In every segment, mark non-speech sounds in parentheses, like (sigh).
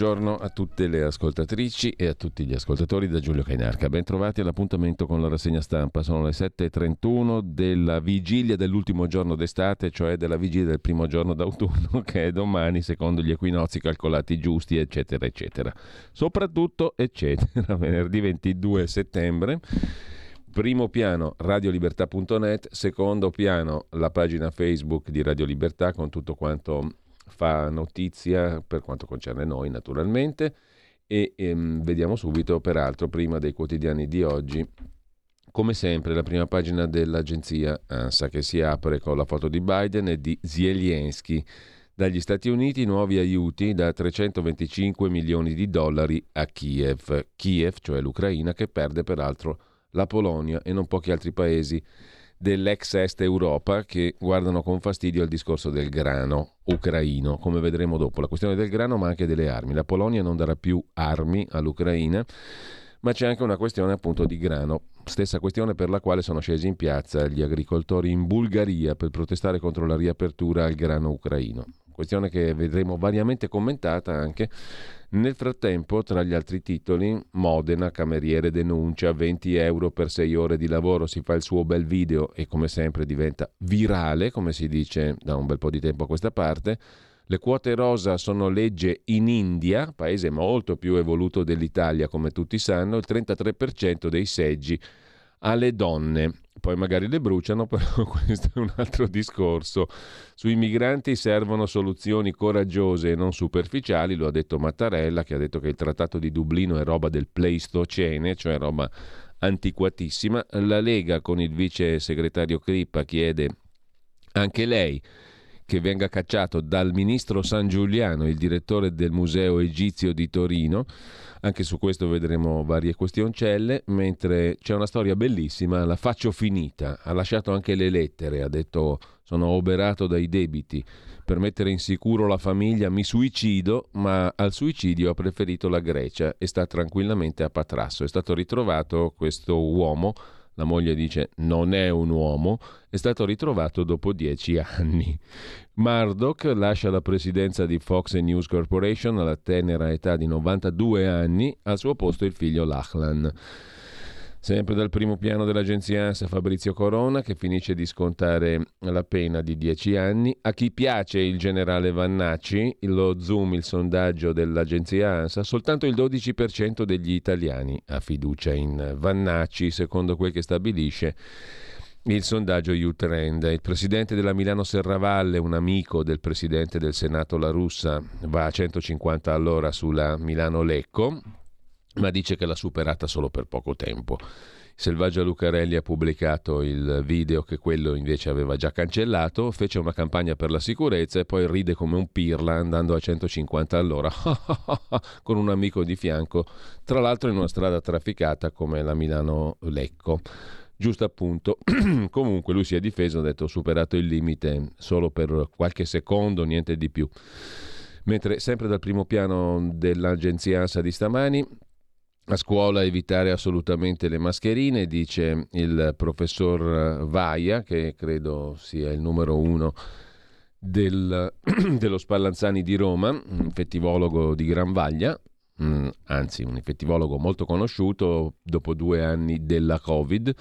Buongiorno a tutte le ascoltatrici e a tutti gli ascoltatori da Giulio Cainarca. Ben trovati all'appuntamento con la rassegna stampa. Sono le 7.31 della vigilia dell'ultimo giorno d'estate, cioè della vigilia del primo giorno d'autunno, (laughs) che è domani secondo gli equinozi calcolati giusti, eccetera, eccetera. Soprattutto, eccetera, (laughs) venerdì 22 settembre. Primo piano radiolibertà.net, secondo piano la pagina Facebook di Radio Libertà con tutto quanto fa notizia per quanto concerne noi naturalmente e ehm, vediamo subito peraltro prima dei quotidiani di oggi. Come sempre la prima pagina dell'agenzia ANSA che si apre con la foto di Biden e di Zelensky. Dagli Stati Uniti nuovi aiuti da 325 milioni di dollari a Kiev. Kiev, cioè l'Ucraina, che perde peraltro la Polonia e non pochi altri paesi dell'ex est Europa che guardano con fastidio il discorso del grano ucraino, come vedremo dopo. La questione del grano ma anche delle armi. La Polonia non darà più armi all'Ucraina, ma c'è anche una questione appunto di grano. Stessa questione per la quale sono scesi in piazza gli agricoltori in Bulgaria per protestare contro la riapertura al grano ucraino. Questione che vedremo variamente commentata anche nel frattempo, tra gli altri titoli, Modena, cameriere denuncia 20 euro per 6 ore di lavoro, si fa il suo bel video e come sempre diventa virale, come si dice da un bel po' di tempo a questa parte. Le quote rosa sono legge in India, paese molto più evoluto dell'Italia come tutti sanno, il 33% dei seggi alle donne. Poi magari le bruciano, (laughs) però questo è un altro discorso. Sui migranti servono soluzioni coraggiose e non superficiali, lo ha detto Mattarella, che ha detto che il trattato di Dublino è roba del Pleistocene, cioè roba antiquatissima. La Lega con il vice segretario Crippa chiede anche lei che venga cacciato dal ministro San Giuliano, il direttore del Museo Egizio di Torino. Anche su questo vedremo varie questioncelle, mentre c'è una storia bellissima, la faccio finita. Ha lasciato anche le lettere, ha detto sono oberato dai debiti, per mettere in sicuro la famiglia mi suicido, ma al suicidio ha preferito la Grecia e sta tranquillamente a Patrasso. È stato ritrovato questo uomo la moglie dice non è un uomo, è stato ritrovato dopo dieci anni. Murdoch lascia la presidenza di Fox News Corporation alla tenera età di 92 anni, al suo posto il figlio Lachlan. Sempre dal primo piano dell'agenzia ANSA Fabrizio Corona che finisce di scontare la pena di 10 anni. A chi piace il generale Vannacci, lo Zoom, il sondaggio dell'agenzia ANSA, soltanto il 12% degli italiani ha fiducia in Vannacci, secondo quel che stabilisce il sondaggio U-Trend. Il presidente della Milano Serravalle, un amico del presidente del Senato La Russa, va a 150 all'ora sulla Milano Lecco ma dice che l'ha superata solo per poco tempo. Selvaggia Lucarelli ha pubblicato il video che quello invece aveva già cancellato, fece una campagna per la sicurezza e poi ride come un pirla andando a 150 all'ora (laughs) con un amico di fianco, tra l'altro in una strada trafficata come la Milano-Lecco. Giusto appunto, (clears throat) comunque lui si è difeso, ha detto ho superato il limite solo per qualche secondo, niente di più. Mentre sempre dal primo piano dell'agenzia ANSA di stamani, a scuola evitare assolutamente le mascherine, dice il professor Vaia, che credo sia il numero uno del, (clears throat) dello Spallanzani di Roma, un infettivologo di gran vaglia, mm, anzi un infettivologo molto conosciuto dopo due anni della Covid.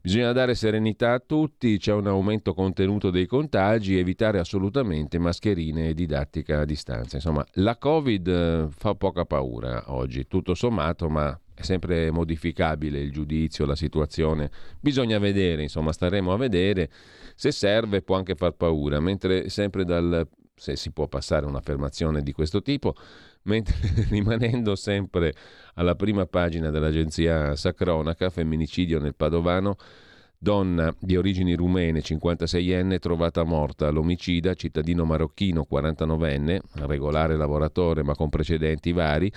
Bisogna dare serenità a tutti, c'è un aumento contenuto dei contagi, evitare assolutamente mascherine e didattica a distanza. Insomma, la Covid eh, fa poca paura oggi, tutto sommato, ma è sempre modificabile il giudizio, la situazione. Bisogna vedere, insomma, staremo a vedere. Se serve può anche far paura, mentre sempre dal se si può passare un'affermazione di questo tipo, mentre (laughs) rimanendo sempre alla prima pagina dell'agenzia Sacronaca, femminicidio nel Padovano, donna di origini rumene, 56enne, trovata morta. L'omicida, cittadino marocchino, 49enne, regolare lavoratore ma con precedenti vari,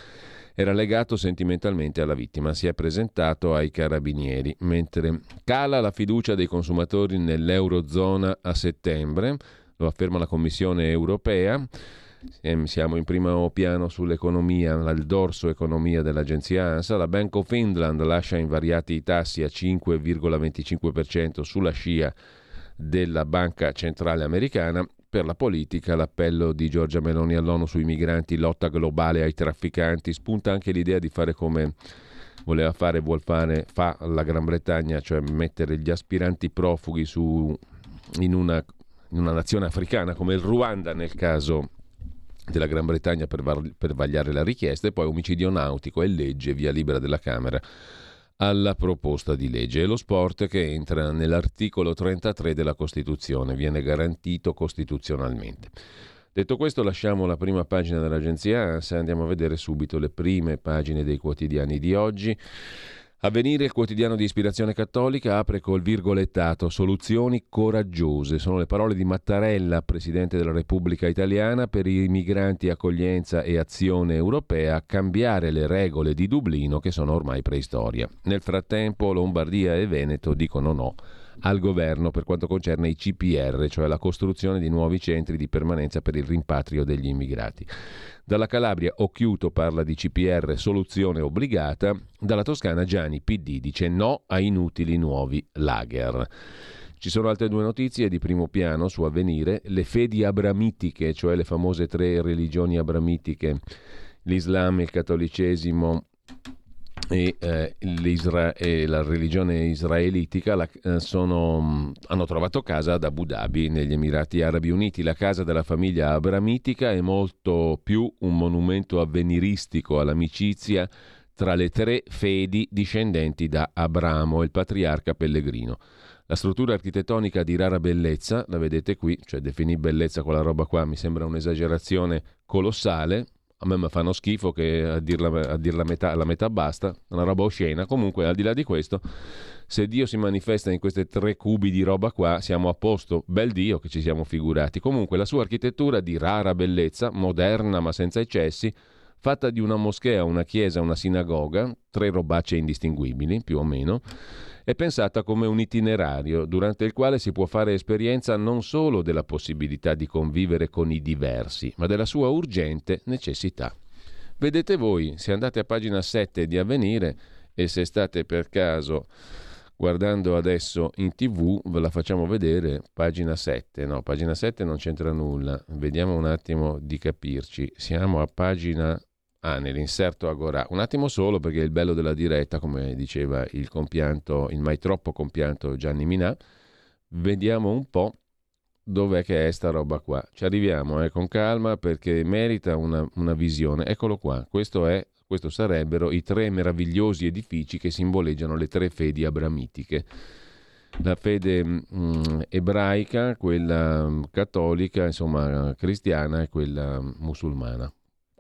era legato sentimentalmente alla vittima. Si è presentato ai carabinieri, mentre cala la fiducia dei consumatori nell'Eurozona a settembre, lo afferma la Commissione europea. Siamo in primo piano sull'economia, il dorso economia dell'agenzia ANSA. La Bank of England lascia invariati i tassi a 5,25% sulla scia della Banca Centrale Americana. Per la politica, l'appello di Giorgia Meloni all'ONU sui migranti, lotta globale ai trafficanti, spunta anche l'idea di fare come voleva fare, vuol fare, fa la Gran Bretagna, cioè mettere gli aspiranti profughi su, in, una, in una nazione africana come il Ruanda nel caso della Gran Bretagna per, var- per vagliare la richiesta e poi omicidio nautico e legge via libera della Camera alla proposta di legge. È lo sport che entra nell'articolo 33 della Costituzione, viene garantito costituzionalmente. Detto questo, lasciamo la prima pagina dell'agenzia ANSA e andiamo a vedere subito le prime pagine dei quotidiani di oggi. Avvenire, il quotidiano di ispirazione cattolica, apre col virgolettato soluzioni coraggiose. Sono le parole di Mattarella, Presidente della Repubblica Italiana, per i migranti accoglienza e azione europea, cambiare le regole di Dublino che sono ormai preistoria. Nel frattempo Lombardia e Veneto dicono no al governo per quanto concerne i CPR, cioè la costruzione di nuovi centri di permanenza per il rimpatrio degli immigrati. Dalla Calabria Occhiuto parla di CPR soluzione obbligata, dalla Toscana Gianni PD dice no a inutili nuovi lager. Ci sono altre due notizie di primo piano su avvenire, le fedi abramitiche, cioè le famose tre religioni abramitiche, l'Islam, il cattolicesimo e, eh, e, la religione israelitica la, eh, sono, mm, hanno trovato casa ad Abu Dhabi, negli Emirati Arabi Uniti. La casa della famiglia abramitica è molto più un monumento avveniristico all'amicizia tra le tre fedi discendenti da Abramo, il patriarca pellegrino. La struttura architettonica di rara bellezza, la vedete qui, cioè definì bellezza quella roba qua mi sembra un'esagerazione colossale, a me mi fanno schifo che a dirla, a dirla metà, la metà basta, una roba oscena. Comunque, al di là di questo, se Dio si manifesta in queste tre cubi di roba qua, siamo a posto. Bel Dio che ci siamo figurati. Comunque, la sua architettura di rara bellezza, moderna ma senza eccessi, fatta di una moschea, una chiesa, una sinagoga, tre robacce indistinguibili, più o meno è pensata come un itinerario durante il quale si può fare esperienza non solo della possibilità di convivere con i diversi, ma della sua urgente necessità. Vedete voi, se andate a pagina 7 di Avvenire e se state per caso guardando adesso in tv, ve la facciamo vedere, pagina 7, no, pagina 7 non c'entra nulla, vediamo un attimo di capirci, siamo a pagina Ah, nell'inserto Agora. Un attimo solo perché il bello della diretta, come diceva il compianto, il mai troppo compianto Gianni Minà. Vediamo un po' dov'è che è sta roba qua. Ci arriviamo eh, con calma perché merita una, una visione. Eccolo qua, questo, è, questo sarebbero i tre meravigliosi edifici che simboleggiano le tre fedi abramitiche. La fede mh, mm, ebraica, quella mm, cattolica, insomma cristiana e quella mm, musulmana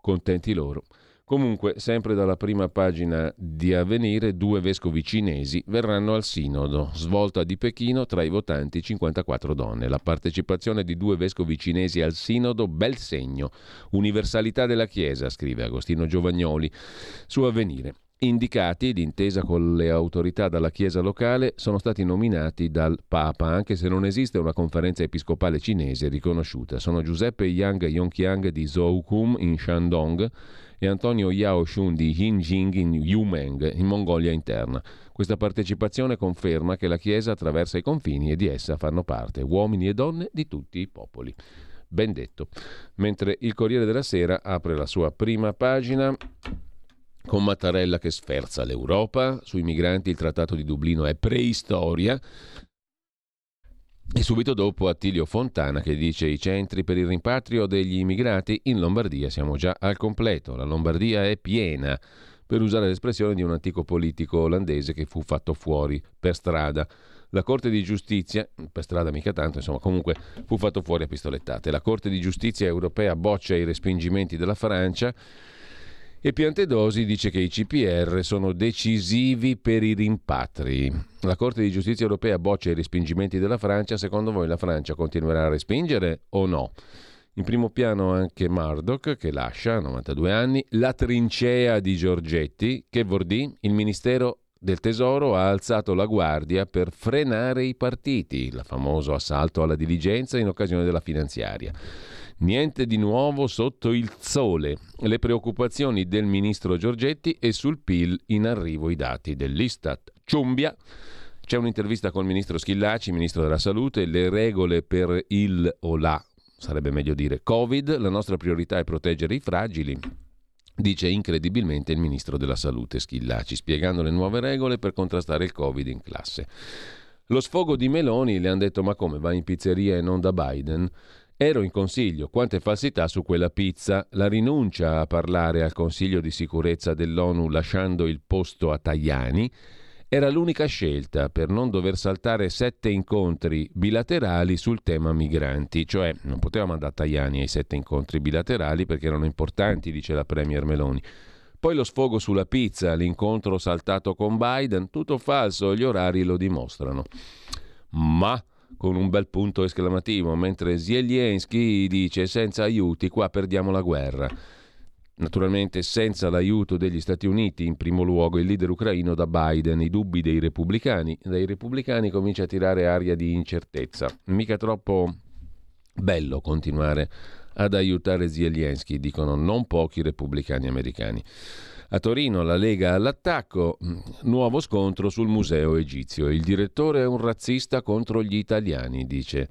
contenti loro. Comunque, sempre dalla prima pagina di Avvenire, due vescovi cinesi verranno al sinodo. Svolta di Pechino tra i votanti 54 donne. La partecipazione di due vescovi cinesi al sinodo, bel segno. Universalità della Chiesa, scrive Agostino Giovagnoli su Avvenire. Indicati, d'intesa con le autorità dalla Chiesa locale, sono stati nominati dal Papa, anche se non esiste una conferenza episcopale cinese riconosciuta. Sono Giuseppe Yang Yongqiang di Zhoukum in Shandong e Antonio Yao Shun di Yinjing in Yumeng, in Mongolia interna. Questa partecipazione conferma che la Chiesa attraversa i confini e di essa fanno parte uomini e donne di tutti i popoli. Ben detto. Mentre il Corriere della Sera apre la sua prima pagina con Mattarella che sferza l'Europa, sui migranti il Trattato di Dublino è preistoria, e subito dopo Attilio Fontana che dice i centri per il rimpatrio degli immigrati in Lombardia siamo già al completo, la Lombardia è piena, per usare l'espressione di un antico politico olandese che fu fatto fuori per strada. La Corte di Giustizia, per strada mica tanto, insomma, comunque fu fatto fuori a pistolettate. La Corte di Giustizia europea boccia i respingimenti della Francia e Piantedosi dice che i CPR sono decisivi per i rimpatri. La Corte di Giustizia europea boccia i respingimenti della Francia. Secondo voi la Francia continuerà a respingere o no? In primo piano anche Murdoch, che lascia a 92 anni, la trincea di Giorgetti, che Vordi, il Ministero del Tesoro ha alzato la guardia per frenare i partiti, il famoso assalto alla diligenza in occasione della finanziaria. Niente di nuovo sotto il sole. Le preoccupazioni del ministro Giorgetti e sul PIL in arrivo i dati dell'Istat. Ciumbia. C'è un'intervista col ministro Schillaci, ministro della Salute, le regole per il o la, sarebbe meglio dire, Covid, la nostra priorità è proteggere i fragili, dice incredibilmente il ministro della Salute Schillaci, spiegando le nuove regole per contrastare il Covid in classe. Lo sfogo di Meloni le hanno detto ma come va in pizzeria e non da Biden? Ero in consiglio, quante falsità su quella pizza, la rinuncia a parlare al Consiglio di sicurezza dell'ONU lasciando il posto a Tajani, era l'unica scelta per non dover saltare sette incontri bilaterali sul tema migranti, cioè non poteva mandare Tajani ai sette incontri bilaterali perché erano importanti, dice la Premier Meloni. Poi lo sfogo sulla pizza, l'incontro saltato con Biden, tutto falso, gli orari lo dimostrano. Ma con un bel punto esclamativo, mentre Zelensky dice senza aiuti qua perdiamo la guerra. Naturalmente senza l'aiuto degli Stati Uniti, in primo luogo il leader ucraino da Biden, i dubbi dei repubblicani. Dai repubblicani comincia a tirare aria di incertezza. Mica troppo bello continuare ad aiutare Zelensky, dicono non pochi repubblicani americani. A Torino la Lega all'attacco, mm, nuovo scontro sul museo egizio. Il direttore è un razzista contro gli italiani, dice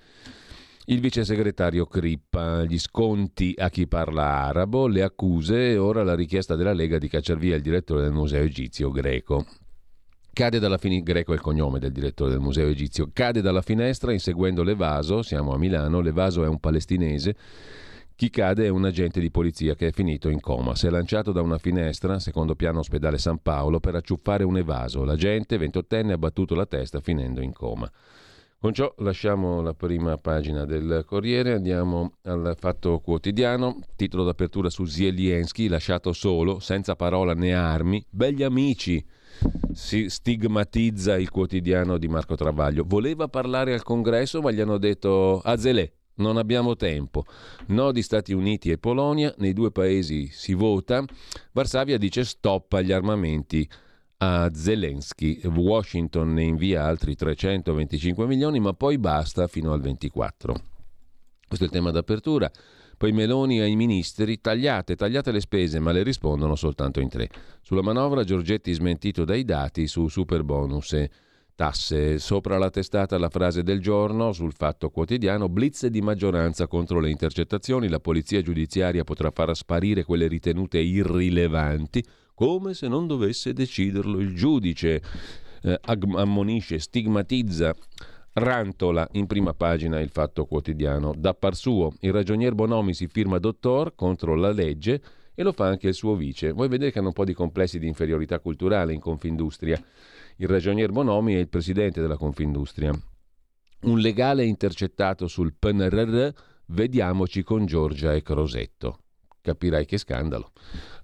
il vice segretario Crippa. Gli sconti a chi parla arabo, le accuse e ora la richiesta della Lega di cacciar via il direttore del museo egizio greco. Cade dalla finestra, greco è il cognome del direttore del museo egizio, cade dalla finestra inseguendo Levaso, siamo a Milano, Levaso è un palestinese chi cade è un agente di polizia che è finito in coma. Si è lanciato da una finestra, secondo piano ospedale San Paolo, per acciuffare un evaso. L'agente, ventottenne, ha battuto la testa finendo in coma. Con ciò lasciamo la prima pagina del Corriere, andiamo al Fatto Quotidiano, titolo d'apertura su Zelensky, lasciato solo, senza parola né armi, begli amici, si stigmatizza il quotidiano di Marco Travaglio. Voleva parlare al congresso ma gli hanno detto a Zelè, non abbiamo tempo. No di Stati Uniti e Polonia, nei due paesi si vota. Varsavia dice stop agli armamenti a Zelensky. Washington ne invia altri 325 milioni, ma poi basta fino al 24. Questo è il tema d'apertura. Poi Meloni ai ministri, tagliate, tagliate le spese, ma le rispondono soltanto in tre. Sulla manovra Giorgetti smentito dai dati su super bonus e tasse. Sopra la testata la frase del giorno sul fatto quotidiano, blitz di maggioranza contro le intercettazioni, la polizia giudiziaria potrà far sparire quelle ritenute irrilevanti come se non dovesse deciderlo il giudice. Eh, ammonisce, stigmatizza rantola in prima pagina il fatto quotidiano. Da par suo, il ragionier Bonomi si firma dottor contro la legge e lo fa anche il suo vice. Voi vedete che hanno un po' di complessi di inferiorità culturale in Confindustria. Il ragionier Bonomi è il presidente della Confindustria. Un legale intercettato sul PNRR, vediamoci con Giorgia e Crosetto. Capirai che scandalo.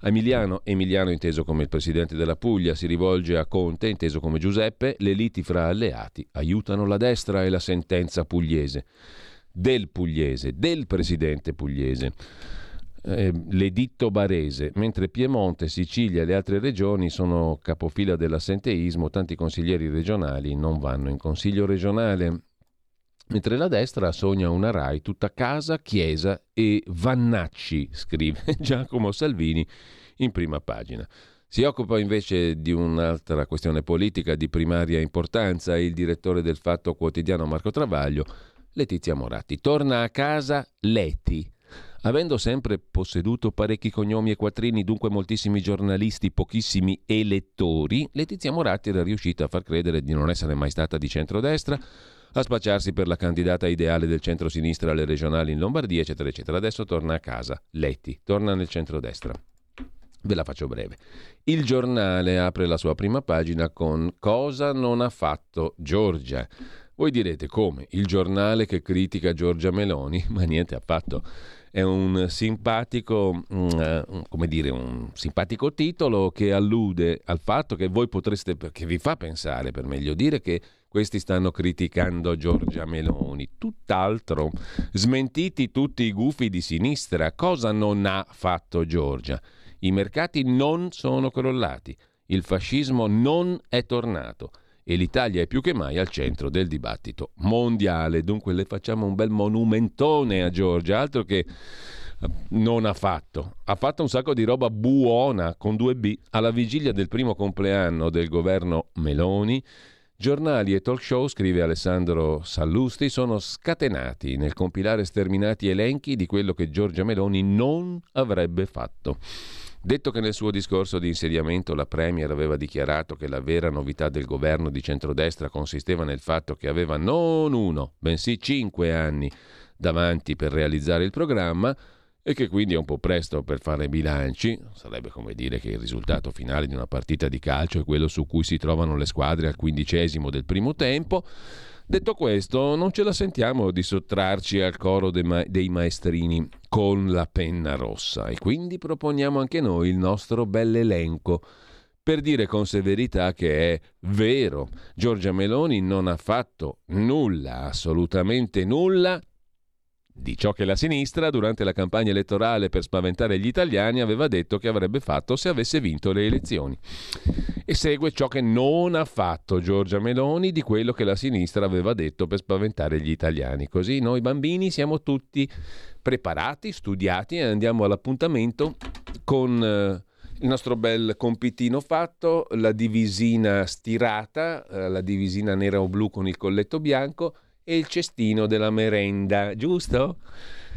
Emiliano, Emiliano inteso come il presidente della Puglia, si rivolge a Conte, inteso come Giuseppe, le liti fra alleati aiutano la destra e la sentenza pugliese. Del pugliese, del presidente pugliese eh, l'editto barese, mentre Piemonte, Sicilia e le altre regioni sono capofila dell'assenteismo, tanti consiglieri regionali non vanno in consiglio regionale. Mentre la destra sogna una RAI tutta casa, chiesa e Vannacci, scrive (laughs) Giacomo Salvini in prima pagina. Si occupa invece di un'altra questione politica di primaria importanza il direttore del Fatto Quotidiano Marco Travaglio, Letizia Moratti. Torna a casa Leti, Avendo sempre posseduto parecchi cognomi e quattrini, dunque moltissimi giornalisti, pochissimi elettori, Letizia Moratti era riuscita a far credere di non essere mai stata di centrodestra, a spacciarsi per la candidata ideale del centro-sinistra alle regionali in Lombardia, eccetera, eccetera. Adesso torna a casa. Letti, torna nel centrodestra. Ve la faccio breve. Il giornale apre la sua prima pagina con Cosa non ha fatto Giorgia. Voi direte come? Il giornale che critica Giorgia Meloni? (laughs) Ma niente affatto. È un simpatico, uh, come dire, un simpatico titolo che allude al fatto che voi potreste, che vi fa pensare, per meglio dire, che questi stanno criticando Giorgia Meloni. Tutt'altro. Smentiti tutti i gufi di sinistra. Cosa non ha fatto Giorgia? I mercati non sono crollati, il fascismo non è tornato e l'Italia è più che mai al centro del dibattito mondiale. Dunque le facciamo un bel monumentone a Giorgia, altro che eh, non ha fatto. Ha fatto un sacco di roba buona con 2B alla vigilia del primo compleanno del governo Meloni. Giornali e talk show, scrive Alessandro Sallusti, sono scatenati nel compilare sterminati elenchi di quello che Giorgia Meloni non avrebbe fatto. Detto che nel suo discorso di insediamento la Premier aveva dichiarato che la vera novità del governo di centrodestra consisteva nel fatto che aveva non uno, bensì cinque anni davanti per realizzare il programma e che quindi è un po' presto per fare bilanci, sarebbe come dire che il risultato finale di una partita di calcio è quello su cui si trovano le squadre al quindicesimo del primo tempo, Detto questo, non ce la sentiamo di sottrarci al coro dei, ma- dei maestrini con la penna rossa e quindi proponiamo anche noi il nostro bell'elenco per dire con severità che è vero. Giorgia Meloni non ha fatto nulla, assolutamente nulla, di ciò che la sinistra, durante la campagna elettorale per spaventare gli italiani, aveva detto che avrebbe fatto se avesse vinto le elezioni. E segue ciò che non ha fatto Giorgia Meloni di quello che la sinistra aveva detto per spaventare gli italiani. Così noi bambini siamo tutti preparati, studiati e andiamo all'appuntamento con... Eh, il nostro bel compitino fatto, la divisina stirata, eh, la divisina nera o blu con il colletto bianco e il cestino della merenda, giusto?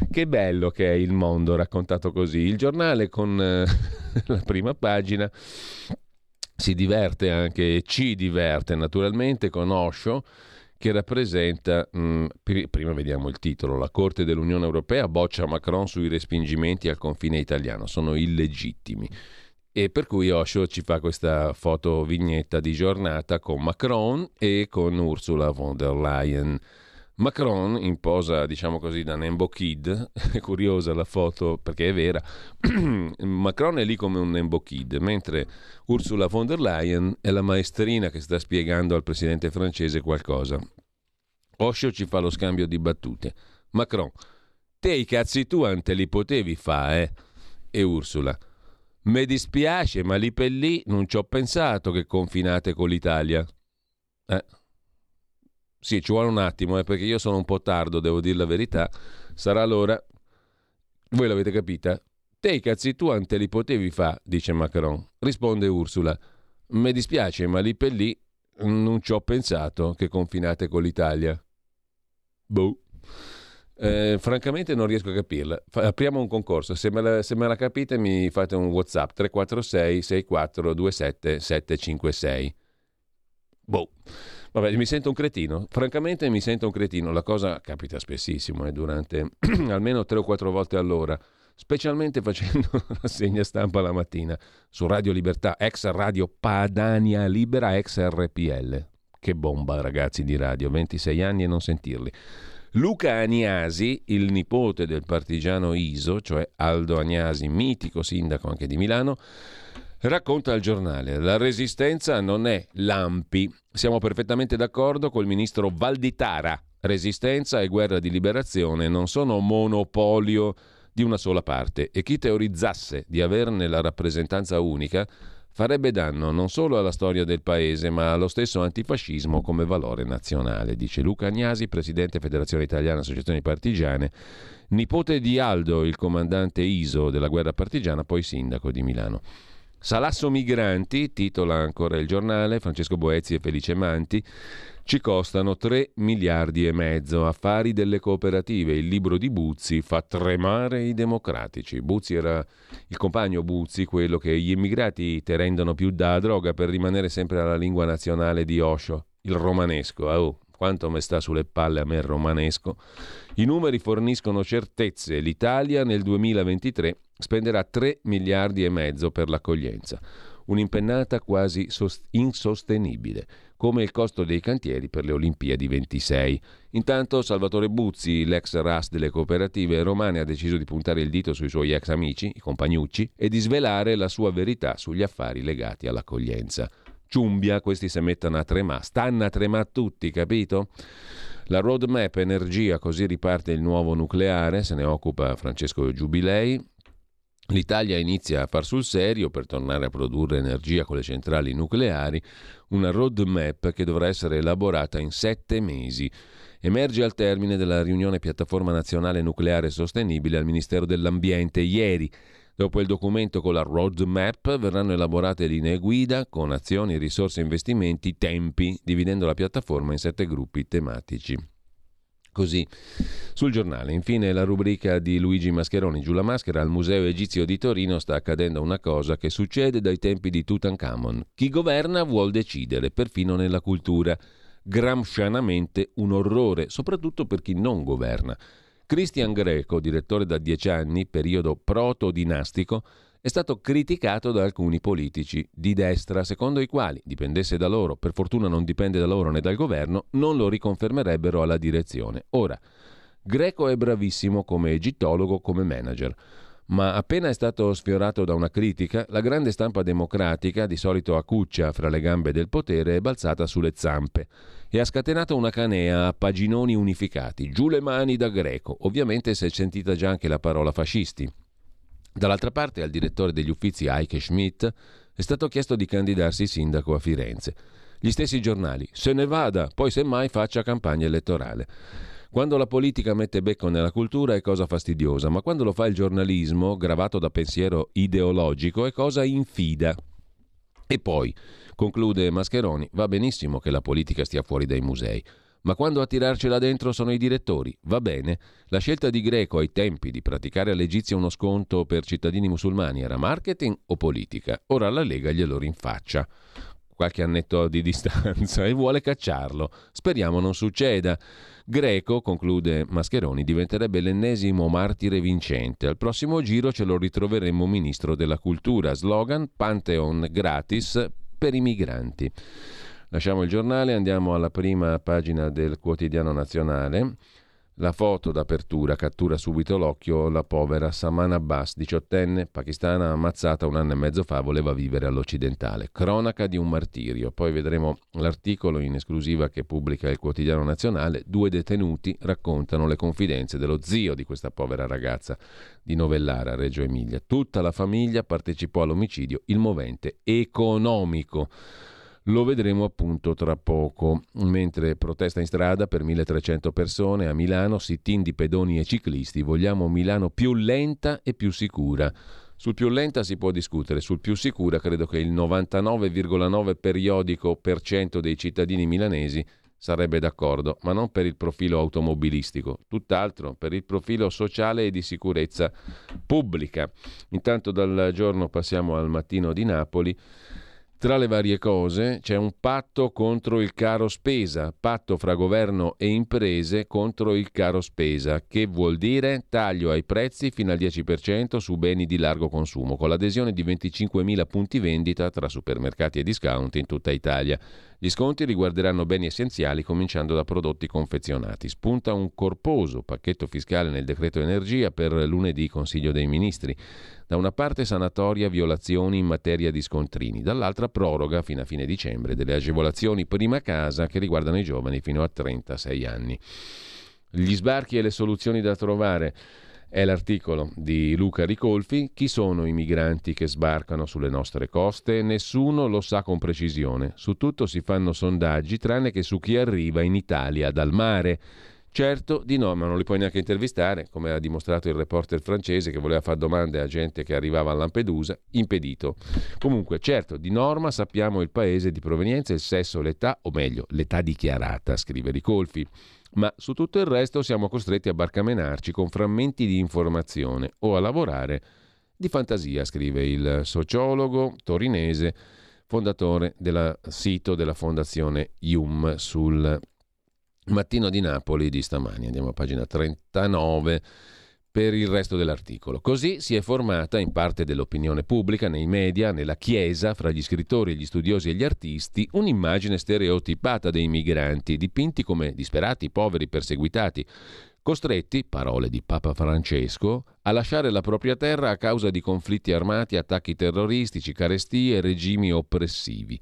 Che bello che è il mondo raccontato così. Il giornale con eh, (laughs) la prima pagina si diverte anche, ci diverte naturalmente con Osho che rappresenta, mh, mm, prima vediamo il titolo, la Corte dell'Unione Europea boccia Macron sui respingimenti al confine italiano, sono illegittimi. E per cui Osho ci fa questa foto vignetta di giornata con Macron e con Ursula von der Leyen. Macron in posa, diciamo così, da Nembo Kid, (laughs) è curiosa la foto perché è vera, (clears throat) Macron è lì come un Nembo Kid, mentre Ursula von der Leyen è la maestrina che sta spiegando al presidente francese qualcosa. Osho ci fa lo scambio di battute. Macron, te i cazzi tu ante li potevi fare, eh? E Ursula, mi dispiace, ma lì per lì non ci ho pensato che confinate con l'Italia. Eh. Sì, ci vuole un attimo, eh, perché io sono un po' tardo, devo dire la verità. Sarà l'ora. Voi l'avete capita? Te i cazzi tu ante li potevi fa, dice Macron. Risponde Ursula. Mi dispiace, ma lì per lì non ci ho pensato che confinate con l'Italia. Boh. Eh, francamente non riesco a capirla. Fa, apriamo un concorso. Se me, la, se me, la, capite, mi fate un WhatsApp 346 6427 756. Boh. Vabbè, mi sento un cretino. Francamente mi sento un cretino. La cosa capita spessissimo, eh, durante (clears throat) almeno tre o quattro volte all'ora. Specialmente facendo (laughs) la segna stampa la mattina su Radio Libertà, ex Radio Padania Libera, ex RPL. Che bomba, ragazzi di radio, 26 anni e non sentirli. Luca Agnasi, il nipote del partigiano Iso, cioè Aldo Agnasi, mitico sindaco anche di Milano, racconta al giornale: La resistenza non è lampi. Siamo perfettamente d'accordo col ministro Valditara. Resistenza e guerra di liberazione non sono monopolio di una sola parte e chi teorizzasse di averne la rappresentanza unica farebbe danno non solo alla storia del paese, ma allo stesso antifascismo come valore nazionale, dice Luca Agnasi, presidente Federazione Italiana Associazioni Partigiane, nipote di Aldo, il comandante ISO della guerra partigiana, poi sindaco di Milano. Salasso Migranti, titola ancora il giornale, Francesco Boezzi e Felice Manti, ci costano 3 miliardi e mezzo. Affari delle cooperative. Il libro di Buzzi fa tremare i democratici. Buzzi era il compagno Buzzi, quello che gli immigrati te rendono più da droga per rimanere sempre alla lingua nazionale di Osho, il romanesco. Oh, quanto mi sta sulle palle a me il romanesco. I numeri forniscono certezze. L'Italia nel 2023 spenderà 3 miliardi e mezzo per l'accoglienza, un'impennata quasi insostenibile come il costo dei cantieri per le Olimpiadi 26. Intanto Salvatore Buzzi, l'ex RAS delle cooperative romane, ha deciso di puntare il dito sui suoi ex amici, i compagnucci, e di svelare la sua verità sugli affari legati all'accoglienza. Ciumbia, questi se mettono a tremare, stanno a tremare tutti, capito? La roadmap energia, così riparte il nuovo nucleare, se ne occupa Francesco Giubilei, L'Italia inizia a far sul serio per tornare a produrre energia con le centrali nucleari, una roadmap che dovrà essere elaborata in sette mesi. Emerge al termine della riunione Piattaforma Nazionale Nucleare Sostenibile al Ministero dell'Ambiente ieri. Dopo il documento con la roadmap verranno elaborate linee guida con azioni, risorse investimenti, tempi, dividendo la piattaforma in sette gruppi tematici. Così sul giornale. Infine la rubrica di Luigi Mascheroni, giù la maschera, al Museo Egizio di Torino sta accadendo una cosa che succede dai tempi di Tutankhamon. Chi governa vuol decidere, perfino nella cultura. Gramscianamente un orrore, soprattutto per chi non governa. Christian Greco, direttore da dieci anni, periodo proto-dinastico, è stato criticato da alcuni politici di destra, secondo i quali, dipendesse da loro, per fortuna non dipende da loro né dal governo, non lo riconfermerebbero alla direzione. Ora, Greco è bravissimo come egittologo, come manager. Ma appena è stato sfiorato da una critica, la grande stampa democratica, di solito a cuccia fra le gambe del potere, è balzata sulle zampe e ha scatenato una canea a paginoni unificati. Giù le mani da Greco. Ovviamente si è sentita già anche la parola fascisti. Dall'altra parte al direttore degli uffizi Heike Schmidt è stato chiesto di candidarsi sindaco a Firenze. Gli stessi giornali, se ne vada, poi semmai faccia campagna elettorale. Quando la politica mette becco nella cultura è cosa fastidiosa, ma quando lo fa il giornalismo, gravato da pensiero ideologico, è cosa infida. E poi, conclude Mascheroni, va benissimo che la politica stia fuori dai musei. Ma quando a tirarcela dentro sono i direttori, va bene. La scelta di Greco ai tempi di praticare all'Egizia uno sconto per cittadini musulmani era marketing o politica? Ora la Lega glielo rinfaccia. Qualche annetto di (laughs) distanza e vuole cacciarlo. Speriamo non succeda. Greco, conclude Mascheroni, diventerebbe l'ennesimo martire vincente. Al prossimo giro ce lo ritroveremo ministro della cultura. Slogan Pantheon gratis per i migranti. Lasciamo il giornale, andiamo alla prima pagina del quotidiano nazionale. La foto d'apertura cattura subito l'occhio la povera Saman Abbas, diciottenne, pakistana ammazzata un anno e mezzo fa, voleva vivere all'occidentale. Cronaca di un martirio. Poi vedremo l'articolo in esclusiva che pubblica il quotidiano nazionale. Due detenuti raccontano le confidenze dello zio di questa povera ragazza di Novellara, Reggio Emilia. Tutta la famiglia partecipò all'omicidio, il movente economico. Lo vedremo appunto tra poco. Mentre protesta in strada per 1300 persone a Milano, sit-in di pedoni e ciclisti, vogliamo Milano più lenta e più sicura. Sul più lenta si può discutere, sul più sicura credo che il 99,9 periodico per cento dei cittadini milanesi sarebbe d'accordo, ma non per il profilo automobilistico, tutt'altro per il profilo sociale e di sicurezza pubblica. Intanto dal giorno passiamo al mattino di Napoli. Tra le varie cose c'è un patto contro il caro spesa, patto fra governo e imprese contro il caro spesa, che vuol dire taglio ai prezzi fino al 10% su beni di largo consumo, con l'adesione di 25.000 punti vendita tra supermercati e discount in tutta Italia. Gli sconti riguarderanno beni essenziali cominciando da prodotti confezionati. Spunta un corposo pacchetto fiscale nel decreto energia per lunedì Consiglio dei Ministri. Da una parte sanatoria violazioni in materia di scontrini, dall'altra proroga fino a fine dicembre delle agevolazioni prima casa che riguardano i giovani fino a 36 anni. Gli sbarchi e le soluzioni da trovare. È l'articolo di Luca Ricolfi. Chi sono i migranti che sbarcano sulle nostre coste? Nessuno lo sa con precisione. Su tutto si fanno sondaggi, tranne che su chi arriva in Italia dal mare. Certo di no, ma non li puoi neanche intervistare, come ha dimostrato il reporter francese che voleva fare domande a gente che arrivava a Lampedusa, impedito. Comunque, certo, di norma sappiamo il paese di provenienza, il sesso, l'età, o meglio, l'età dichiarata, scrive Ricolfi ma su tutto il resto siamo costretti a barcamenarci con frammenti di informazione o a lavorare di fantasia, scrive il sociologo torinese, fondatore del sito della fondazione IUM sul Mattino di Napoli di stamani. Andiamo a pagina 39 per il resto dell'articolo. Così si è formata in parte dell'opinione pubblica, nei media, nella Chiesa, fra gli scrittori, gli studiosi e gli artisti, un'immagine stereotipata dei migranti, dipinti come disperati, poveri, perseguitati, costretti, parole di Papa Francesco, a lasciare la propria terra a causa di conflitti armati, attacchi terroristici, carestie e regimi oppressivi.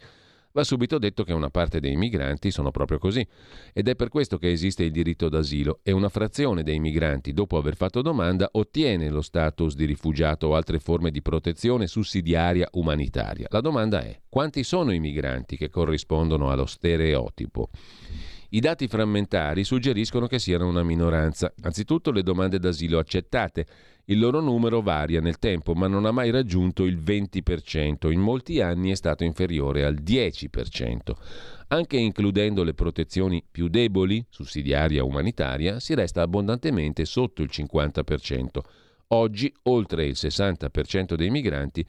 Va subito detto che una parte dei migranti sono proprio così ed è per questo che esiste il diritto d'asilo e una frazione dei migranti, dopo aver fatto domanda, ottiene lo status di rifugiato o altre forme di protezione sussidiaria umanitaria. La domanda è quanti sono i migranti che corrispondono allo stereotipo? I dati frammentari suggeriscono che siano una minoranza. Anzitutto le domande d'asilo accettate il loro numero varia nel tempo, ma non ha mai raggiunto il 20%, in molti anni è stato inferiore al 10%. Anche includendo le protezioni più deboli, sussidiaria umanitaria, si resta abbondantemente sotto il 50%. Oggi oltre il 60% dei migranti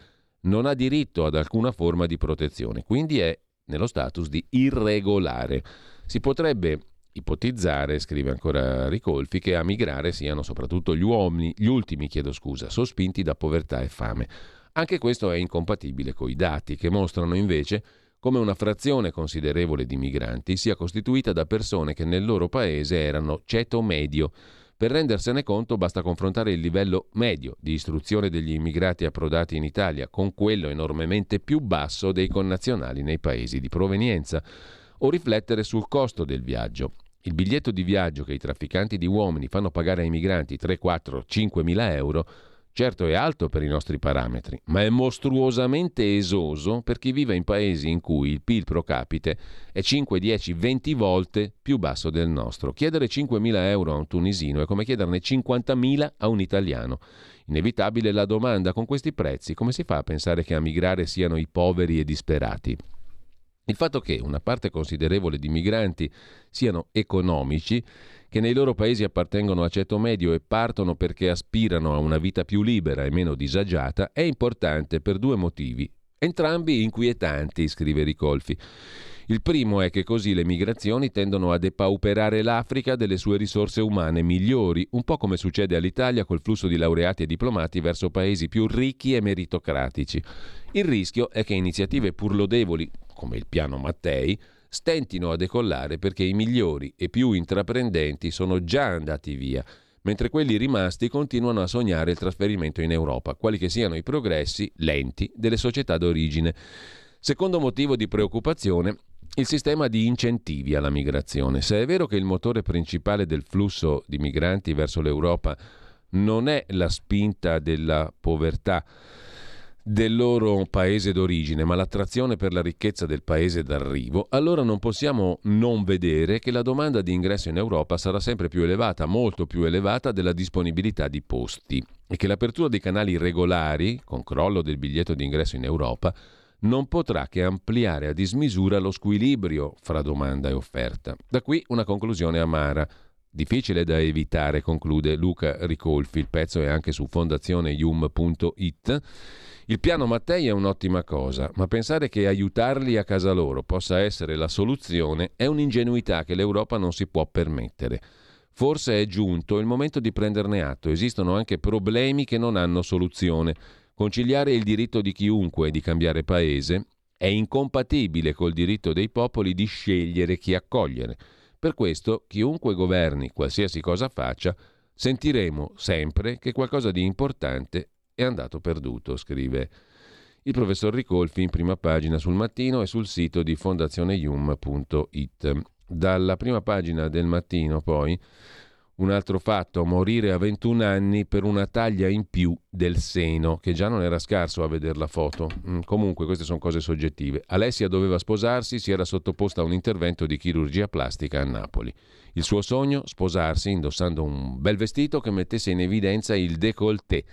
non ha diritto ad alcuna forma di protezione, quindi è nello status di irregolare. Si potrebbe ipotizzare, scrive ancora Ricolfi, che a migrare siano soprattutto gli uomini, gli ultimi, chiedo scusa, sospinti da povertà e fame. Anche questo è incompatibile con i dati che mostrano invece come una frazione considerevole di migranti sia costituita da persone che nel loro paese erano ceto medio. Per rendersene conto basta confrontare il livello medio di istruzione degli immigrati approdati in Italia con quello enormemente più basso dei connazionali nei paesi di provenienza o riflettere sul costo del viaggio. Il biglietto di viaggio che i trafficanti di uomini fanno pagare ai migranti 3, 4, 5 mila euro certo è alto per i nostri parametri, ma è mostruosamente esoso per chi vive in paesi in cui il PIL pro capite è 5, 10, 20 volte più basso del nostro. Chiedere 5.000 euro a un tunisino è come chiederne 50.000 a un italiano. Inevitabile la domanda, con questi prezzi come si fa a pensare che a migrare siano i poveri e disperati? Il fatto che una parte considerevole di migranti siano economici, che nei loro paesi appartengono a ceto medio e partono perché aspirano a una vita più libera e meno disagiata, è importante per due motivi, entrambi inquietanti, scrive Ricolfi. Il primo è che così le migrazioni tendono a depauperare l'Africa delle sue risorse umane migliori, un po' come succede all'Italia col flusso di laureati e diplomati verso paesi più ricchi e meritocratici. Il rischio è che iniziative pur lodevoli, come il piano Mattei, stentino a decollare perché i migliori e più intraprendenti sono già andati via, mentre quelli rimasti continuano a sognare il trasferimento in Europa, quali che siano i progressi lenti delle società d'origine. Secondo motivo di preoccupazione il sistema di incentivi alla migrazione. Se è vero che il motore principale del flusso di migranti verso l'Europa non è la spinta della povertà del loro paese d'origine, ma l'attrazione per la ricchezza del paese d'arrivo, allora non possiamo non vedere che la domanda di ingresso in Europa sarà sempre più elevata, molto più elevata della disponibilità di posti e che l'apertura dei canali regolari, con crollo del biglietto di ingresso in Europa, non potrà che ampliare a dismisura lo squilibrio fra domanda e offerta. Da qui una conclusione amara. Difficile da evitare, conclude Luca Ricolfi, il pezzo è anche su fondazioneium.it. Il piano Mattei è un'ottima cosa, ma pensare che aiutarli a casa loro possa essere la soluzione è un'ingenuità che l'Europa non si può permettere. Forse è giunto il momento di prenderne atto, esistono anche problemi che non hanno soluzione. Conciliare il diritto di chiunque di cambiare paese è incompatibile col diritto dei popoli di scegliere chi accogliere. Per questo, chiunque governi, qualsiasi cosa faccia, sentiremo sempre che qualcosa di importante è andato perduto, scrive il professor Ricolfi in prima pagina sul mattino e sul sito di fondazioneium.it. Dalla prima pagina del mattino poi un altro fatto, morire a 21 anni per una taglia in più del seno, che già non era scarso a vedere la foto. Mm, comunque queste sono cose soggettive. Alessia doveva sposarsi, si era sottoposta a un intervento di chirurgia plastica a Napoli. Il suo sogno, sposarsi indossando un bel vestito che mettesse in evidenza il décolleté.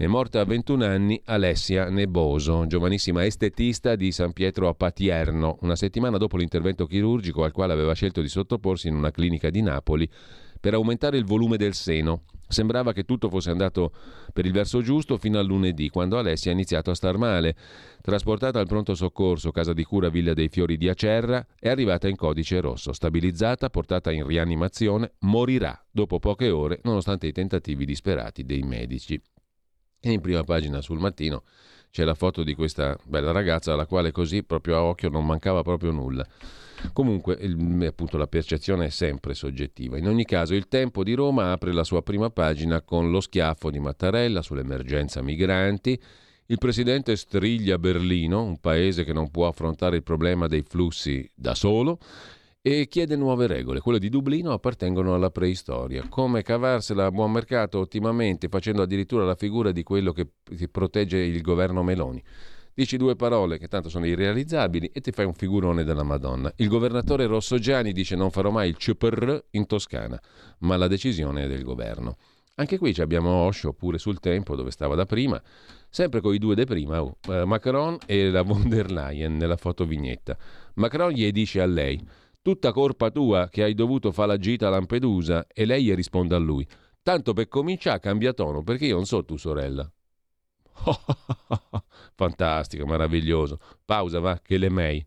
È morta a 21 anni Alessia Neboso, giovanissima estetista di San Pietro a Patierno, una settimana dopo l'intervento chirurgico al quale aveva scelto di sottoporsi in una clinica di Napoli per aumentare il volume del seno. Sembrava che tutto fosse andato per il verso giusto fino a lunedì, quando Alessia ha iniziato a star male. Trasportata al pronto soccorso, casa di cura Villa dei Fiori di Acerra, è arrivata in codice rosso. Stabilizzata, portata in rianimazione, morirà dopo poche ore, nonostante i tentativi disperati dei medici. E in prima pagina sul mattino c'è la foto di questa bella ragazza alla quale così proprio a occhio non mancava proprio nulla. Comunque, il, appunto, la percezione è sempre soggettiva. In ogni caso, il Tempo di Roma apre la sua prima pagina con lo schiaffo di Mattarella sull'emergenza migranti. Il presidente striglia Berlino, un paese che non può affrontare il problema dei flussi da solo, e chiede nuove regole. Quelle di Dublino appartengono alla preistoria. Come cavarsela a buon mercato ottimamente, facendo addirittura la figura di quello che, protegge il governo Meloni. Dici due parole che tanto sono irrealizzabili e ti fai un figurone della Madonna. Il governatore Rossogiani dice non farò mai il CPR in Toscana, ma la decisione è del governo. Anche qui abbiamo Osho pure sul tempo dove stava da prima, sempre con i due de prima, oh, eh, Macron e la von der Leyen nella fotovignetta. Macron gli dice a lei, tutta colpa tua che hai dovuto fare la gita a Lampedusa e lei gli risponde a lui, tanto per cominciare cambia tono perché io non so tu sorella. (laughs) Fantastico, meraviglioso. Pausa, va, che le mei.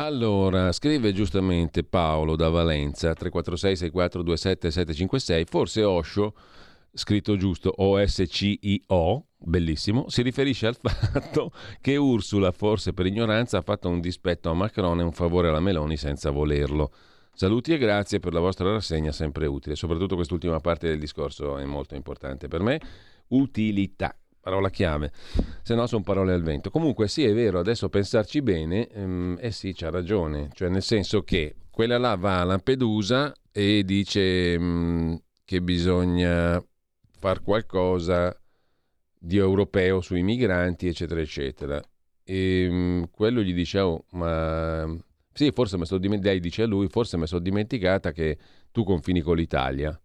Allora, scrive giustamente Paolo da Valenza, 346 6427 756, forse Osho, scritto giusto O-S-C-I-O, bellissimo, si riferisce al (laughs) fatto che Ursula, forse per ignoranza, ha fatto un dispetto a Macron e un favore alla Meloni senza volerlo. Saluti e grazie per la vostra rassegna, sempre utile. Soprattutto quest'ultima parte del discorso è molto importante per me. Utilità parola chiave, se no sono parole al vento. Comunque sì, è vero, adesso pensarci bene, ehm, eh sì, c'ha ragione, cioè nel senso che quella là va a Lampedusa e dice mh, mm, che bisogna far qualcosa di europeo sui migranti, eccetera, eccetera. E mh, mm, quello gli dice, oh, ma sì, forse mi sono dimenticata, dice a lui, forse mi sono dimenticata che tu confini con l'Italia.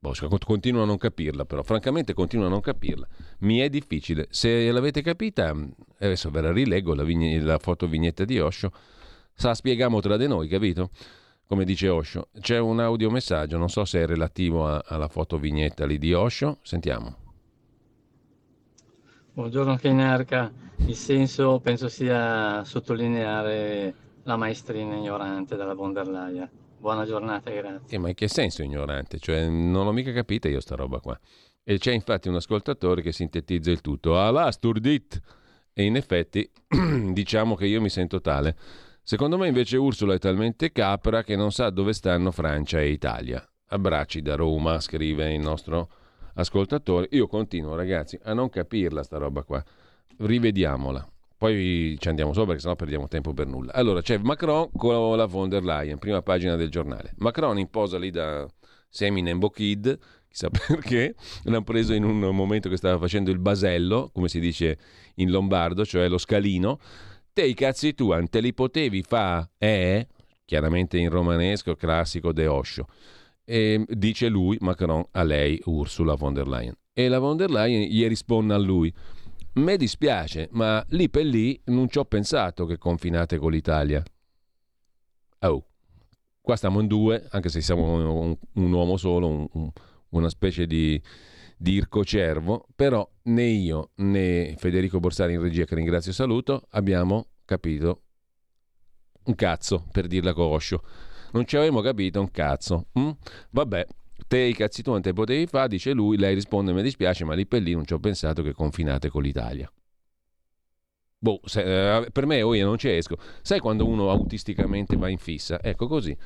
Boh, continuo a non capirla, però francamente continuo a non capirla. Mi è difficile. Se l'avete capita, mm, adesso ve la rileggo la, vign- la foto vignetta di Osho. Sa spieghiamo tra di noi, capito? Come dice Osho. C'è un audiomessaggio, non so se è relativo a- alla foto vignetta lì di Osho. Sentiamo. Buongiorno Keinarca, il senso penso sia sottolineare la maestrina ignorante della von der Leyen Buona giornata, grazie. Eh, ma in che senso ignorante? Cioè, non l'ho mica capita io sta roba qua. E c'è infatti un ascoltatore che sintetizza il tutto. Là, sturdit! E in effetti, (clears throat) diciamo che io mi sento tale. Secondo me invece Ursula è talmente capra che non sa dove stanno Francia e Italia. Abbracci da Roma, scrive il nostro ascoltatore. Io continuo, ragazzi, a non capirla sta roba qua. Rivediamola. Poi ci andiamo sopra perché sennò perdiamo tempo per nulla. Allora c'è Macron con la von der Leyen, prima pagina del giornale. Macron in posa lì da Seminembo Kid, chissà (laughs) perché, l'hanno preso in un momento che stava facendo il basello, come si dice in lombardo, cioè lo scalino. Te i cazzi tu, te li potevi fa, eh? Chiaramente in romanesco, classico de Osho. E dice lui, Macron, a lei, Ursula von der Leyen. E la von der Leyen gli risponde a lui. Me dispiace, ma lì per lì non ci ho pensato che confinate con l'Italia. Oh, qua stiamo in due, anche se siamo un, un uomo solo, un, un, una specie di, di ircocervo, però né io né Federico Borsari in regia, che ringrazio e saluto, abbiamo capito un cazzo, per dirla coscio. Non ci avevamo capito un cazzo. Mm? Vabbè, te i cazzi tu non te potevi fare, dice lui, lei risponde mi dispiace, ma lì per lì non ci ho pensato che confinate con l'Italia. Boh, se, eh, per me oh, io non ci esco. Sai quando uno autisticamente va in fissa? Ecco così.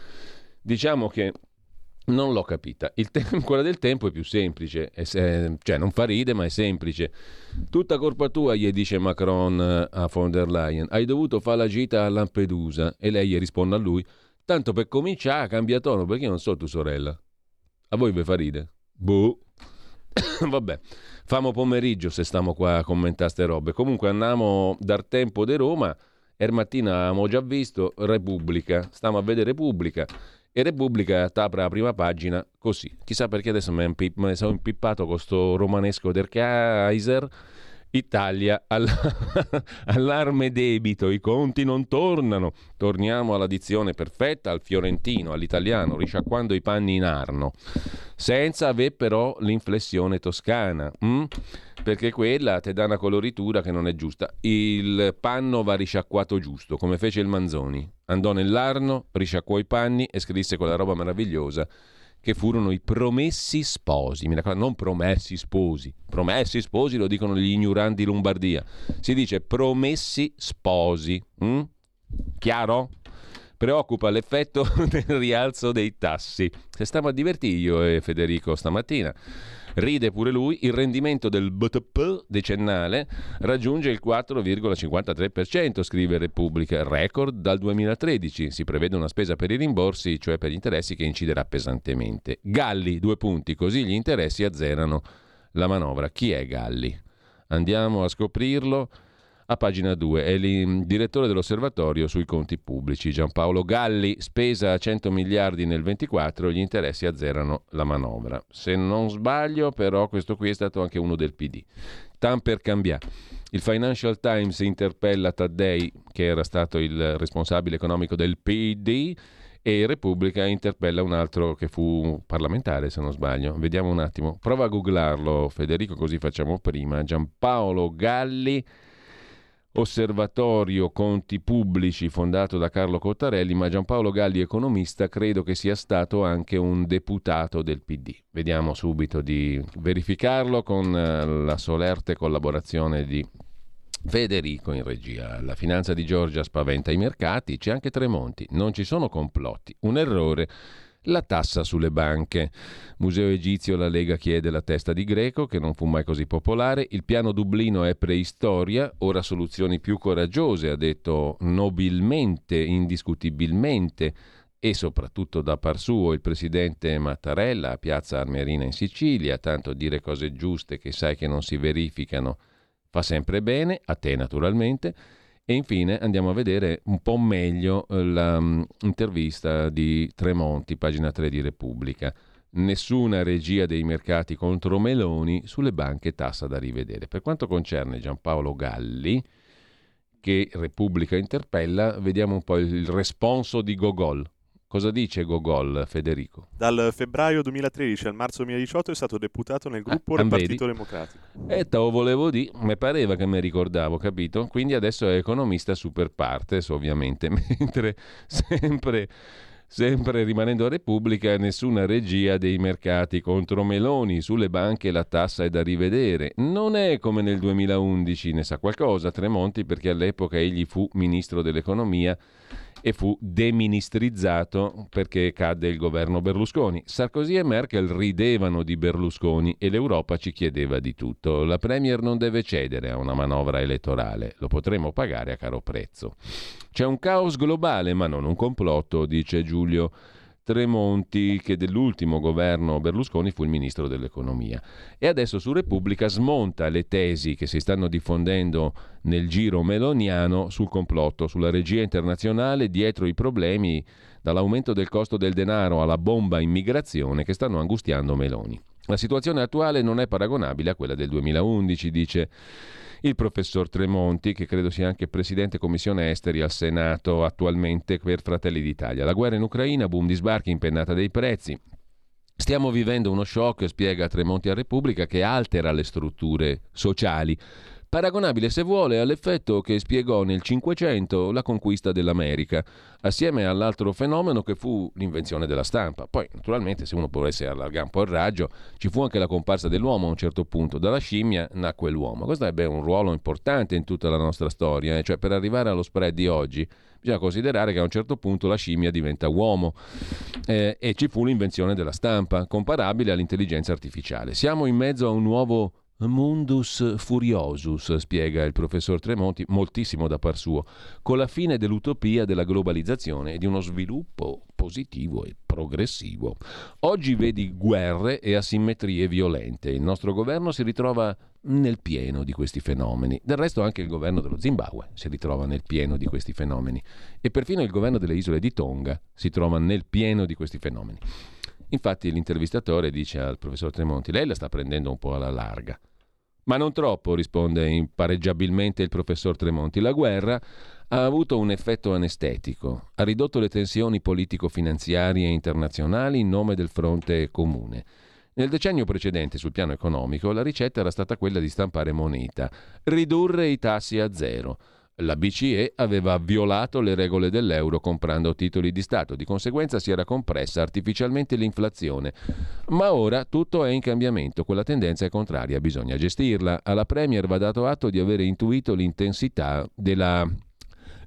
Diciamo che non l'ho capita. Te- (laughs) quella del tempo è più semplice, è se- cioè non fa ride, ma è semplice. Tutta colpa tua, gli dice Macron eh, a von der Leyen. Hai dovuto fare la gita a Lampedusa. E lei gli risponde a lui: Tanto per cominciare, cambia tono perché io non so tua sorella. A voi vi fa ride? Boh. (coughs) Vabbè, famo pomeriggio se stiamo qua a commentare ste robe. Comunque andiamo dal tempo di Roma. Ermattina abbiamo già visto Repubblica. Stiamo a vedere Repubblica. E Repubblica t'apre la prima pagina così. Chissà perché adesso me ne sono impippato con sto romanesco del Kaiser. Italia (laughs) allarme debito, i conti non tornano. Torniamo alla dizione perfetta, al fiorentino, all'italiano, risciacquando i panni in arno, senza aver però l'inflessione toscana, hm? perché quella ti dà una coloritura che non è giusta. Il panno va risciacquato giusto, come fece il Manzoni. Andò nell'Arno, risciacquò i panni e scrisse quella roba meravigliosa che furono i promessi sposi, mi raccomando, non promessi sposi, promessi sposi lo dicono gli ignoranti Lombardia, si dice promessi sposi, mm? chiaro? Preoccupa l'effetto (laughs) del rialzo dei tassi. Se stiamo a divertire io e Federico stamattina. Ride pure lui, il rendimento del BTP decennale raggiunge il 4,53%, scrive Repubblica, record dal 2013. Si prevede una spesa per i rimborsi, cioè per gli interessi, che inciderà pesantemente. Galli, due punti, così gli interessi azzerano la manovra. Chi è Galli? Andiamo a scoprirlo a pagina 2 è il direttore dell'osservatorio sui conti pubblici Giampaolo Galli, spesa a 100 miliardi nel 24, gli interessi azzerano la manovra. Se non sbaglio però questo qui è stato anche uno del PD. Tan per cambiare. Il Financial Times interpella Taddei, che era stato il responsabile economico del PD, e Repubblica interpella un altro che fu parlamentare, se non sbaglio. Vediamo un attimo. Prova a googlarlo, Federico, così facciamo prima. Giampaolo Galli osservatorio conti pubblici fondato da Carlo Cottarelli, ma Giampaolo Galli, economista, credo che sia stato anche un deputato del PD. Vediamo subito di verificarlo con eh, la solerte collaborazione di Federico in regia. La finanza di Giorgia spaventa i mercati, c'è anche Tremonti, non ci sono complotti, un errore la tassa sulle banche. Museo egizio la Lega chiede la testa di Greco, che non fu mai così popolare. Il piano Dublino è preistoria, ora soluzioni più coraggiose, ha detto nobilmente, indiscutibilmente e soprattutto da par suo il presidente Mattarella a Piazza Armerina in Sicilia, tanto dire cose giuste che sai che non si verificano fa sempre bene, a te naturalmente. E infine andiamo a vedere un po' meglio eh, l'intervista mm, di Tremonti, pagina 3 di Repubblica. Nessuna regia dei mercati contro Meloni, sulle banche tassa da rivedere. Per quanto concerne Giampaolo Galli, che Repubblica interpella, vediamo un po' il responso di Gogol. Cosa dice Gogol, Federico? Dal febbraio 2013 al marzo 2018 è stato deputato nel gruppo ah, del Partito Democratico. E eh, te lo volevo dire, mi pareva che mi ricordavo, capito? Quindi adesso è economista super partes, ovviamente, (laughs) mentre sempre Sempre rimanendo a Repubblica, nessuna regia dei mercati contro Meloni. Sulle banche la tassa è da rivedere. Non è come nel 2011, ne sa qualcosa Tremonti, perché all'epoca egli fu ministro dell'economia e fu deministrizzato perché cadde il governo Berlusconi. Sarkozy e Merkel ridevano di Berlusconi e l'Europa ci chiedeva di tutto. La Premier non deve cedere a una manovra elettorale, lo potremo pagare a caro prezzo. C'è un caos globale, ma non un complotto, dice Giulio Tremonti, che dell'ultimo governo Berlusconi fu il ministro dell'economia. E adesso su Repubblica smonta le tesi che si stanno diffondendo nel giro meloniano sul complotto, sulla regia internazionale dietro i problemi dall'aumento del costo del denaro alla bomba immigrazione che stanno angustiando Meloni. La situazione attuale non è paragonabile a quella del 2011, dice il professor Tremonti, che credo sia anche presidente commissione esteri al Senato attualmente per Fratelli d'Italia. La guerra in Ucraina, boom di sbarchi, impennata dei prezzi. Stiamo vivendo uno shock, spiega Tremonti a Repubblica, che altera le strutture sociali paragonabile se vuole all'effetto che spiegò nel Cinquecento la conquista dell'America, assieme all'altro fenomeno che fu l'invenzione della stampa. Poi, naturalmente, se uno potesse allargare un po' il raggio, ci fu anche la comparsa dell'uomo a un certo punto. Dalla scimmia nacque l'uomo. Questo ebbe un ruolo importante in tutta la nostra storia, eh? cioè per arrivare allo spread di oggi bisogna considerare che a un certo punto la scimmia diventa uomo eh, e ci fu l'invenzione della stampa, comparabile all'intelligenza artificiale. Siamo in mezzo a un nuovo Mundus furiosus, spiega il professor Tremonti, moltissimo da par suo, con la fine dell'utopia della globalizzazione e di uno sviluppo positivo e progressivo. Oggi vedi guerre e asimmetrie violente. Il nostro governo si ritrova nel pieno di questi fenomeni. Del resto anche il governo dello Zimbabwe si ritrova nel pieno di questi fenomeni. E perfino il governo delle isole di Tonga si trova nel pieno di questi fenomeni. Infatti l'intervistatore dice al professor Tremonti, lei la sta prendendo un po' alla larga. Ma non troppo, risponde impareggiabilmente il professor Tremonti. La guerra ha avuto un effetto anestetico, ha ridotto le tensioni politico-finanziarie internazionali in nome del fronte comune. Nel decennio precedente, sul piano economico, la ricetta era stata quella di stampare moneta, ridurre i tassi a zero. La BCE aveva violato le regole dell'euro comprando titoli di Stato, di conseguenza si era compressa artificialmente l'inflazione. Ma ora tutto è in cambiamento, quella tendenza è contraria, bisogna gestirla. Alla Premier va dato atto di avere intuito l'intensità della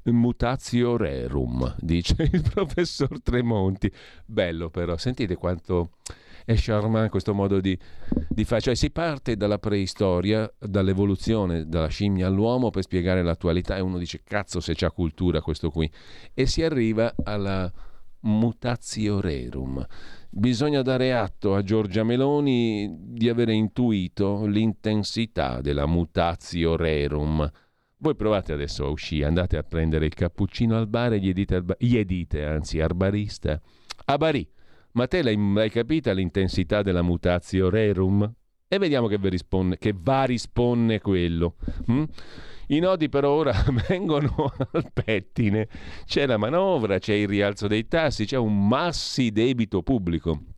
mutatio rerum, dice il (laughs) professor Tremonti. Bello però, sentite quanto è charmant questo modo di, di fare, cioè si parte dalla preistoria, dall'evoluzione dalla scimmia all'uomo per spiegare l'attualità e uno dice cazzo se c'ha cultura questo qui e si arriva alla mutatio rerum. Bisogna dare atto a Giorgia Meloni di avere intuito l'intensità della mutatio rerum. Voi provate adesso a uscire, andate a prendere il cappuccino al bar e gli dite, al ba- gli dite anzi al barista, a Bari, ma te l'hai, l'hai capita l'intensità della mutatio rerum? E vediamo che, risponde, che va risponde quello. Mm? I nodi per ora (laughs) vengono al pettine. C'è la manovra, c'è il rialzo dei tassi, c'è un massi debito pubblico.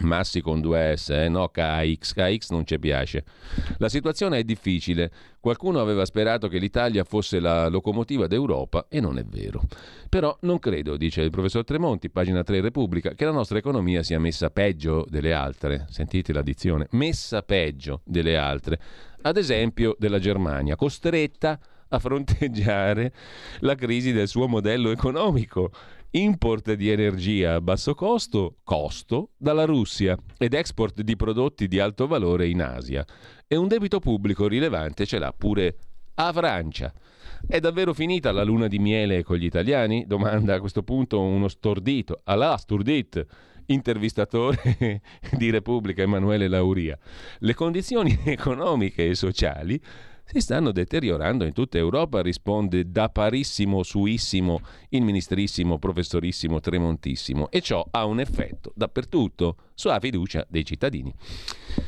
Massi con due S, eh? no KX, KX non ci piace. La situazione è difficile. Qualcuno aveva sperato che l'Italia fosse la locomotiva d'Europa e non è vero. Però non credo, dice il professor Tremonti, pagina 3 Repubblica, che la nostra economia sia messa peggio delle altre. Sentite la dizione, messa peggio delle altre. Ad esempio della Germania, costretta a fronteggiare la crisi del suo modello economico import di energia a basso costo, costo, dalla Russia ed export di prodotti di alto valore in Asia. E un debito pubblico rilevante ce l'ha pure a Francia. È davvero finita la luna di miele con gli italiani? Domanda a questo punto uno stordito. Alà, stordit! intervistatore (laughs) di Repubblica Emanuele Lauria. Le condizioni (laughs) economiche e sociali si stanno deteriorando in tutta Europa, risponde da parissimo suissimo il ministrissimo professorissimo Tremontissimo e ciò ha un effetto dappertutto sulla fiducia dei cittadini.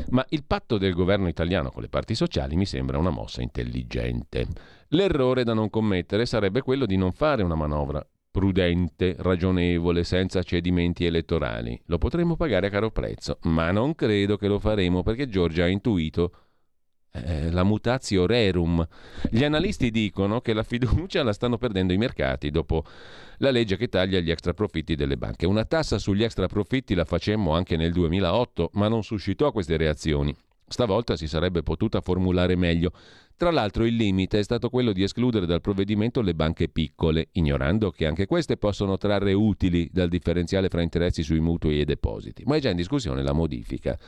Ma il patto del governo italiano con le parti sociali mi sembra una mossa intelligente. L'errore da non commettere sarebbe quello di non fare una manovra prudente, ragionevole, senza cedimenti elettorali. Lo potremmo pagare a caro prezzo, ma non credo che lo faremo perché Giorgia ha intuito eh, la mutatio rerum. Gli analisti dicono che la fiducia la stanno perdendo i mercati dopo la legge che taglia gli extra profitti delle banche. Una tassa sugli extra profitti la facemmo anche nel 2008, ma non suscitò queste reazioni. Stavolta si sarebbe potuta formulare meglio. Tra l'altro il limite è stato quello di escludere dal provvedimento le banche piccole, ignorando che anche queste possono trarre utili dal differenziale fra interessi sui mutui e depositi. Ma è già in discussione la modifica.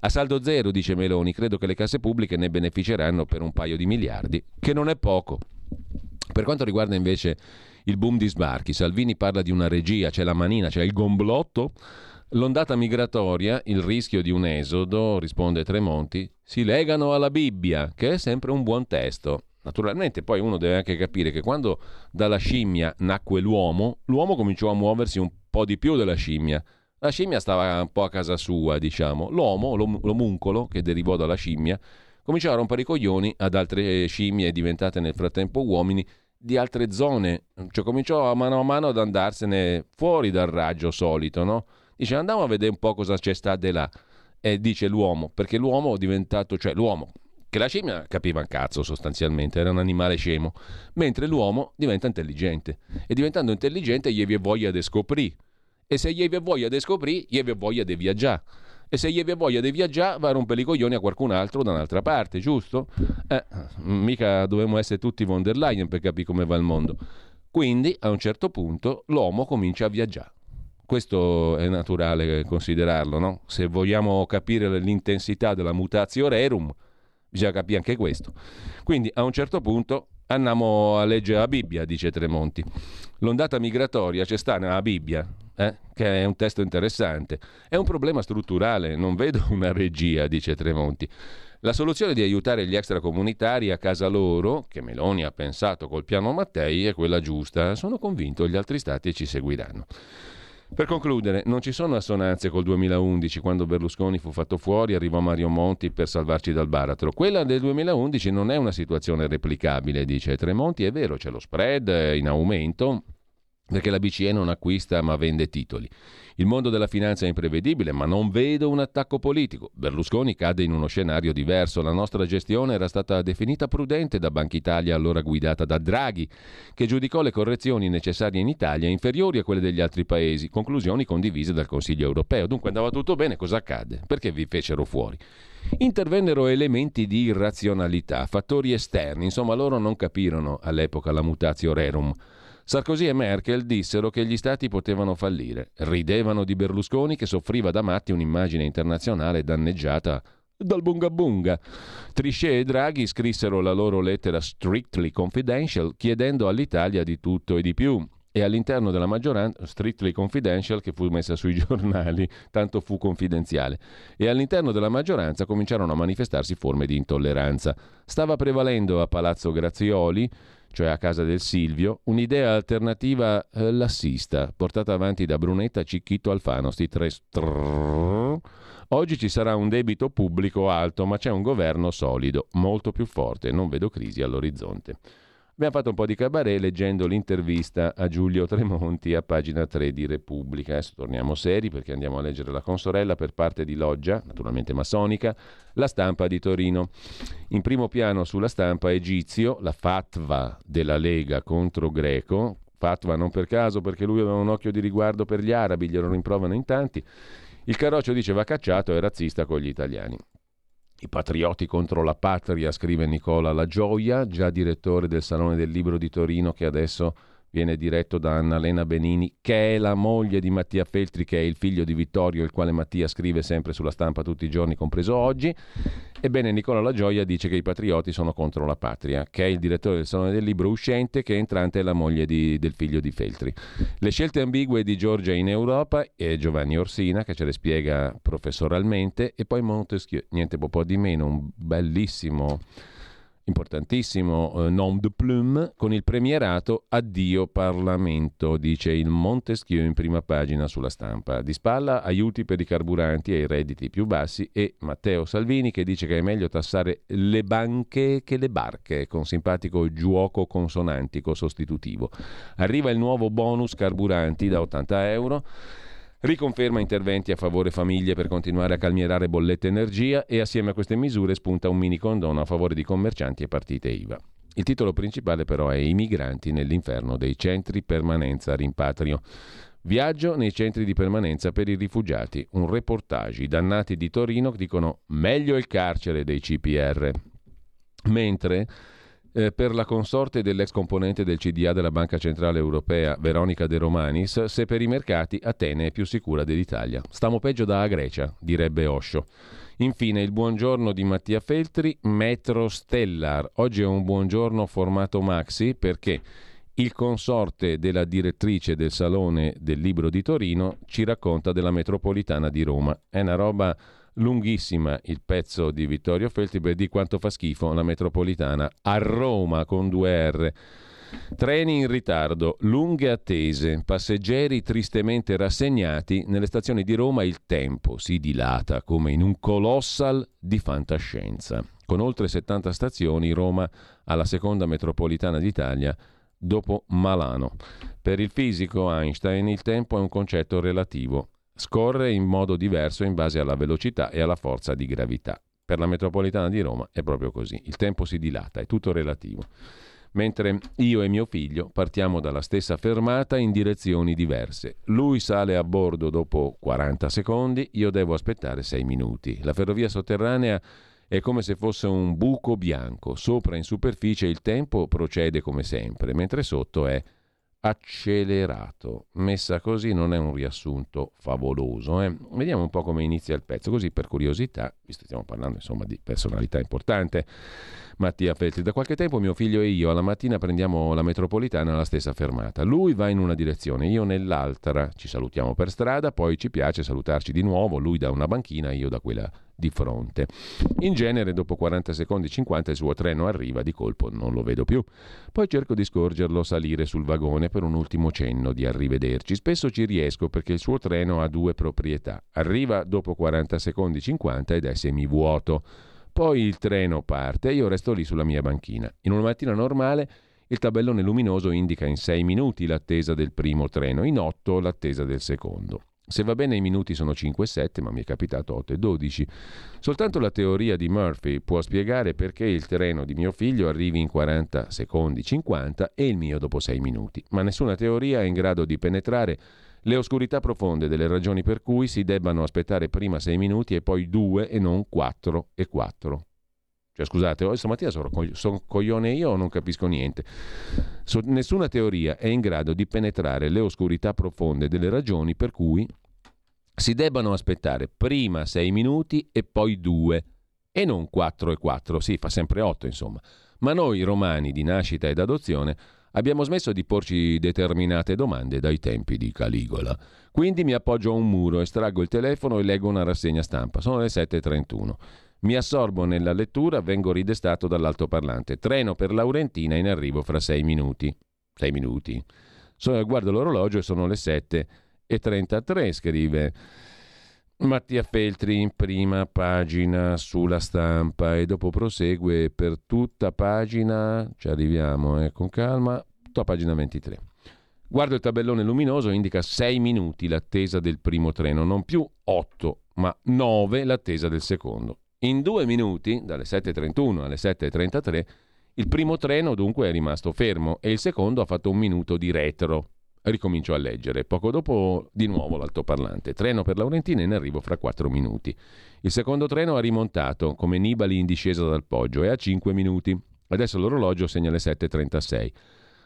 A saldo zero, dice Meloni, credo che le casse pubbliche ne beneficeranno per un paio di miliardi, che non è poco. Per quanto riguarda invece il boom di sbarchi, Salvini parla di una regia, c'è la manina, c'è il gomblotto. L'ondata migratoria, il rischio di un esodo, risponde Tremonti, si legano alla Bibbia, che è sempre un buon testo. Naturalmente poi uno deve anche capire che quando dalla scimmia nacque l'uomo, l'uomo cominciò a muoversi un po' di più della scimmia. La scimmia stava un po' a casa sua, diciamo. L'uomo, l'omuncolo, che derivò dalla scimmia, cominciò a rompere i coglioni ad altre scimmie diventate nel frattempo uomini di altre zone, cioè cominciò a mano a mano ad andarsene fuori dal raggio solito, no? Dice andiamo a vedere un po' cosa c'è sta di là. E dice l'uomo, perché l'uomo è diventato, cioè l'uomo, che la scimmia capiva un cazzo sostanzialmente, era un animale scemo, mentre l'uomo diventa intelligente. E diventando intelligente gli viene voglia di scoprire. E se gli viene voglia di scoprire, gli viene voglia di viaggiare. E se gli viene voglia di viaggiare, va a rompere i coglioni a qualcun altro da un'altra parte, giusto? Eh, mica dobbiamo essere tutti von der Leyen per capire come va il mondo. Quindi, a un certo punto, l'uomo comincia a viaggiare. Questo è naturale considerarlo, no? Se vogliamo capire l'intensità della mutatio rerum, bisogna capire anche questo. Quindi, a un certo punto, andiamo a leggere la Bibbia, dice Tremonti. L'ondata migratoria c'è sta nella Bibbia, eh? che è un testo interessante. È un problema strutturale, non vedo (laughs) una regia, dice Tremonti. La soluzione di aiutare gli extracomunitari a casa loro, che Meloni ha pensato col piano Mattei, è quella giusta. Sono convinto gli altri stati ci seguiranno. Per concludere, non ci sono assonanze col 2011, quando Berlusconi fu fatto fuori, arrivò Mario Monti per salvarci dal baratro. Quella del 2011 non è una situazione replicabile, dice Tremonti. È vero, c'è lo spread in aumento, perché la BCE non acquista ma vende titoli. Il mondo della finanza è imprevedibile, ma non vedo un attacco politico. Berlusconi cade in uno scenario diverso. La nostra gestione era stata definita prudente da Banca Italia, allora guidata da Draghi, che giudicò le correzioni necessarie in Italia inferiori a quelle degli altri paesi, conclusioni condivise dal Consiglio europeo. Dunque andava tutto bene, cosa accadde? Perché vi fecero fuori? Intervennero elementi di irrazionalità, fattori esterni, insomma loro non capirono all'epoca la mutatio rerum. Sarkozy e Merkel dissero che gli stati potevano fallire. Ridevano di Berlusconi che soffriva da matti un'immagine internazionale danneggiata dal bunga bunga. Trichet e Draghi scrissero la loro lettera strictly confidential chiedendo all'Italia di tutto e di più. E all'interno della maggioranza, strictly confidential, che fu messa sui (laughs) giornali, tanto fu confidenziale, e all'interno della maggioranza cominciarono a manifestarsi forme di intolleranza. Stava prevalendo a Palazzo Grazioli cioè a casa del Silvio, un'idea alternativa eh, lassista, portata avanti da Brunetta, Cicchito, Alfano, sti tre strrr. Oggi ci sarà un debito pubblico alto, ma c'è un governo solido, molto più forte, non vedo crisi all'orizzonte. Abbiamo fatto un po' di cabaret leggendo l'intervista a Giulio Tremonti a pagina 3 di Repubblica. Adesso torniamo seri perché andiamo a leggere la consorella per parte di Loggia, naturalmente massonica, la stampa di Torino. In primo piano sulla stampa egizio la fatwa della Lega contro Greco. Fatwa non per caso perché lui aveva un occhio di riguardo per gli arabi, glielo rimprovano in tanti. Il Carroccio dice va cacciato, è razzista con gli italiani. I patrioti contro la patria, scrive Nicola La Gioia, già direttore del Salone del Libro di Torino che adesso viene diretto da Annalena Benini, che è la moglie di Mattia Feltri, che è il figlio di Vittorio, il quale Mattia scrive sempre sulla stampa tutti i giorni, compreso oggi. Ebbene, Nicola La Gioia dice che i patrioti sono contro la patria, che è il direttore del Salone del Libro uscente, che entrante è la moglie di, del figlio di Feltri. Le scelte ambigue di Giorgia in Europa e Giovanni Orsina, che ce le spiega professoralmente, e poi Montesquieu, niente po' di meno, un bellissimo importantissimo eh, nom de plume, con il premierato Addio Parlamento, dice il Montesquieu in prima pagina sulla stampa. Di spalla aiuti per i carburanti e i redditi più bassi e Matteo Salvini che dice che è meglio tassare le banche che le barche, con simpatico giuoco consonantico sostitutivo. Arriva il nuovo bonus carburanti da 80 euro riconferma interventi a favore famiglie per continuare a calmierare bollette energia e assieme a queste misure spunta un mini condono a favore di commercianti e partite IVA. Il titolo principale però è I migranti nell'inferno dei centri permanenza rimpatrio. Viaggio nei centri di permanenza per i rifugiati. Un reportage. I dannati di Torino dicono meglio il carcere dei CPR. Mentre eh, per la consorte dell'ex componente del CDA della Banca Centrale Europea, Veronica De Romanis, se per i mercati Atene è più sicura dell'Italia. Stiamo peggio da Grecia, direbbe Osho. Infine il buongiorno di Mattia Feltri, Metro Stellar. Oggi è un buongiorno formato maxi perché il consorte della direttrice del Salone del Libro di Torino ci racconta della metropolitana di Roma. È una roba lunghissima il pezzo di Vittorio Feltri di quanto fa schifo la metropolitana a Roma con due R. Treni in ritardo, lunghe attese, passeggeri tristemente rassegnati, nelle stazioni di Roma il tempo si dilata come in un colossal di fantascienza. Con oltre 70 stazioni, Roma ha la seconda metropolitana d'Italia dopo Malano. Per il fisico Einstein il tempo è un concetto relativo, scorre in modo diverso in base alla velocità e alla forza di gravità. Per la metropolitana di Roma è proprio così, il tempo si dilata, è tutto relativo mentre io e mio figlio partiamo dalla stessa fermata in direzioni diverse. Lui sale a bordo dopo 40 secondi, io devo aspettare 6 minuti. La ferrovia sotterranea è come se fosse un buco bianco, sopra in superficie il tempo procede come sempre, mentre sotto è accelerato. Messa così non è un riassunto favoloso. Eh? Vediamo un po' come inizia il pezzo, così per curiosità, visto stiamo parlando insomma di personalità importante. Mattia Feltri. Da qualche tempo mio figlio e io alla mattina prendiamo la metropolitana alla stessa fermata. Lui va in una direzione, io nell'altra. Ci salutiamo per strada, poi ci piace salutarci di nuovo, lui da una banchina, io da quella di fronte. In genere dopo 40 secondi 50 il suo treno arriva di colpo, non lo vedo più. Poi cerco di scorgerlo salire sul vagone per un ultimo cenno di arrivederci. Spesso ci riesco perché il suo treno ha due proprietà. Arriva dopo 40 secondi 50 ed è semivuoto. Poi il treno parte e io resto lì sulla mia banchina. In una mattina normale il tabellone luminoso indica in 6 minuti l'attesa del primo treno, in 8 l'attesa del secondo. Se va bene i minuti sono 5 e 7, ma mi è capitato 8 e 12. Soltanto la teoria di Murphy può spiegare perché il treno di mio figlio arrivi in 40 secondi 50 e il mio dopo 6 minuti, ma nessuna teoria è in grado di penetrare le oscurità profonde delle ragioni per cui si debbano aspettare prima 6 minuti e poi 2 e non 4 e 4. Cioè, scusate, oh, stamattina sono, sono coglione io o non capisco niente. So, nessuna teoria è in grado di penetrare le oscurità profonde delle ragioni per cui si debbano aspettare prima 6 minuti e poi 2 e non 4 e 4, sì, fa sempre 8 insomma. Ma noi romani di nascita ed adozione Abbiamo smesso di porci determinate domande dai tempi di Caligola. Quindi mi appoggio a un muro, estraggo il telefono e leggo una rassegna stampa. Sono le 7.31. Mi assorbo nella lettura, vengo ridestato dall'altoparlante. Treno per Laurentina in arrivo fra 6 minuti. 6 minuti. So, guardo l'orologio e sono le 7.33, scrive Mattia Feltri in prima pagina sulla stampa e dopo prosegue per tutta pagina, ci arriviamo eh, con calma, tutta pagina 23. Guardo il tabellone luminoso, indica 6 minuti l'attesa del primo treno, non più 8, ma 9 l'attesa del secondo. In due minuti, dalle 7.31 alle 7.33, il primo treno dunque è rimasto fermo e il secondo ha fatto un minuto di retro. Ricomincio a leggere. Poco dopo di nuovo l'altoparlante. Treno per Laurentina in arrivo fra 4 minuti. Il secondo treno ha rimontato come Nibali in discesa dal poggio e ha 5 minuti. Adesso l'orologio segna le 7.36.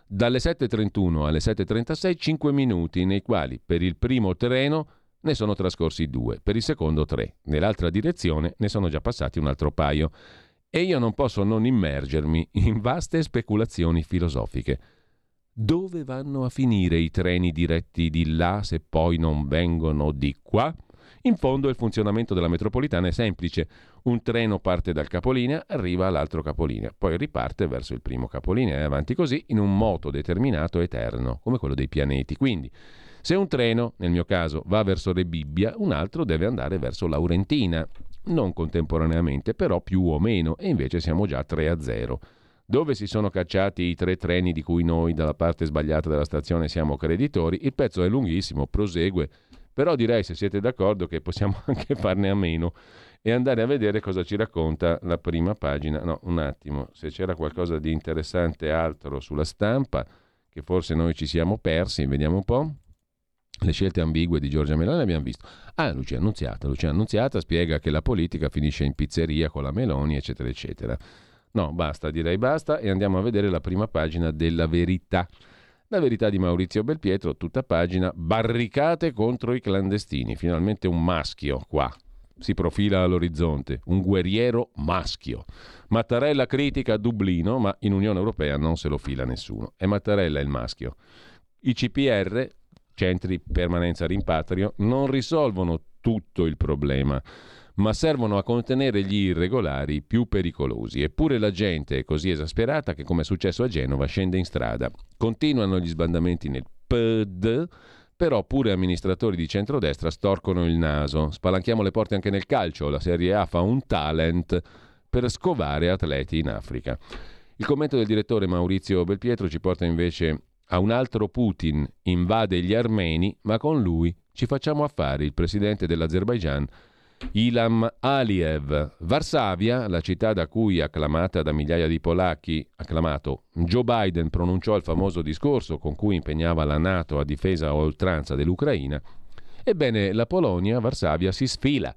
Dalle 7.31 alle 7.36 5 minuti nei quali per il primo treno ne sono trascorsi due, per il secondo tre. Nell'altra direzione ne sono già passati un altro paio. E io non posso non immergermi in vaste speculazioni filosofiche. Dove vanno a finire i treni diretti di là se poi non vengono di qua? In fondo il funzionamento della metropolitana è semplice. Un treno parte dal capolinea, arriva all'altro capolinea, poi riparte verso il primo capolinea e avanti così in un moto determinato eterno, come quello dei pianeti. Quindi, se un treno, nel mio caso, va verso Rebibbia, un altro deve andare verso Laurentina. Non contemporaneamente, però più o meno, e invece siamo già 3 a 0. Dove si sono cacciati i tre treni di cui noi dalla parte sbagliata della stazione siamo creditori? Il pezzo è lunghissimo, prosegue, però direi se siete d'accordo che possiamo (laughs) anche farne a meno e andare a vedere cosa ci racconta la prima pagina. No, un attimo, se c'era qualcosa di interessante altro sulla stampa, che forse noi ci siamo persi, vediamo un po'. Le scelte ambigue di Giorgia Meloni abbiamo visto. Ah, Lucia Annunziata. Lucia Annunziata spiega che la politica finisce in pizzeria con la Meloni, eccetera, eccetera. No, basta, direi basta e andiamo a vedere la prima pagina della verità. La verità di Maurizio Belpietro, tutta pagina, barricate contro i clandestini. Finalmente un maschio qua. si profila all'orizzonte, un guerriero maschio. Mattarella critica Dublino, ma in Unione Europea non se lo fila nessuno. E Mattarella è il maschio. I CPR, centri permanenza rimpatrio, non risolvono tutto il problema ma servono a contenere gli irregolari più pericolosi. Eppure la gente è così esasperata che, come è successo a Genova, scende in strada. Continuano gli sbandamenti nel PD, però pure amministratori di centrodestra storcono il naso. Spalanchiamo le porte anche nel calcio, la Serie A fa un talent per scovare atleti in Africa. Il commento del direttore Maurizio Belpietro ci porta invece a un altro Putin, invade gli armeni, ma con lui ci facciamo affari. Il presidente dell'Azerbaijan Ilham Aliyev. Varsavia, la città da cui, acclamata da migliaia di polacchi, acclamato, Joe Biden pronunciò il famoso discorso con cui impegnava la Nato a difesa a oltranza dell'Ucraina. Ebbene, la Polonia, Varsavia, si sfila.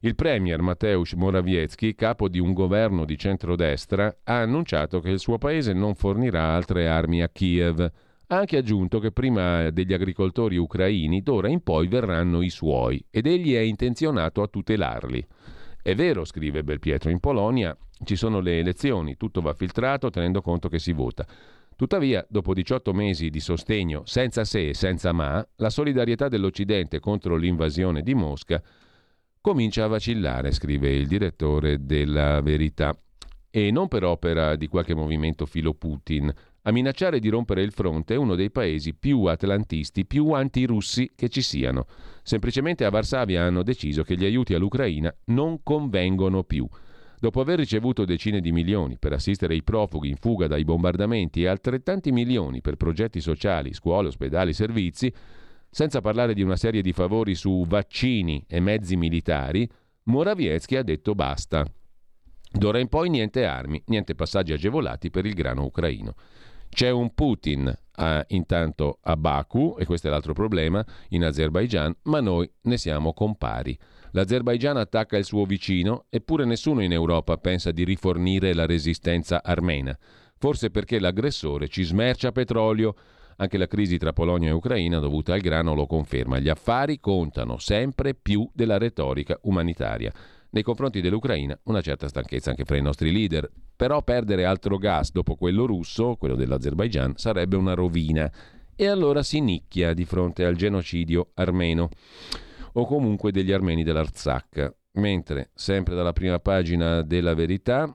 Il premier Mateusz Morawiecki, capo di un governo di centrodestra, ha annunciato che il suo paese non fornirà altre armi a Kiev ha anche aggiunto che prima degli agricoltori ucraini, d'ora in poi verranno i suoi ed egli è intenzionato a tutelarli. È vero, scrive Belpietro, in Polonia ci sono le elezioni, tutto va filtrato tenendo conto che si vota. Tuttavia, dopo 18 mesi di sostegno senza se e senza ma, la solidarietà dell'Occidente contro l'invasione di Mosca comincia a vacillare, scrive il direttore della Verità. E non per opera di qualche movimento filo Putin, a minacciare di rompere il fronte è uno dei paesi più atlantisti, più antirussi che ci siano. Semplicemente a Varsavia hanno deciso che gli aiuti all'Ucraina non convengono più. Dopo aver ricevuto decine di milioni per assistere i profughi in fuga dai bombardamenti e altrettanti milioni per progetti sociali, scuole, ospedali, servizi, senza parlare di una serie di favori su vaccini e mezzi militari, Morawiecki ha detto basta. D'ora in poi niente armi, niente passaggi agevolati per il grano ucraino. C'è un Putin eh, intanto a Baku, e questo è l'altro problema, in Azerbaijan, ma noi ne siamo compari. L'Azerbaijan attacca il suo vicino, eppure nessuno in Europa pensa di rifornire la resistenza armena. Forse perché l'aggressore ci smercia petrolio. Anche la crisi tra Polonia e Ucraina dovuta al grano lo conferma. Gli affari contano sempre più della retorica umanitaria. Nei confronti dell'Ucraina una certa stanchezza anche fra i nostri leader, però perdere altro gas dopo quello russo, quello dell'Azerbaijan, sarebbe una rovina. E allora si nicchia di fronte al genocidio armeno, o comunque degli armeni dell'Arzak. Mentre, sempre dalla prima pagina della verità,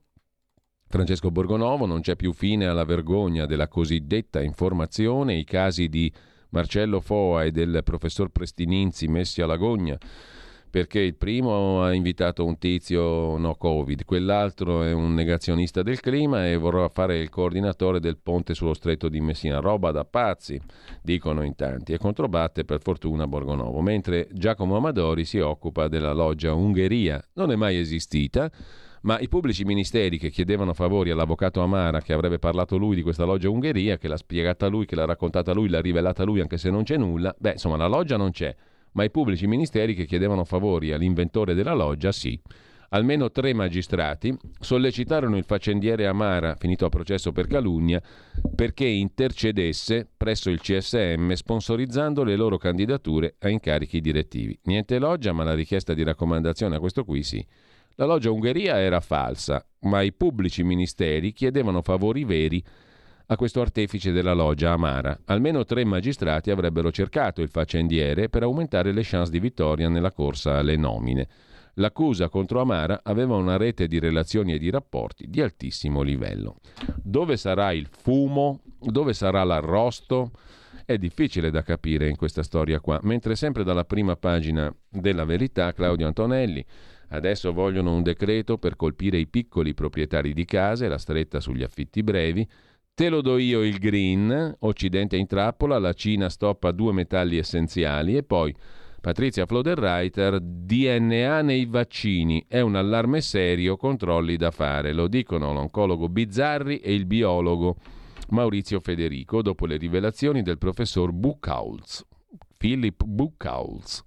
Francesco Borgonovo non c'è più fine alla vergogna della cosiddetta informazione, i casi di Marcello Foa e del professor Prestininzi messi alla gogna perché il primo ha invitato un tizio no covid, quell'altro è un negazionista del clima e vorrà fare il coordinatore del ponte sullo stretto di Messina, roba da pazzi, dicono in tanti, e controbatte per fortuna Borgonovo, mentre Giacomo Amadori si occupa della loggia Ungheria, non è mai esistita, ma i pubblici ministeri che chiedevano favori all'avvocato Amara, che avrebbe parlato lui di questa loggia Ungheria, che l'ha spiegata lui, che l'ha raccontata lui, l'ha rivelata lui, anche se non c'è nulla, beh, insomma, la loggia non c'è ma i pubblici ministeri che chiedevano favori all'inventore della loggia sì. Almeno tre magistrati sollecitarono il faccendiere Amara, finito a processo per calunnia, perché intercedesse presso il CSM sponsorizzando le loro candidature a incarichi direttivi. Niente loggia, ma la richiesta di raccomandazione a questo qui sì. La loggia Ungheria era falsa, ma i pubblici ministeri chiedevano favori veri a questo artefice della loggia Amara. Almeno tre magistrati avrebbero cercato il faccendiere per aumentare le chance di vittoria nella corsa alle nomine. L'accusa contro Amara aveva una rete di relazioni e di rapporti di altissimo livello. Dove sarà il fumo? Dove sarà l'arrosto? È difficile da capire in questa storia qua, mentre sempre dalla prima pagina della verità Claudio Antonelli Adesso vogliono un decreto per colpire i piccoli proprietari di case, la stretta sugli affitti brevi, Te lo do io il green, Occidente in trappola, la Cina stoppa due metalli essenziali e poi Patrizia Floderreiter, DNA nei vaccini, è un allarme serio, controlli da fare, lo dicono l'oncologo Bizzarri e il biologo Maurizio Federico dopo le rivelazioni del professor Buchholz, Philip Buchholz,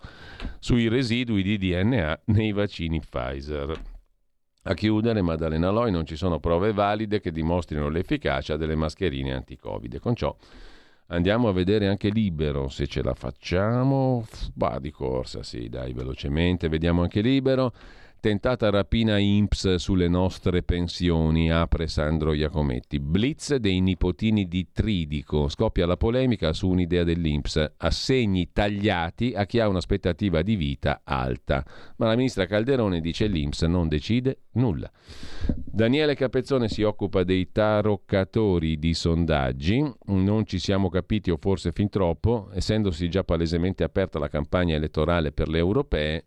sui residui di DNA nei vaccini Pfizer. A chiudere, Maddalena Loi, non ci sono prove valide che dimostrino l'efficacia delle mascherine anti-Covid. Con ciò Andiamo a vedere anche Libero, se ce la facciamo. Bah, di corsa, sì, dai, velocemente, vediamo anche Libero. Tentata rapina INPS sulle nostre pensioni, apre Sandro Iacometti. Blitz dei nipotini di Tridico. Scoppia la polemica su un'idea dell'INPS. Assegni tagliati a chi ha un'aspettativa di vita alta. Ma la ministra Calderone dice l'INPS non decide nulla. Daniele Capezzone si occupa dei taroccatori di sondaggi. Non ci siamo capiti o forse fin troppo, essendosi già palesemente aperta la campagna elettorale per le europee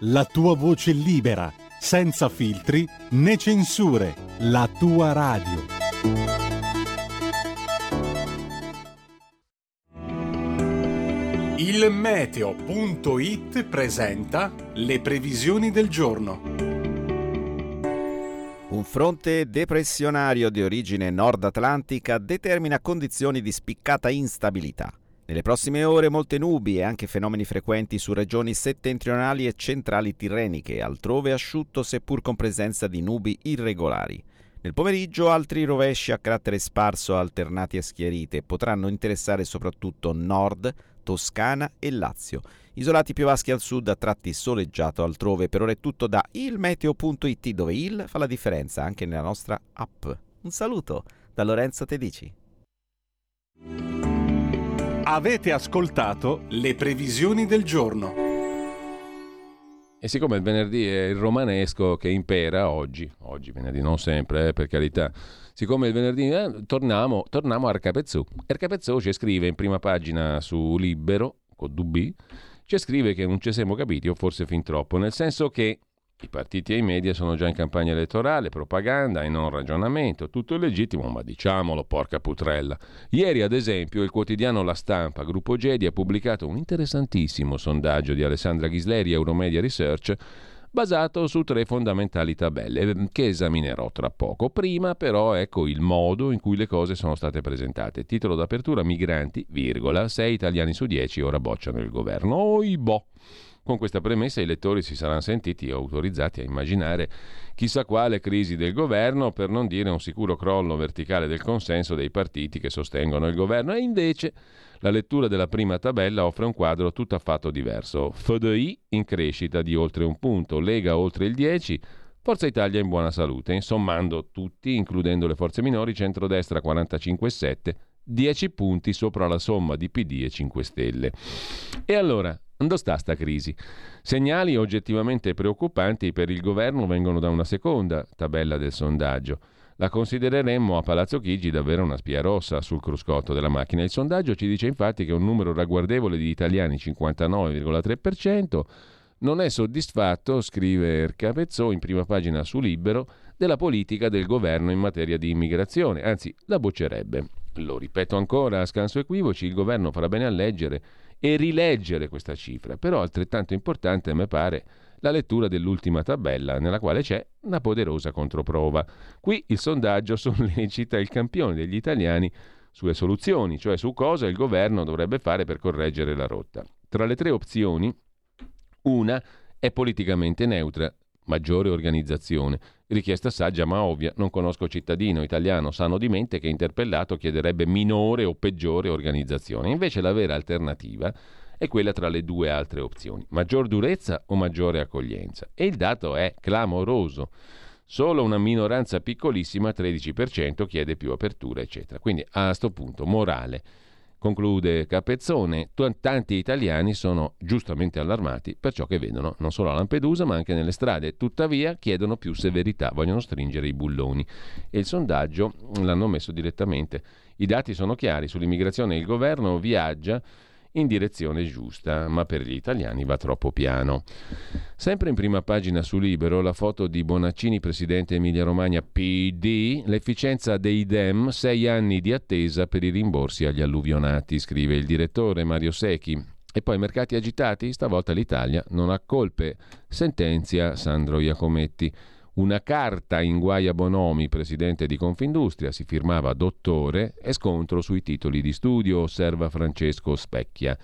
la tua voce libera, senza filtri né censure, la tua radio. Il meteo.it presenta le previsioni del giorno. Un fronte depressionario di origine nord-atlantica determina condizioni di spiccata instabilità. Nelle prossime ore molte nubi e anche fenomeni frequenti su regioni settentrionali e centrali tirreniche, altrove asciutto seppur con presenza di nubi irregolari. Nel pomeriggio altri rovesci a carattere sparso alternati a schiarite potranno interessare soprattutto nord, Toscana e Lazio. Isolati piovaschi al sud a tratti soleggiato altrove. Per ora è tutto da ilmeteo.it dove il fa la differenza anche nella nostra app. Un saluto da Lorenzo Tedici. Avete ascoltato le previsioni del giorno. E siccome il venerdì è il romanesco che impera oggi, oggi venerdì non sempre, eh, per carità, siccome il venerdì eh, torniamo, torniamo a Arcapezzù. Arcapezzù ci scrive in prima pagina su Libero, con DB, ci scrive che non ci siamo capiti, o forse fin troppo, nel senso che i partiti e i media sono già in campagna elettorale, propaganda e non ragionamento, tutto legittimo, ma diciamolo, porca putrella. Ieri, ad esempio, il quotidiano La Stampa, gruppo Gedi, ha pubblicato un interessantissimo sondaggio di Alessandra Ghisleri, Euromedia Research, basato su tre fondamentali tabelle eh, che esaminerò tra poco. Prima però ecco il modo in cui le cose sono state presentate. Titolo d'apertura migranti, virgola, 6 italiani su 10 ora bocciano il governo. Oi boh! Con questa premessa i lettori si saranno sentiti autorizzati a immaginare chissà quale crisi del governo, per non dire un sicuro crollo verticale del consenso dei partiti che sostengono il governo. E invece la lettura della prima tabella offre un quadro tutt'affatto diverso. FDI in crescita di oltre un punto, Lega oltre il 10, Forza Italia in buona salute, insommando tutti, includendo le forze minori, centrodestra 45,7, 10 punti sopra la somma di PD e 5 Stelle. E allora, dove sta sta crisi? Segnali oggettivamente preoccupanti per il governo vengono da una seconda tabella del sondaggio. La considereremmo a Palazzo Chigi davvero una spia rossa sul cruscotto della macchina. Il sondaggio ci dice infatti che un numero ragguardevole di italiani, 59,3%, non è soddisfatto, scrive Ercapezzò in prima pagina su Libero, della politica del governo in materia di immigrazione, anzi la boccerebbe. Lo ripeto ancora a scanso equivoci, il governo farà bene a leggere e rileggere questa cifra. Però altrettanto importante, a me pare, la lettura dell'ultima tabella nella quale c'è una poderosa controprova. Qui il sondaggio (laughs) sollecita il campione degli italiani sulle soluzioni, cioè su cosa il governo dovrebbe fare per correggere la rotta. Tra le tre opzioni, una è politicamente neutra, maggiore organizzazione. Richiesta saggia ma ovvia, non conosco cittadino italiano sano di mente che interpellato chiederebbe minore o peggiore organizzazione. Invece la vera alternativa è quella tra le due altre opzioni, maggior durezza o maggiore accoglienza. E il dato è clamoroso. Solo una minoranza piccolissima, 13%, chiede più apertura, eccetera. Quindi a questo punto, morale. Conclude Capezzone, tanti italiani sono giustamente allarmati per ciò che vedono non solo a Lampedusa ma anche nelle strade, tuttavia chiedono più severità, vogliono stringere i bulloni. E il sondaggio l'hanno messo direttamente. I dati sono chiari, sull'immigrazione. Il governo viaggia in direzione giusta, ma per gli italiani va troppo piano. Sempre in prima pagina su Libero la foto di Bonaccini, presidente Emilia-Romagna PD, l'efficienza dei DEM, sei anni di attesa per i rimborsi agli alluvionati, scrive il direttore Mario Secchi. E poi mercati agitati, stavolta l'Italia non ha colpe, sentenzia Sandro Iacometti. Una carta in guaia Bonomi, presidente di Confindustria, si firmava dottore e scontro sui titoli di studio, osserva Francesco Specchia.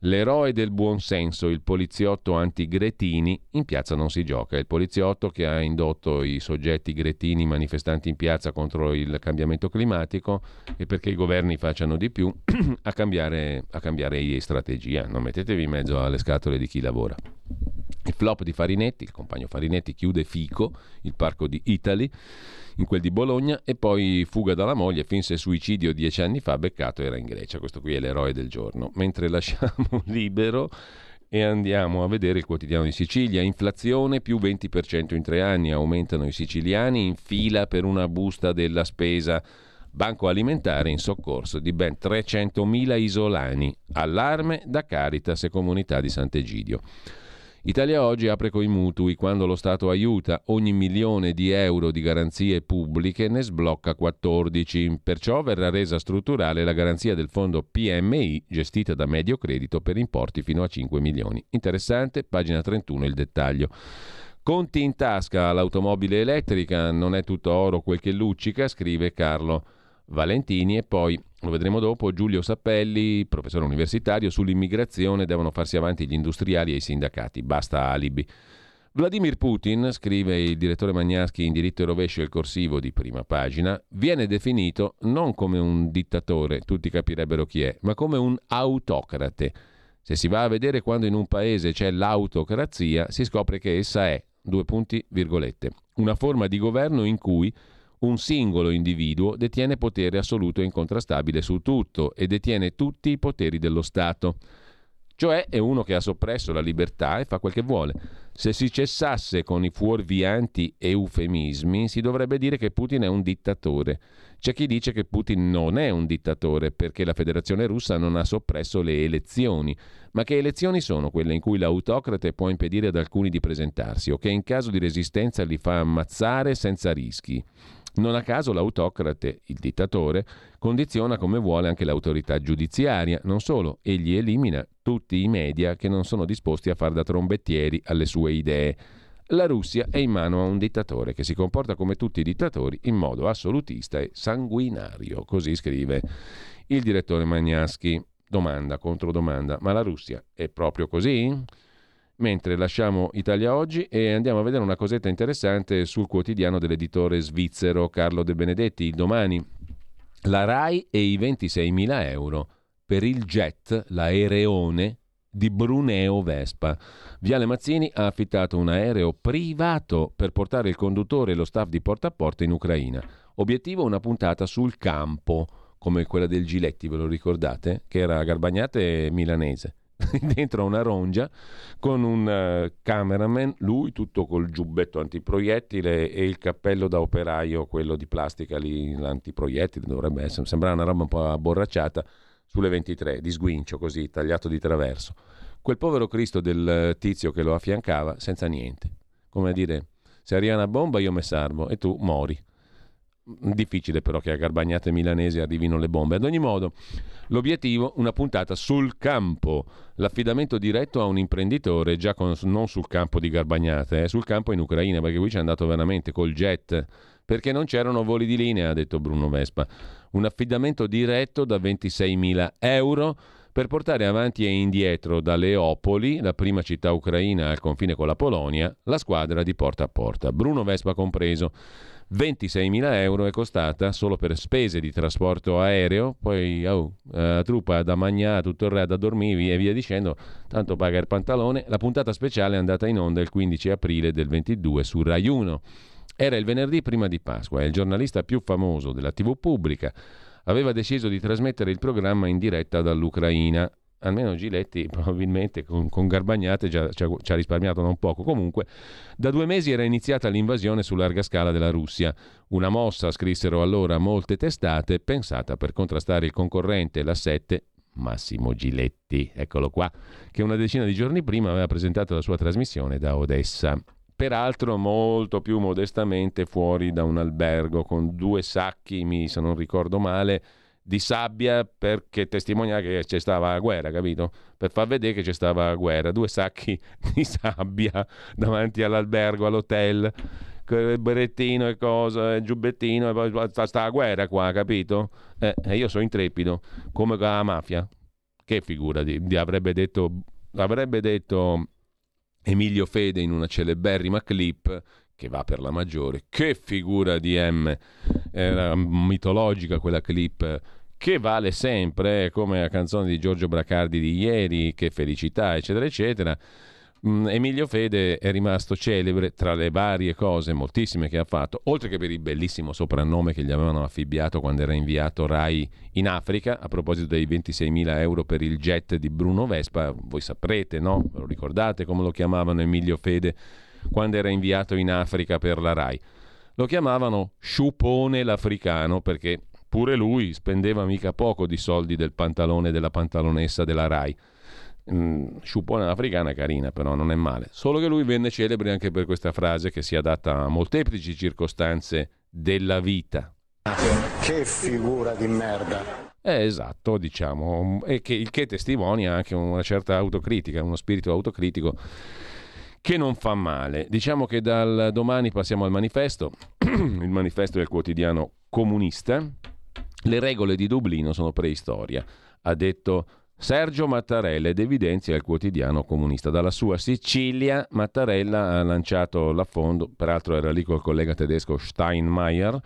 L'eroe del buonsenso, il poliziotto anti-Gretini, in piazza non si gioca. Il poliziotto che ha indotto i soggetti gretini manifestanti in piazza contro il cambiamento climatico e perché i governi facciano di più (clears throat) a cambiare, a cambiare strategia. Non mettetevi in mezzo alle scatole di chi lavora. Il flop di Farinetti, il compagno Farinetti chiude Fico, il parco di Italy, in quel di Bologna, e poi fuga dalla moglie, finse suicidio dieci anni fa, beccato era in Grecia. Questo qui è l'eroe del giorno. Mentre lasciamo (laughs) libero e andiamo a vedere il quotidiano di Sicilia. Inflazione più 20% in tre anni, aumentano i siciliani in fila per una busta della spesa. Banco alimentare in soccorso di ben 300.000 isolani. Allarme da Caritas e Comunità di Sant'Egidio. Italia Oggi apre coi mutui. Quando lo Stato aiuta ogni milione di euro di garanzie pubbliche ne sblocca 14. Perciò verrà resa strutturale la garanzia del fondo PMI gestita da Medio Credito per importi fino a 5 milioni. Interessante, pagina 31 il dettaglio. Conti in tasca all'automobile elettrica, non è tutto oro quel che luccica, scrive Carlo Valentini e poi lo vedremo dopo, Giulio Sappelli, professore universitario, sull'immigrazione devono farsi avanti gli industriali e i sindacati, basta alibi. Vladimir Putin, scrive il direttore Magnaschi in diritto e rovescio il corsivo di prima pagina, viene definito non come un dittatore, tutti capirebbero chi è, ma come un autocrate. Se si va a vedere quando in un paese c'è l'autocrazia, si scopre che essa è, due punti, virgolette, una forma di governo in cui un singolo individuo detiene potere assoluto e incontrastabile su tutto e detiene tutti i poteri dello Stato. Cioè è uno che ha soppresso la libertà e fa quel che vuole. Se si cessasse con i fuorvianti eufemismi, si dovrebbe dire che Putin è un dittatore. C'è chi dice che Putin non è un dittatore perché la Federazione russa non ha soppresso le elezioni. Ma che elezioni sono quelle in cui l'autocrate può impedire ad alcuni di presentarsi o che in caso di resistenza li fa ammazzare senza rischi? Non a caso l'autocrate, il dittatore, condiziona come vuole anche l'autorità giudiziaria, non solo, egli elimina tutti i media che non sono disposti a far da trombettieri alle sue idee. La Russia è in mano a un dittatore che si comporta come tutti i dittatori in modo assolutista e sanguinario, così scrive il direttore Magnaschi. Domanda, controdomanda, ma la Russia è proprio così? Mentre lasciamo Italia Oggi e andiamo a vedere una cosetta interessante sul quotidiano dell'editore svizzero Carlo De Benedetti, il domani. La RAI e i 26.000 euro per il jet, l'aereone di Bruneo Vespa. Viale Mazzini ha affittato un aereo privato per portare il conduttore e lo staff di porta a porta in Ucraina. Obiettivo una puntata sul campo, come quella del Giletti, ve lo ricordate? Che era Garbagnate milanese. (laughs) dentro a una rongia con un uh, cameraman, lui tutto col giubbetto antiproiettile e il cappello da operaio, quello di plastica lì, l'antiproiettile dovrebbe essere, sembrava una roba un po' abborracciata, sulle 23, di sguincio così, tagliato di traverso. Quel povero Cristo del tizio che lo affiancava senza niente, come a dire, se arriva una bomba io me salvo e tu mori. Difficile però che a Garbagnate milanesi arrivino le bombe. Ad ogni modo, l'obiettivo, una puntata sul campo, l'affidamento diretto a un imprenditore, già con, non sul campo di Garbagnate, eh, sul campo in Ucraina, perché qui ci è andato veramente col jet, perché non c'erano voli di linea, ha detto Bruno Vespa. Un affidamento diretto da 26.000 euro per portare avanti e indietro da Leopoli, la prima città ucraina al confine con la Polonia, la squadra di porta a porta, Bruno Vespa compreso. 26.000 euro è costata solo per spese di trasporto aereo, poi oh, eh, truppa da mangiare, tutto il re da dormire e via dicendo, tanto paga il pantalone. La puntata speciale è andata in onda il 15 aprile del 22 su Rai 1. Era il venerdì prima di Pasqua e il giornalista più famoso della TV pubblica aveva deciso di trasmettere il programma in diretta dall'Ucraina almeno Giletti (laughs) probabilmente con, con Garbagnate già, ci, ha, ci, ha, risparmiato non poco. Comunque, da due mesi era iniziata l'invasione su larga scala della Russia. Una mossa, scrissero allora molte testate, pensata per contrastare il concorrente, la 7, Massimo Giletti, eccolo qua, che una decina di giorni prima aveva presentato la sua trasmissione da Odessa. Peraltro molto più modestamente fuori da un albergo con due sacchi, mi, se non ricordo male, di sabbia perché testimonia che c'è stava la guerra, capito? Per far vedere che c'è stava la guerra. Due sacchi (laughs) di sabbia davanti all'albergo, all'hotel, il berrettino e cosa, il giubbettino, e poi sta la guerra qua, capito? Eh, io sono intrepido, come la mafia. Che figura di, di avrebbe detto, avrebbe detto Emilio Fede in una celeberrima clip che va per la maggiore. Che figura di M! Era mitologica quella clip che vale sempre, come la canzone di Giorgio Bracardi di ieri, che felicità, eccetera, eccetera. Mm, Emilio Fede è rimasto celebre tra le varie cose, moltissime che ha fatto, oltre che per il bellissimo soprannome che gli avevano affibbiato quando era inviato Rai in Africa, a proposito dei 26.000 euro per il jet di Bruno Vespa, voi saprete, no? Lo ricordate come lo chiamavano Emilio Fede quando era inviato in Africa per la Rai? Lo chiamavano Sciupone l'africano perché Pure lui spendeva mica poco di soldi del pantalone della pantalonessa della Rai. Mm, sciupone africana carina, però non è male. Solo che lui venne celebre anche per questa frase che si adatta a molteplici circostanze della vita. Che figura di merda. Eh, esatto, diciamo, e che, il che testimonia anche una certa autocritica, uno spirito autocritico che non fa male. Diciamo che dal domani passiamo al manifesto, (clears throat) il manifesto del quotidiano comunista, le regole di Dublino sono preistoria, ha detto Sergio Mattarella ed evidenzia il quotidiano comunista. Dalla sua Sicilia Mattarella ha lanciato l'affondo, peraltro era lì col collega tedesco Steinmeier,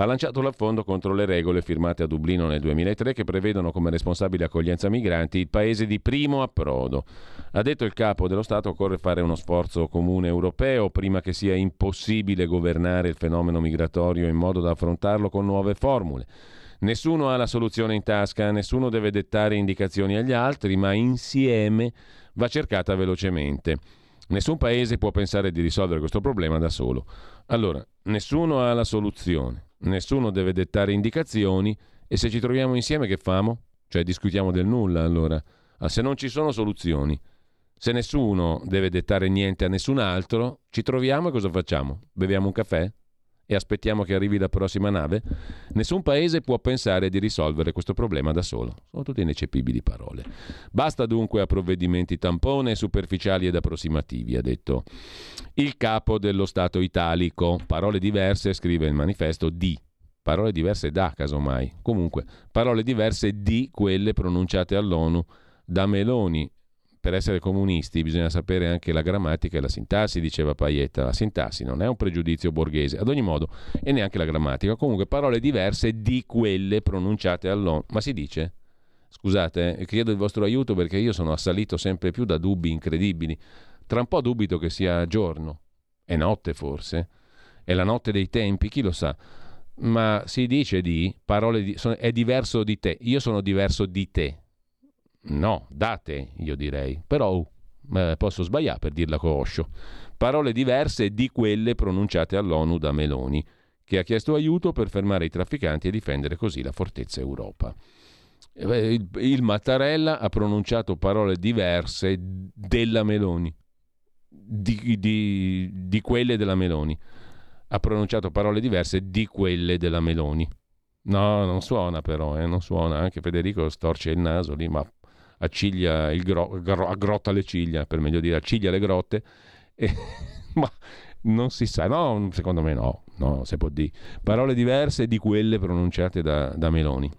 ha lanciato l'affondo contro le regole firmate a Dublino nel 2003 che prevedono come responsabile accoglienza migranti il paese di primo approdo. Ha detto il capo dello Stato occorre fare uno sforzo comune europeo prima che sia impossibile governare il fenomeno migratorio in modo da affrontarlo con nuove formule. Nessuno ha la soluzione in tasca, nessuno deve dettare indicazioni agli altri, ma insieme va cercata velocemente. Nessun paese può pensare di risolvere questo problema da solo. Allora, nessuno ha la soluzione, nessuno deve dettare indicazioni e se ci troviamo insieme che famo? Cioè discutiamo del nulla allora. Ah, se non ci sono soluzioni, se nessuno deve dettare niente a nessun altro, ci troviamo e cosa facciamo? Beviamo un caffè? E aspettiamo che arrivi la prossima nave? Nessun paese può pensare di risolvere questo problema da solo. Sono tutte ineccepibili parole. Basta dunque a provvedimenti tampone, superficiali ed approssimativi, ha detto il capo dello Stato italico. Parole diverse, scrive il manifesto, di parole diverse da, casomai. Comunque, parole diverse di quelle pronunciate all'ONU da Meloni per essere comunisti bisogna sapere anche la grammatica e la sintassi, diceva Paietta. La sintassi non è un pregiudizio borghese, ad ogni modo, e neanche la grammatica. Comunque parole diverse di quelle pronunciate all'ONU. Ma si dice? Scusate, eh, chiedo il vostro aiuto perché io sono assalito sempre più da dubbi incredibili. Tra un po' dubito che sia giorno. È notte forse? È la notte dei tempi, chi lo sa? Ma si dice di parole di, è diverso di te. Io sono diverso di te No, date, io direi. Però eh, posso sbagliare per dirla coscio. Parole diverse di quelle pronunciate all'ONU da Meloni, che ha chiesto aiuto per fermare i trafficanti e difendere così la fortezza Europa. Eh, il, il Mattarella ha pronunciato parole diverse della Meloni, di, di, di quelle della Meloni. Ha pronunciato parole diverse di quelle della Meloni. No, non suona però, eh, non suona. Anche Federico storce il naso lì, ma acciglia il gro- gro- aggrotta le ciglia, per meglio dire, acciglia le grotte, e, (laughs) ma non si sa, no, secondo me no, no, se può dire. Parole diverse di quelle pronunciate da, da Meloni.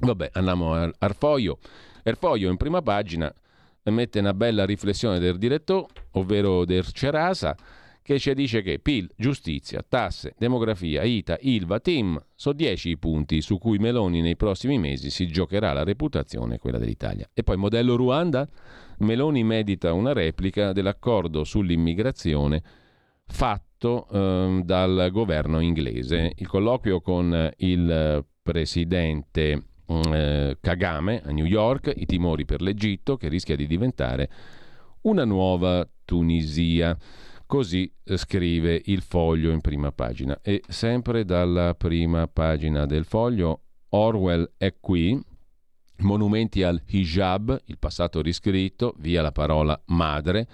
Vabbè, andiamo al Arfoio. Erfoio in prima pagina mette una bella riflessione del direttore, ovvero del Cerasa, che ci dice che PIL, giustizia, tasse, demografia, ITA, ILVA, TIM sono 10 i punti su cui Meloni nei prossimi mesi si giocherà la reputazione e quella dell'Italia. E poi modello Ruanda? Meloni medita una replica dell'accordo sull'immigrazione fatto eh, dal governo inglese. Il colloquio con il presidente mm, eh, Kagame a New York, i timori per l'Egitto che rischia di diventare una nuova Tunisia. Così eh, scrive il foglio in prima pagina. E sempre dalla prima pagina del foglio, Orwell è qui, monumenti al hijab, il passato riscritto, via la parola madre,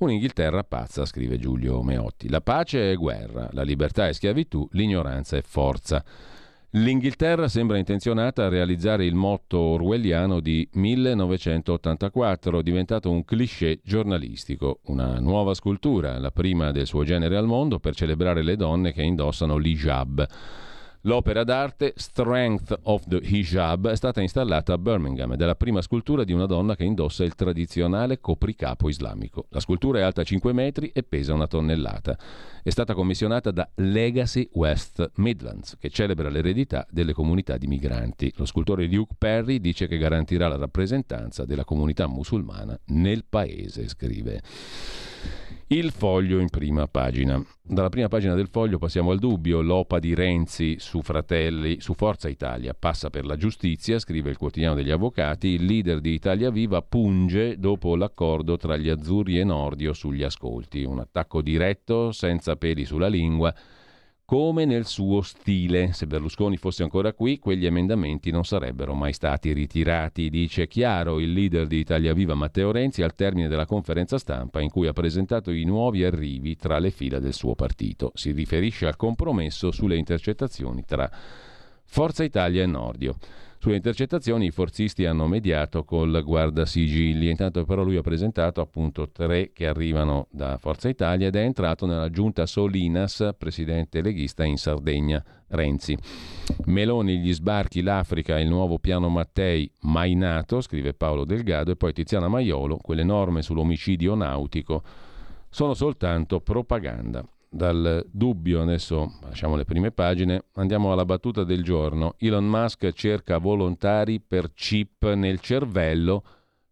Un'Inghilterra pazza, scrive Giulio Meotti. La pace è guerra, la libertà è schiavitù, l'ignoranza è forza. L'Inghilterra sembra intenzionata a realizzare il motto orwelliano di 1984, diventato un cliché giornalistico, una nuova scultura, la prima del suo genere al mondo per celebrare le donne che indossano l'hijab. L'opera d'arte Strength of the Hijab è stata installata a Birmingham ed è la prima scultura di una donna che indossa il tradizionale copricapo islamico. La scultura è alta 5 metri e pesa una tonnellata. È stata commissionata da Legacy West Midlands, che celebra l'eredità delle comunità di migranti. Lo scultore Luke Perry dice che garantirà la rappresentanza della comunità musulmana nel paese, scrive. Il foglio in prima pagina. Dalla prima pagina del foglio passiamo al dubbio. L'OPA di Renzi su Fratelli, su Forza Italia passa per la giustizia, scrive il quotidiano degli avvocati. Il leader di Italia Viva punge dopo l'accordo tra gli azzurri e Nordio sugli ascolti. Un attacco diretto, senza peli sulla lingua come nel suo stile. Se Berlusconi fosse ancora qui, quegli emendamenti non sarebbero mai stati ritirati, dice chiaro il leader di Italia Viva Matteo Renzi al termine della conferenza stampa in cui ha presentato i nuovi arrivi tra le fila del suo partito. Si riferisce al compromesso sulle intercettazioni tra Forza Italia e Nordio. Sulle intercettazioni i forzisti hanno mediato col guardasigilli, intanto però lui ha presentato appunto tre che arrivano da Forza Italia ed è entrato nella giunta Solinas, presidente leghista in Sardegna, Renzi. Meloni, gli sbarchi, l'Africa e il nuovo piano Mattei mai nato, scrive Paolo Delgado, e poi Tiziana Maiolo, quelle norme sull'omicidio nautico. Sono soltanto propaganda dal dubbio, adesso lasciamo le prime pagine, andiamo alla battuta del giorno. Elon Musk cerca volontari per chip nel cervello,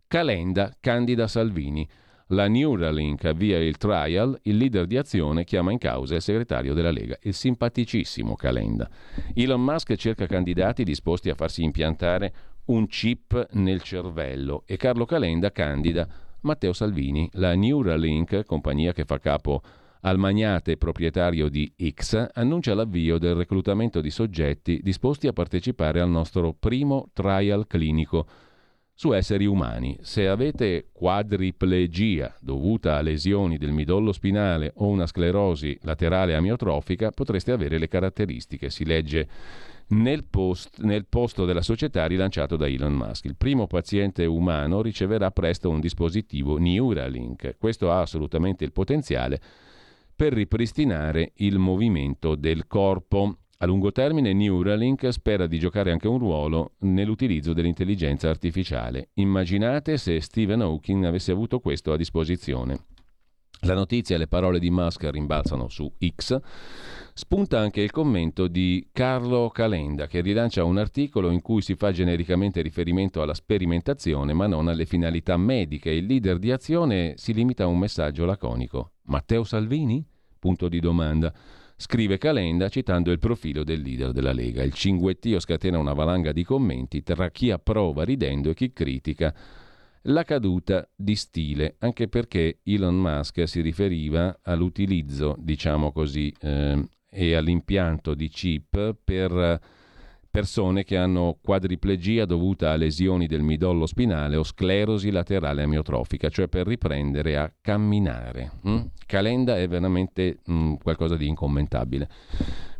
Calenda candida Salvini. La Neuralink avvia il trial, il leader di azione chiama in causa il segretario della Lega, il simpaticissimo Calenda. Elon Musk cerca candidati disposti a farsi impiantare un chip nel cervello e Carlo Calenda candida Matteo Salvini. La Neuralink, compagnia che fa capo al magnate proprietario di X, annuncia l'avvio del reclutamento di soggetti disposti a partecipare al nostro primo trial clinico su esseri umani. Se avete quadriplegia dovuta a lesioni del midollo spinale o una sclerosi laterale amiotrofica, potreste avere le caratteristiche. Si legge nel, post, nel posto della società rilanciato da Elon Musk. Il primo paziente umano riceverà presto un dispositivo Neuralink. Questo ha assolutamente il potenziale per ripristinare il movimento del corpo. A lungo termine Neuralink spera di giocare anche un ruolo nell'utilizzo dell'intelligenza artificiale. Immaginate se Stephen Hawking avesse avuto questo a disposizione. La notizia e le parole di Musk rimbalzano su X. Spunta anche il commento di Carlo Calenda che rilancia un articolo in cui si fa genericamente riferimento alla sperimentazione ma non alle finalità mediche. Il leader di azione si limita a un messaggio laconico. Matteo Salvini? Punto di domanda. Scrive Calenda citando il profilo del leader della Lega. Il cinguettio scatena una valanga di commenti tra chi approva ridendo e chi critica la caduta di stile, anche perché Elon Musk si riferiva all'utilizzo, diciamo così, eh, e all'impianto di chip per persone che hanno quadriplegia dovuta a lesioni del midollo spinale o sclerosi laterale amiotrofica, cioè per riprendere a camminare. Mm? Calenda è veramente mm, qualcosa di incommentabile.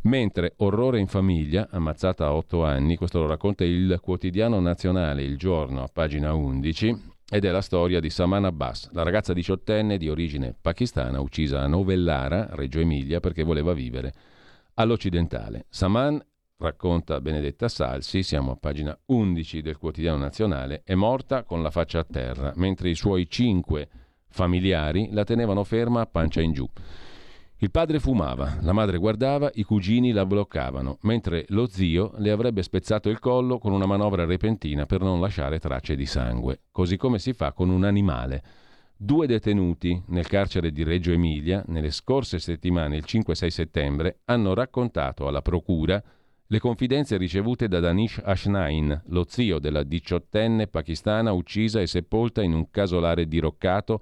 Mentre Orrore in famiglia, ammazzata a 8 anni, questo lo racconta il quotidiano nazionale Il Giorno a pagina 11, ed è la storia di Saman Abbas, la ragazza diciottenne di origine pakistana uccisa a Novellara, Reggio Emilia, perché voleva vivere all'occidentale. Saman racconta Benedetta Salsi, siamo a pagina 11 del quotidiano nazionale, è morta con la faccia a terra, mentre i suoi cinque familiari la tenevano ferma a pancia in giù. Il padre fumava, la madre guardava, i cugini la bloccavano, mentre lo zio le avrebbe spezzato il collo con una manovra repentina per non lasciare tracce di sangue, così come si fa con un animale. Due detenuti nel carcere di Reggio Emilia, nelle scorse settimane, il 5-6 settembre, hanno raccontato alla procura le confidenze ricevute da Danish Ashnain, lo zio della diciottenne pakistana uccisa e sepolta in un casolare diroccato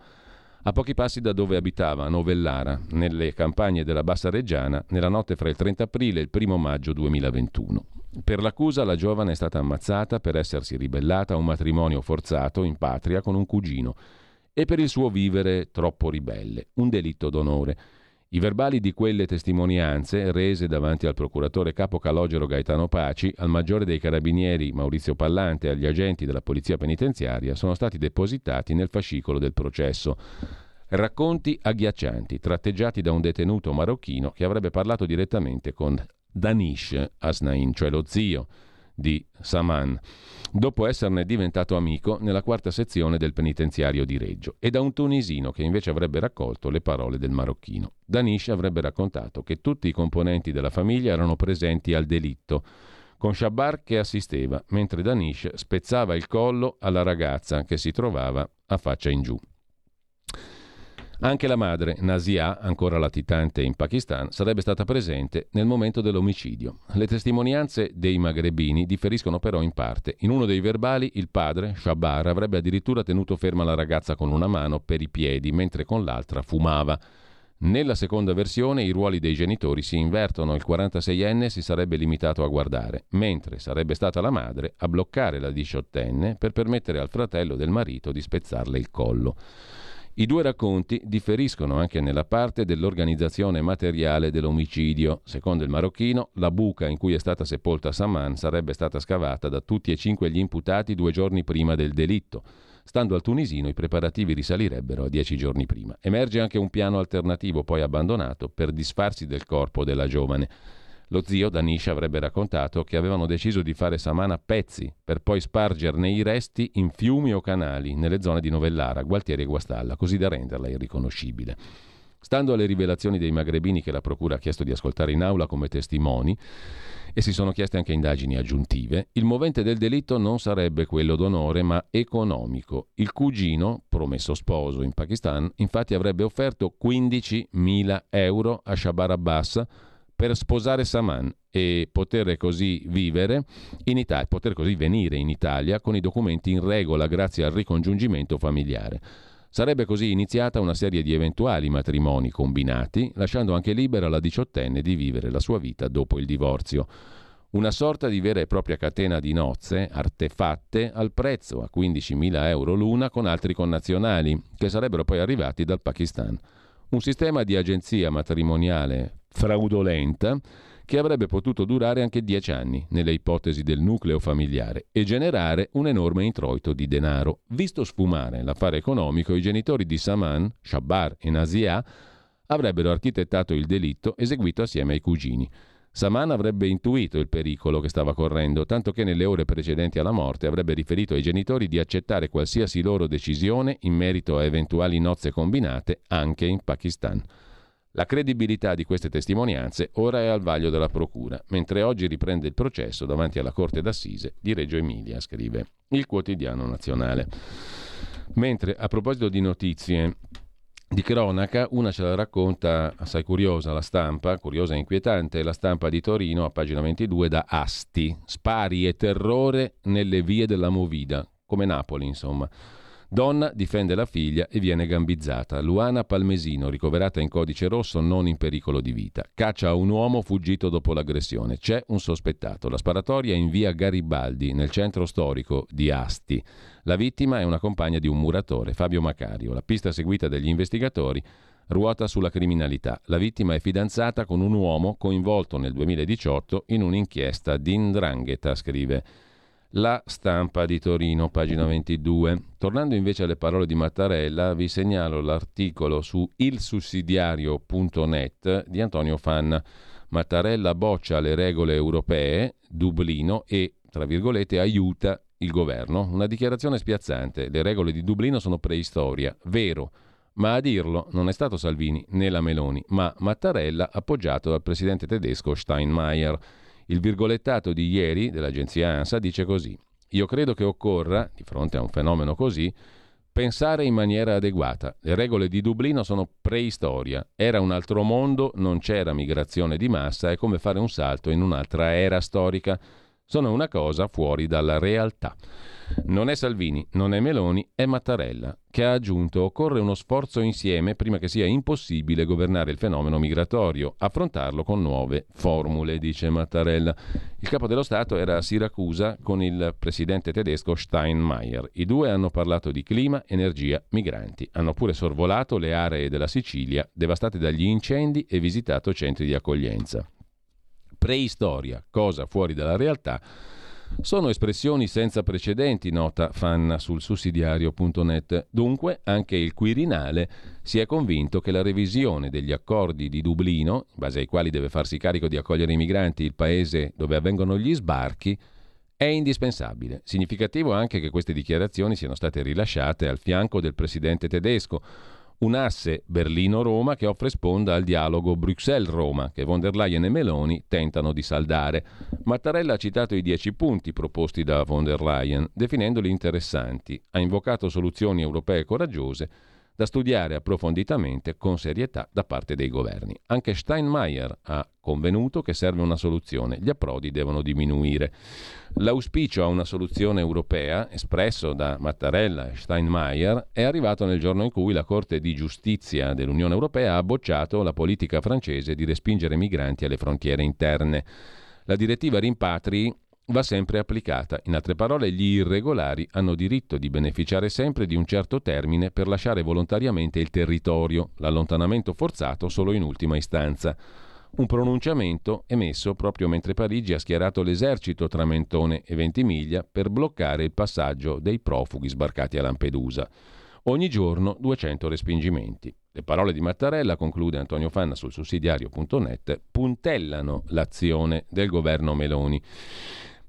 a pochi passi da dove abitava, Novellara, nelle campagne della Bassa Reggiana, nella notte fra il 30 aprile e il 1 maggio 2021. Per l'accusa la giovane è stata ammazzata per essersi ribellata a un matrimonio forzato in patria con un cugino e per il suo vivere troppo ribelle, un delitto d'onore. I verbali di quelle testimonianze, rese davanti al procuratore capo calogero Gaetano Paci, al maggiore dei carabinieri Maurizio Pallante e agli agenti della polizia penitenziaria, sono stati depositati nel fascicolo del processo. Racconti agghiaccianti, tratteggiati da un detenuto marocchino che avrebbe parlato direttamente con Danish Asnain, cioè lo zio di Saman, dopo esserne diventato amico nella quarta sezione del penitenziario di Reggio, e da un tunisino che invece avrebbe raccolto le parole del marocchino. Danish avrebbe raccontato che tutti i componenti della famiglia erano presenti al delitto, con Shabar che assisteva, mentre Danish spezzava il collo alla ragazza che si trovava a faccia in giù. Anche la madre, Nasia, ancora latitante in Pakistan, sarebbe stata presente nel momento dell'omicidio. Le testimonianze dei magrebini differiscono però in parte. In uno dei verbali il padre, Shabar, avrebbe addirittura tenuto ferma la ragazza con una mano per i piedi, mentre con l'altra fumava. Nella seconda versione i ruoli dei genitori si invertono, il 46enne si sarebbe limitato a guardare, mentre sarebbe stata la madre a bloccare la diciottenne per permettere al fratello del marito di spezzarle il collo. I due racconti differiscono anche nella parte dell'organizzazione materiale dell'omicidio. Secondo il marocchino, la buca in cui è stata sepolta Saman sarebbe stata scavata da tutti e cinque gli imputati due giorni prima del delitto. Stando al tunisino, i preparativi risalirebbero a dieci giorni prima. Emerge anche un piano alternativo poi abbandonato per disfarsi del corpo della giovane. Lo zio Danish avrebbe raccontato che avevano deciso di fare Samana a pezzi per poi spargerne i resti in fiumi o canali nelle zone di Novellara, Gualtieri e Guastalla, così da renderla irriconoscibile. Stando alle rivelazioni dei magrebini che la Procura ha chiesto di ascoltare in aula come testimoni, e si sono chieste anche indagini aggiuntive, il movente del delitto non sarebbe quello d'onore ma economico. Il cugino, promesso sposo in Pakistan, infatti avrebbe offerto 15.000 euro a Shabar Abbas per sposare Saman e poter così vivere in Italia, poter così venire in Italia con i documenti in regola grazie al ricongiungimento familiare. Sarebbe così iniziata una serie di eventuali matrimoni combinati, lasciando anche libera la diciottenne di vivere la sua vita dopo il divorzio. Una sorta di vera e propria catena di nozze artefatte al prezzo a 15.000 euro l'una con altri connazionali, che sarebbero poi arrivati dal Pakistan. Un sistema di agenzia matrimoniale fraudolenta che avrebbe potuto durare anche dieci anni nelle ipotesi del nucleo familiare e generare un enorme introito di denaro. Visto sfumare l'affare economico, i genitori di Saman, Shabbar e Nazia avrebbero architettato il delitto eseguito assieme ai cugini. Saman avrebbe intuito il pericolo che stava correndo, tanto che nelle ore precedenti alla morte avrebbe riferito ai genitori di accettare qualsiasi loro decisione in merito a eventuali nozze combinate anche in Pakistan. La credibilità di queste testimonianze ora è al vaglio della Procura, mentre oggi riprende il processo davanti alla Corte d'Assise di Reggio Emilia, scrive il quotidiano nazionale. Mentre a proposito di notizie di cronaca, una ce la racconta assai curiosa la stampa, curiosa e inquietante, la stampa di Torino a pagina 22 da Asti, spari e terrore nelle vie della Movida, come Napoli insomma. Donna difende la figlia e viene gambizzata. Luana Palmesino, ricoverata in codice rosso, non in pericolo di vita. Caccia a un uomo fuggito dopo l'aggressione. C'è un sospettato. La sparatoria è in via Garibaldi, nel centro storico di Asti. La vittima è una compagna di un muratore, Fabio Macario. La pista seguita dagli investigatori ruota sulla criminalità. La vittima è fidanzata con un uomo coinvolto nel 2018 in un'inchiesta di Ndrangheta, scrive la stampa di Torino, pagina 22. Tornando invece alle parole di Mattarella, vi segnalo l'articolo su ilsussidiario.net di Antonio Fanna. Mattarella boccia le regole europee, Dublino e, tra virgolette, aiuta il governo. Una dichiarazione spiazzante. Le regole di Dublino sono preistoria, vero. Ma a dirlo non è stato Salvini né la Meloni, ma Mattarella appoggiato dal presidente tedesco Steinmeier. Il virgolettato di ieri dell'agenzia ANSA dice così: Io credo che occorra, di fronte a un fenomeno così, pensare in maniera adeguata. Le regole di Dublino sono preistoria. Era un altro mondo, non c'era migrazione di massa, è come fare un salto in un'altra era storica. Sono una cosa fuori dalla realtà. Non è Salvini, non è Meloni, è Mattarella, che ha aggiunto occorre uno sforzo insieme prima che sia impossibile governare il fenomeno migratorio, affrontarlo con nuove formule, dice Mattarella. Il capo dello Stato era a Siracusa con il presidente tedesco Steinmeier. I due hanno parlato di clima, energia, migranti. Hanno pure sorvolato le aree della Sicilia devastate dagli incendi e visitato centri di accoglienza. Preistoria, cosa fuori dalla realtà sono espressioni senza precedenti, nota Fanna sul sussidiario.net. Dunque, anche il Quirinale si è convinto che la revisione degli accordi di Dublino, in base ai quali deve farsi carico di accogliere i migranti il paese dove avvengono gli sbarchi, è indispensabile. Significativo anche che queste dichiarazioni siano state rilasciate al fianco del presidente tedesco un asse Berlino-Roma che offre sponda al dialogo Bruxelles-Roma che von der Leyen e Meloni tentano di saldare. Mattarella ha citato i dieci punti proposti da von der Leyen, definendoli interessanti. Ha invocato soluzioni europee coraggiose da studiare approfonditamente con serietà da parte dei governi. Anche Steinmeier ha convenuto che serve una soluzione, gli approdi devono diminuire. L'auspicio a una soluzione europea, espresso da Mattarella e Steinmeier, è arrivato nel giorno in cui la Corte di giustizia dell'Unione Europea ha bocciato la politica francese di respingere migranti alle frontiere interne. La direttiva rimpatri va sempre applicata. In altre parole, gli irregolari hanno diritto di beneficiare sempre di un certo termine per lasciare volontariamente il territorio, l'allontanamento forzato solo in ultima istanza. Un pronunciamento emesso proprio mentre Parigi ha schierato l'esercito tra Mentone e Ventimiglia per bloccare il passaggio dei profughi sbarcati a Lampedusa. Ogni giorno 200 respingimenti. Le parole di Mattarella, conclude Antonio Fanna sul sussidiario.net, puntellano l'azione del governo Meloni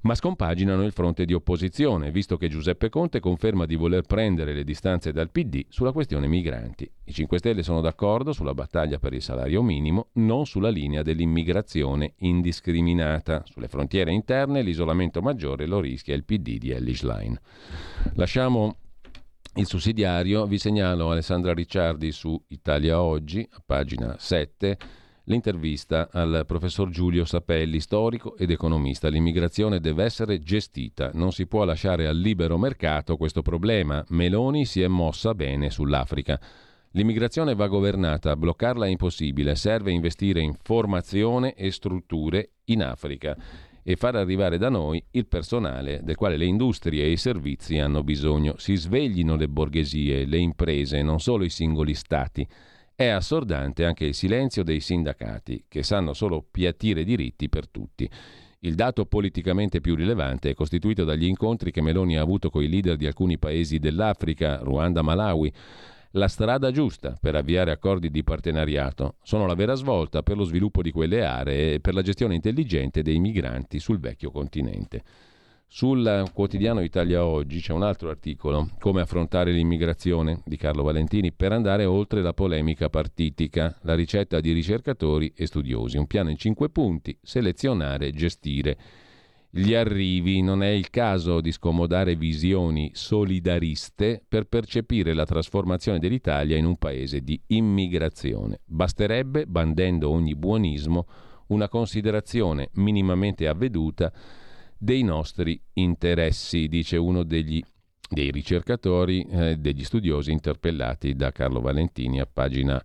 ma scompaginano il fronte di opposizione, visto che Giuseppe Conte conferma di voler prendere le distanze dal PD sulla questione migranti. I 5 Stelle sono d'accordo sulla battaglia per il salario minimo, non sulla linea dell'immigrazione indiscriminata. Sulle frontiere interne l'isolamento maggiore lo rischia il PD di Ellis Line. Lasciamo il sussidiario, vi segnalo Alessandra Ricciardi su Italia Oggi, a pagina 7 l'intervista al professor Giulio Sapelli, storico ed economista. L'immigrazione deve essere gestita, non si può lasciare al libero mercato questo problema. Meloni si è mossa bene sull'Africa. L'immigrazione va governata, bloccarla è impossibile, serve investire in formazione e strutture in Africa e far arrivare da noi il personale del quale le industrie e i servizi hanno bisogno. Si sveglino le borghesie, le imprese, non solo i singoli stati. È assordante anche il silenzio dei sindacati, che sanno solo piattire diritti per tutti. Il dato politicamente più rilevante è costituito dagli incontri che Meloni ha avuto con i leader di alcuni paesi dell'Africa, Ruanda, Malawi. La strada giusta per avviare accordi di partenariato sono la vera svolta per lo sviluppo di quelle aree e per la gestione intelligente dei migranti sul vecchio continente. Sul quotidiano Italia Oggi c'è un altro articolo, Come affrontare l'immigrazione, di Carlo Valentini, per andare oltre la polemica partitica, la ricetta di ricercatori e studiosi. Un piano in cinque punti, selezionare e gestire gli arrivi. Non è il caso di scomodare visioni solidariste per percepire la trasformazione dell'Italia in un paese di immigrazione. Basterebbe, bandendo ogni buonismo, una considerazione minimamente avveduta dei nostri interessi, dice uno degli, dei ricercatori, eh, degli studiosi interpellati da Carlo Valentini a pagina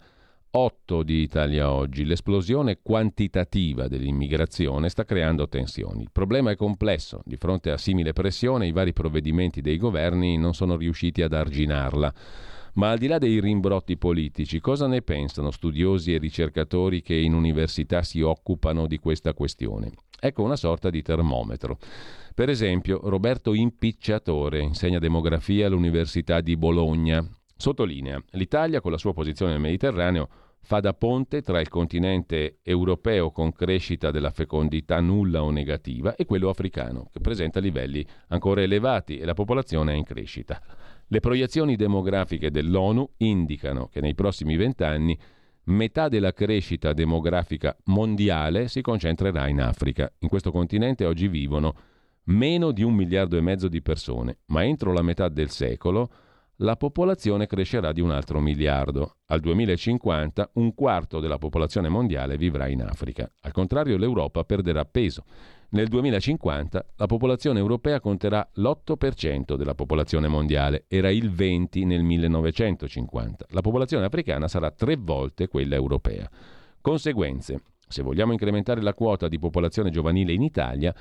8 di Italia Oggi. L'esplosione quantitativa dell'immigrazione sta creando tensioni. Il problema è complesso. Di fronte a simile pressione i vari provvedimenti dei governi non sono riusciti ad arginarla. Ma al di là dei rimbrotti politici, cosa ne pensano studiosi e ricercatori che in università si occupano di questa questione? Ecco una sorta di termometro. Per esempio, Roberto Impicciatore insegna demografia all'Università di Bologna. Sottolinea, l'Italia con la sua posizione nel Mediterraneo fa da ponte tra il continente europeo con crescita della fecondità nulla o negativa e quello africano, che presenta livelli ancora elevati e la popolazione è in crescita. Le proiezioni demografiche dell'ONU indicano che nei prossimi vent'anni metà della crescita demografica mondiale si concentrerà in Africa. In questo continente oggi vivono meno di un miliardo e mezzo di persone, ma entro la metà del secolo la popolazione crescerà di un altro miliardo. Al 2050 un quarto della popolazione mondiale vivrà in Africa. Al contrario l'Europa perderà peso. Nel 2050 la popolazione europea conterà l'8% della popolazione mondiale, era il 20% nel 1950. La popolazione africana sarà tre volte quella europea. Conseguenze. Se vogliamo incrementare la quota di popolazione giovanile in Italia,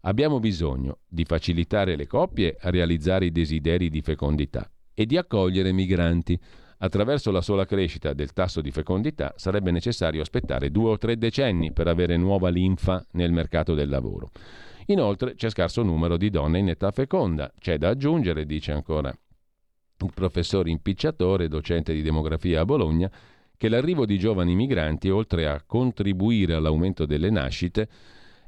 abbiamo bisogno di facilitare le coppie a realizzare i desideri di fecondità e di accogliere migranti. Attraverso la sola crescita del tasso di fecondità sarebbe necessario aspettare due o tre decenni per avere nuova linfa nel mercato del lavoro. Inoltre c'è scarso numero di donne in età feconda. C'è da aggiungere, dice ancora il professore impicciatore, docente di demografia a Bologna, che l'arrivo di giovani migranti, oltre a contribuire all'aumento delle nascite,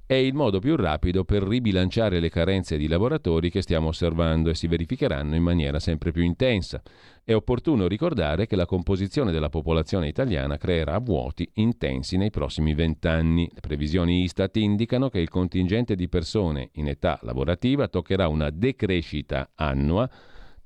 è il modo più rapido per ribilanciare le carenze di lavoratori che stiamo osservando e si verificheranno in maniera sempre più intensa. È opportuno ricordare che la composizione della popolazione italiana creerà vuoti intensi nei prossimi vent'anni. Le previsioni Istat indicano che il contingente di persone in età lavorativa toccherà una decrescita annua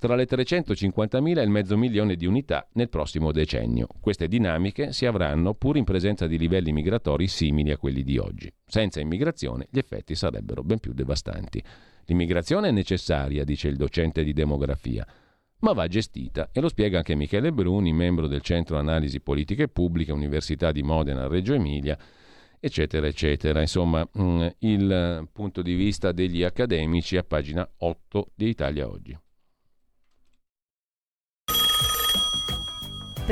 tra le 350.000 e il mezzo milione di unità nel prossimo decennio. Queste dinamiche si avranno pur in presenza di livelli migratori simili a quelli di oggi. Senza immigrazione gli effetti sarebbero ben più devastanti. L'immigrazione è necessaria, dice il docente di demografia, ma va gestita e lo spiega anche Michele Bruni, membro del Centro Analisi Politiche Pubbliche, Università di Modena, Reggio Emilia, eccetera, eccetera. Insomma, mm, il punto di vista degli accademici a pagina 8 di Italia Oggi.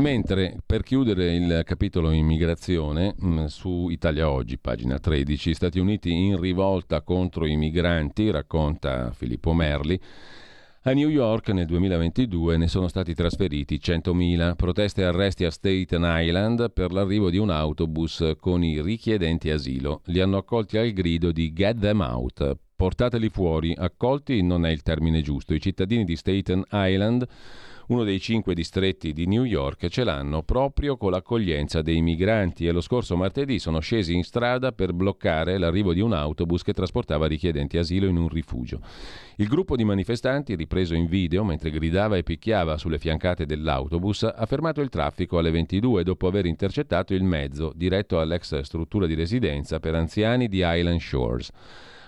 Mentre per chiudere il capitolo immigrazione, mm, su Italia Oggi, pagina 13, Stati Uniti in rivolta contro i migranti, racconta Filippo Merli, a New York nel 2022 ne sono stati trasferiti 100.000 proteste e arresti a Staten Island per l'arrivo di un autobus con i richiedenti asilo. Li hanno accolti al grido di Get them out, portateli fuori. Accolti non è il termine giusto. I cittadini di Staten Island uno dei cinque distretti di New York, ce l'hanno proprio con l'accoglienza dei migranti e lo scorso martedì sono scesi in strada per bloccare l'arrivo di un autobus che trasportava richiedenti asilo in un rifugio. Il gruppo di manifestanti, ripreso in video mentre gridava e picchiava sulle fiancate dell'autobus, ha fermato il traffico alle 22 dopo aver intercettato il mezzo diretto all'ex struttura di residenza per anziani di Island Shores.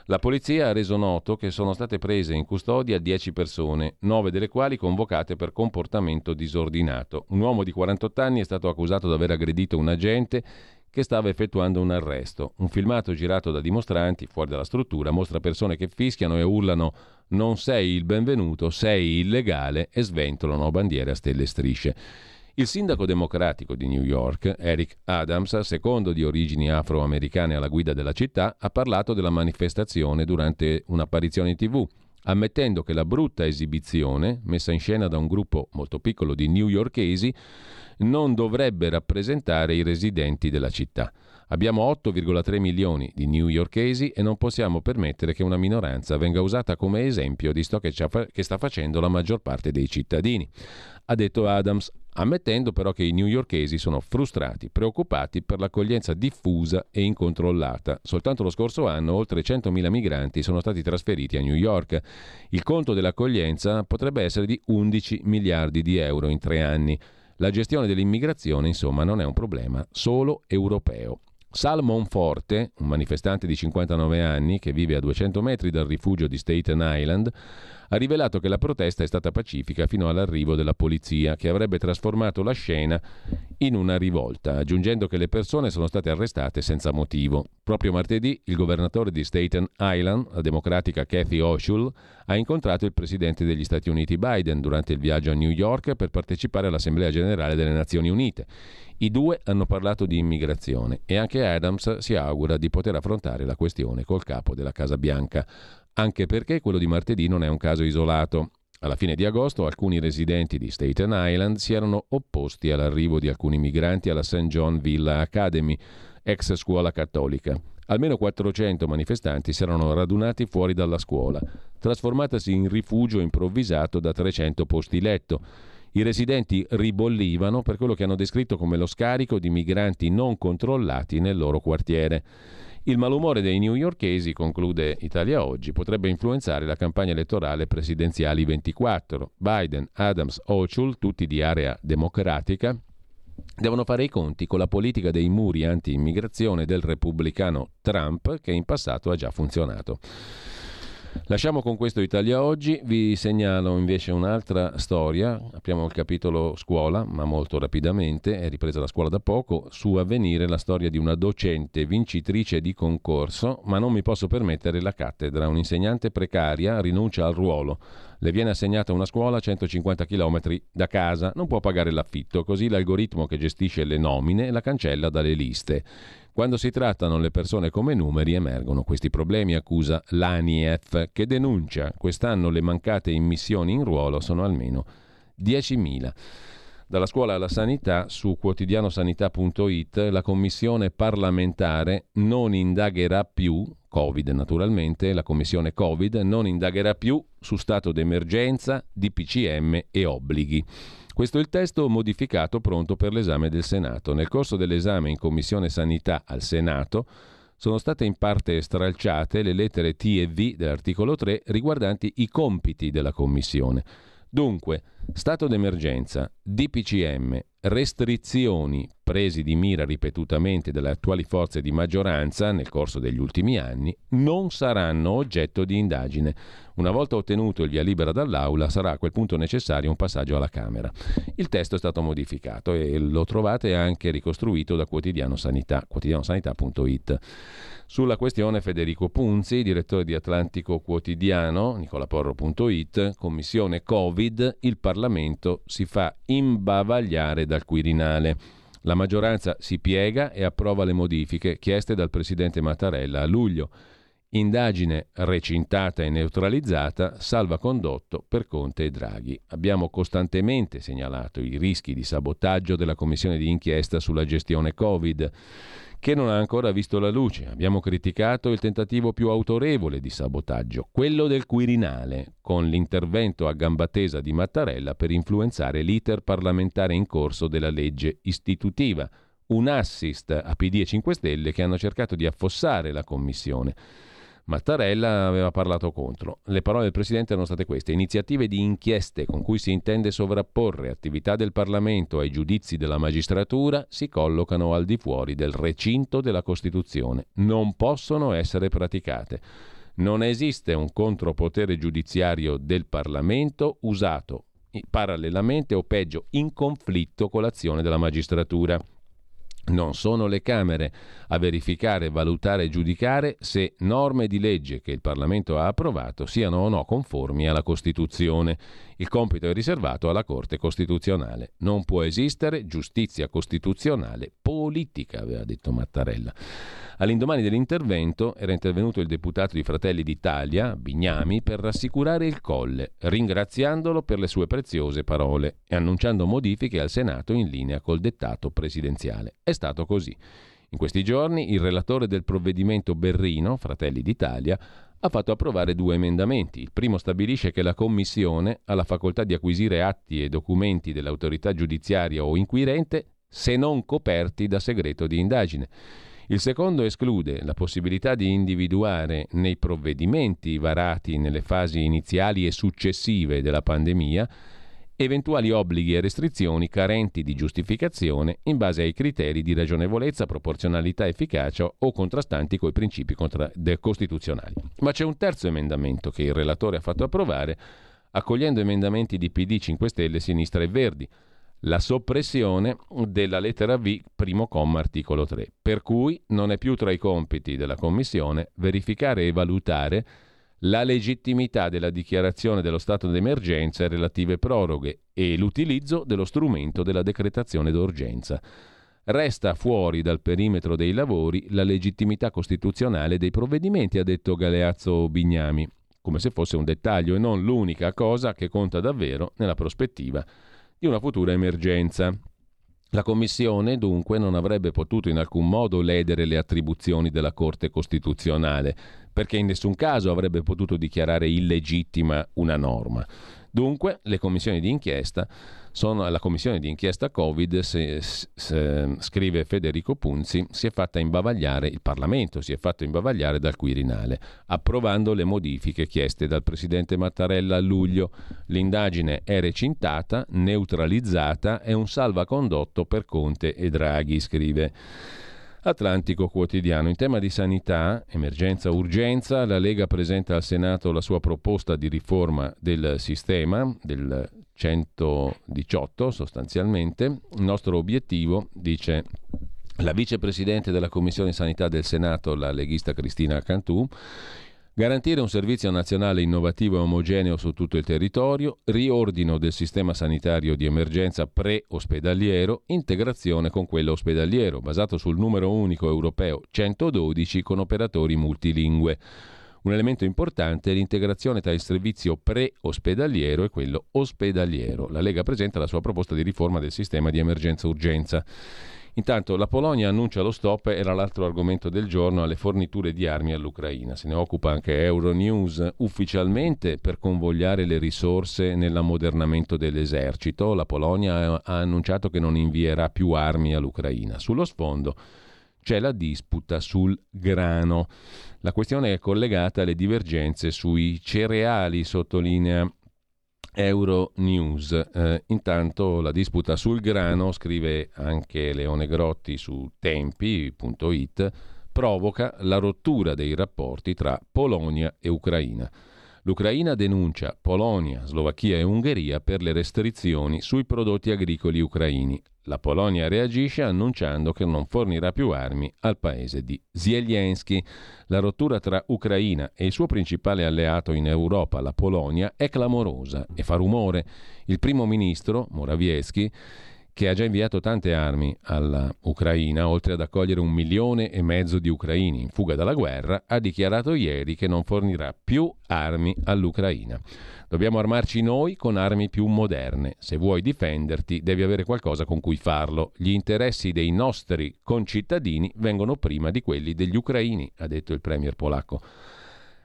La polizia ha reso noto che sono state prese in custodia 10 persone, 9 delle quali convocate per comportamento disordinato. Un uomo di 48 anni è stato accusato di aver aggredito un agente che stava effettuando un arresto. Un filmato girato da dimostranti fuori dalla struttura mostra persone che fischiano e urlano non sei il benvenuto, sei illegale e sventolano bandiere a stelle e strisce. Il sindaco democratico di New York, Eric Adams, secondo di origini afroamericane alla guida della città, ha parlato della manifestazione durante un'apparizione in tv, ammettendo che la brutta esibizione, messa in scena da un gruppo molto piccolo di newyorkesi, non dovrebbe rappresentare i residenti della città. Abbiamo 8,3 milioni di newyorkesi e non possiamo permettere che una minoranza venga usata come esempio di ciò che, che sta facendo la maggior parte dei cittadini ha detto Adams, ammettendo però che i newyorkesi sono frustrati, preoccupati per l'accoglienza diffusa e incontrollata. Soltanto lo scorso anno oltre 100.000 migranti sono stati trasferiti a New York. Il conto dell'accoglienza potrebbe essere di 11 miliardi di euro in tre anni. La gestione dell'immigrazione, insomma, non è un problema solo europeo. Salmon Forte, un manifestante di 59 anni che vive a 200 metri dal rifugio di Staten Island, ha rivelato che la protesta è stata pacifica fino all'arrivo della polizia, che avrebbe trasformato la scena in una rivolta, aggiungendo che le persone sono state arrestate senza motivo. Proprio martedì il governatore di Staten Island, la democratica Kathy Hochul, ha incontrato il presidente degli Stati Uniti Biden durante il viaggio a New York per partecipare all'Assemblea generale delle Nazioni Unite. I due hanno parlato di immigrazione e anche Adams si augura di poter affrontare la questione col capo della Casa Bianca, anche perché quello di martedì non è un caso isolato. Alla fine di agosto alcuni residenti di Staten Island si erano opposti all'arrivo di alcuni migranti alla St. John Villa Academy, ex scuola cattolica. Almeno 400 manifestanti si erano radunati fuori dalla scuola, trasformatasi in rifugio improvvisato da 300 posti letto. I residenti ribollivano per quello che hanno descritto come lo scarico di migranti non controllati nel loro quartiere. Il malumore dei newyorkesi, conclude Italia Oggi, potrebbe influenzare la campagna elettorale presidenziali 24. Biden, Adams, Hochul, tutti di area democratica, devono fare i conti con la politica dei muri anti-immigrazione del repubblicano Trump che in passato ha già funzionato. Lasciamo con questo Italia oggi, vi segnalo invece un'altra storia, apriamo il capitolo scuola, ma molto rapidamente, è ripresa la scuola da poco, su avvenire la storia di una docente vincitrice di concorso, ma non mi posso permettere la cattedra, un'insegnante precaria rinuncia al ruolo, le viene assegnata una scuola a 150 km da casa, non può pagare l'affitto, così l'algoritmo che gestisce le nomine la cancella dalle liste. Quando si trattano le persone come numeri emergono questi problemi, accusa l'ANIEF, che denuncia quest'anno le mancate immissioni in ruolo sono almeno 10.000. Dalla scuola alla sanità, su quotidianosanità.it, la commissione parlamentare non indagherà più, Covid naturalmente, la commissione Covid non indagherà più su stato d'emergenza, DPCM e obblighi. Questo è il testo modificato pronto per l'esame del Senato. Nel corso dell'esame in Commissione Sanità al Senato sono state in parte stralciate le lettere T e V dell'articolo 3 riguardanti i compiti della Commissione. Dunque, stato d'emergenza, DPCM, restrizioni presi di mira ripetutamente dalle attuali forze di maggioranza nel corso degli ultimi anni non saranno oggetto di indagine. Una volta ottenuto il via libera dall'Aula sarà a quel punto necessario un passaggio alla Camera. Il testo è stato modificato e lo trovate anche ricostruito da Quotidiano Sanità, quotidianosanità.it. Sulla questione Federico Punzi, direttore di Atlantico Quotidiano, nicolaporro.it, Commissione Covid, il Parlamento si fa imbavagliare dal Quirinale. La maggioranza si piega e approva le modifiche chieste dal presidente Mattarella a luglio. Indagine recintata e neutralizzata, salvacondotto per Conte e Draghi. Abbiamo costantemente segnalato i rischi di sabotaggio della commissione di inchiesta sulla gestione Covid che non ha ancora visto la luce. Abbiamo criticato il tentativo più autorevole di sabotaggio, quello del Quirinale, con l'intervento a gamba tesa di Mattarella per influenzare l'iter parlamentare in corso della legge istitutiva, un assist a PD e 5 Stelle che hanno cercato di affossare la Commissione. Mattarella aveva parlato contro. Le parole del Presidente erano state queste. Iniziative di inchieste con cui si intende sovrapporre attività del Parlamento ai giudizi della magistratura si collocano al di fuori del recinto della Costituzione. Non possono essere praticate. Non esiste un contropotere giudiziario del Parlamento usato parallelamente o peggio in conflitto con l'azione della magistratura. Non sono le Camere a verificare, valutare e giudicare se norme di legge che il Parlamento ha approvato siano o no conformi alla Costituzione. Il compito è riservato alla Corte Costituzionale. Non può esistere giustizia costituzionale politica, aveva detto Mattarella. All'indomani dell'intervento era intervenuto il deputato di Fratelli d'Italia, Bignami, per rassicurare il Colle, ringraziandolo per le sue preziose parole e annunciando modifiche al Senato in linea col dettato presidenziale. È stato così. In questi giorni il relatore del provvedimento Berrino, Fratelli d'Italia, ha fatto approvare due emendamenti. Il primo stabilisce che la Commissione ha la facoltà di acquisire atti e documenti dell'autorità giudiziaria o inquirente se non coperti da segreto di indagine. Il secondo esclude la possibilità di individuare nei provvedimenti varati nelle fasi iniziali e successive della pandemia eventuali obblighi e restrizioni carenti di giustificazione in base ai criteri di ragionevolezza, proporzionalità, efficacia o contrastanti coi principi contra- costituzionali. Ma c'è un terzo emendamento che il relatore ha fatto approvare, accogliendo emendamenti di PD 5 Stelle, Sinistra e Verdi la soppressione della lettera V, primo comma, articolo 3, per cui non è più tra i compiti della Commissione verificare e valutare la legittimità della dichiarazione dello stato d'emergenza e relative proroghe e l'utilizzo dello strumento della decretazione d'urgenza. Resta fuori dal perimetro dei lavori la legittimità costituzionale dei provvedimenti, ha detto Galeazzo Bignami, come se fosse un dettaglio e non l'unica cosa che conta davvero nella prospettiva di una futura emergenza. La Commissione dunque non avrebbe potuto in alcun modo ledere le attribuzioni della Corte Costituzionale, perché in nessun caso avrebbe potuto dichiarare illegittima una norma. Dunque, le commissioni di inchiesta sono la commissione di inchiesta Covid, se, se, scrive Federico Punzi, si è fatta imbavagliare, il Parlamento si è fatto imbavagliare dal Quirinale, approvando le modifiche chieste dal Presidente Mattarella a luglio. L'indagine è recintata, neutralizzata, è un salvacondotto per Conte e Draghi, scrive. Atlantico Quotidiano. In tema di sanità, emergenza urgenza, la Lega presenta al Senato la sua proposta di riforma del sistema, del 118 sostanzialmente. Il nostro obiettivo, dice la vicepresidente della Commissione Sanità del Senato, la leghista Cristina Cantù, Garantire un servizio nazionale innovativo e omogeneo su tutto il territorio, riordino del sistema sanitario di emergenza pre-ospedaliero, integrazione con quello ospedaliero, basato sul numero unico europeo 112 con operatori multilingue. Un elemento importante è l'integrazione tra il servizio pre-ospedaliero e quello ospedaliero. La Lega presenta la sua proposta di riforma del sistema di emergenza-urgenza. Intanto la Polonia annuncia lo stop, era l'altro argomento del giorno, alle forniture di armi all'Ucraina. Se ne occupa anche Euronews. Ufficialmente per convogliare le risorse nell'ammodernamento dell'esercito, la Polonia ha annunciato che non invierà più armi all'Ucraina. Sullo sfondo c'è la disputa sul grano. La questione è collegata alle divergenze sui cereali, sottolinea Euronews. Eh, intanto la disputa sul grano, scrive anche Leone Grotti su tempi.it, provoca la rottura dei rapporti tra Polonia e Ucraina. L'Ucraina denuncia Polonia, Slovacchia e Ungheria per le restrizioni sui prodotti agricoli ucraini. La Polonia reagisce annunciando che non fornirà più armi al paese di Zelensky. La rottura tra Ucraina e il suo principale alleato in Europa, la Polonia, è clamorosa e fa rumore. Il primo ministro, Morawiecki, che ha già inviato tante armi all'Ucraina, oltre ad accogliere un milione e mezzo di ucraini in fuga dalla guerra, ha dichiarato ieri che non fornirà più armi all'Ucraina. Dobbiamo armarci noi con armi più moderne. Se vuoi difenderti, devi avere qualcosa con cui farlo. Gli interessi dei nostri concittadini vengono prima di quelli degli ucraini, ha detto il premier polacco.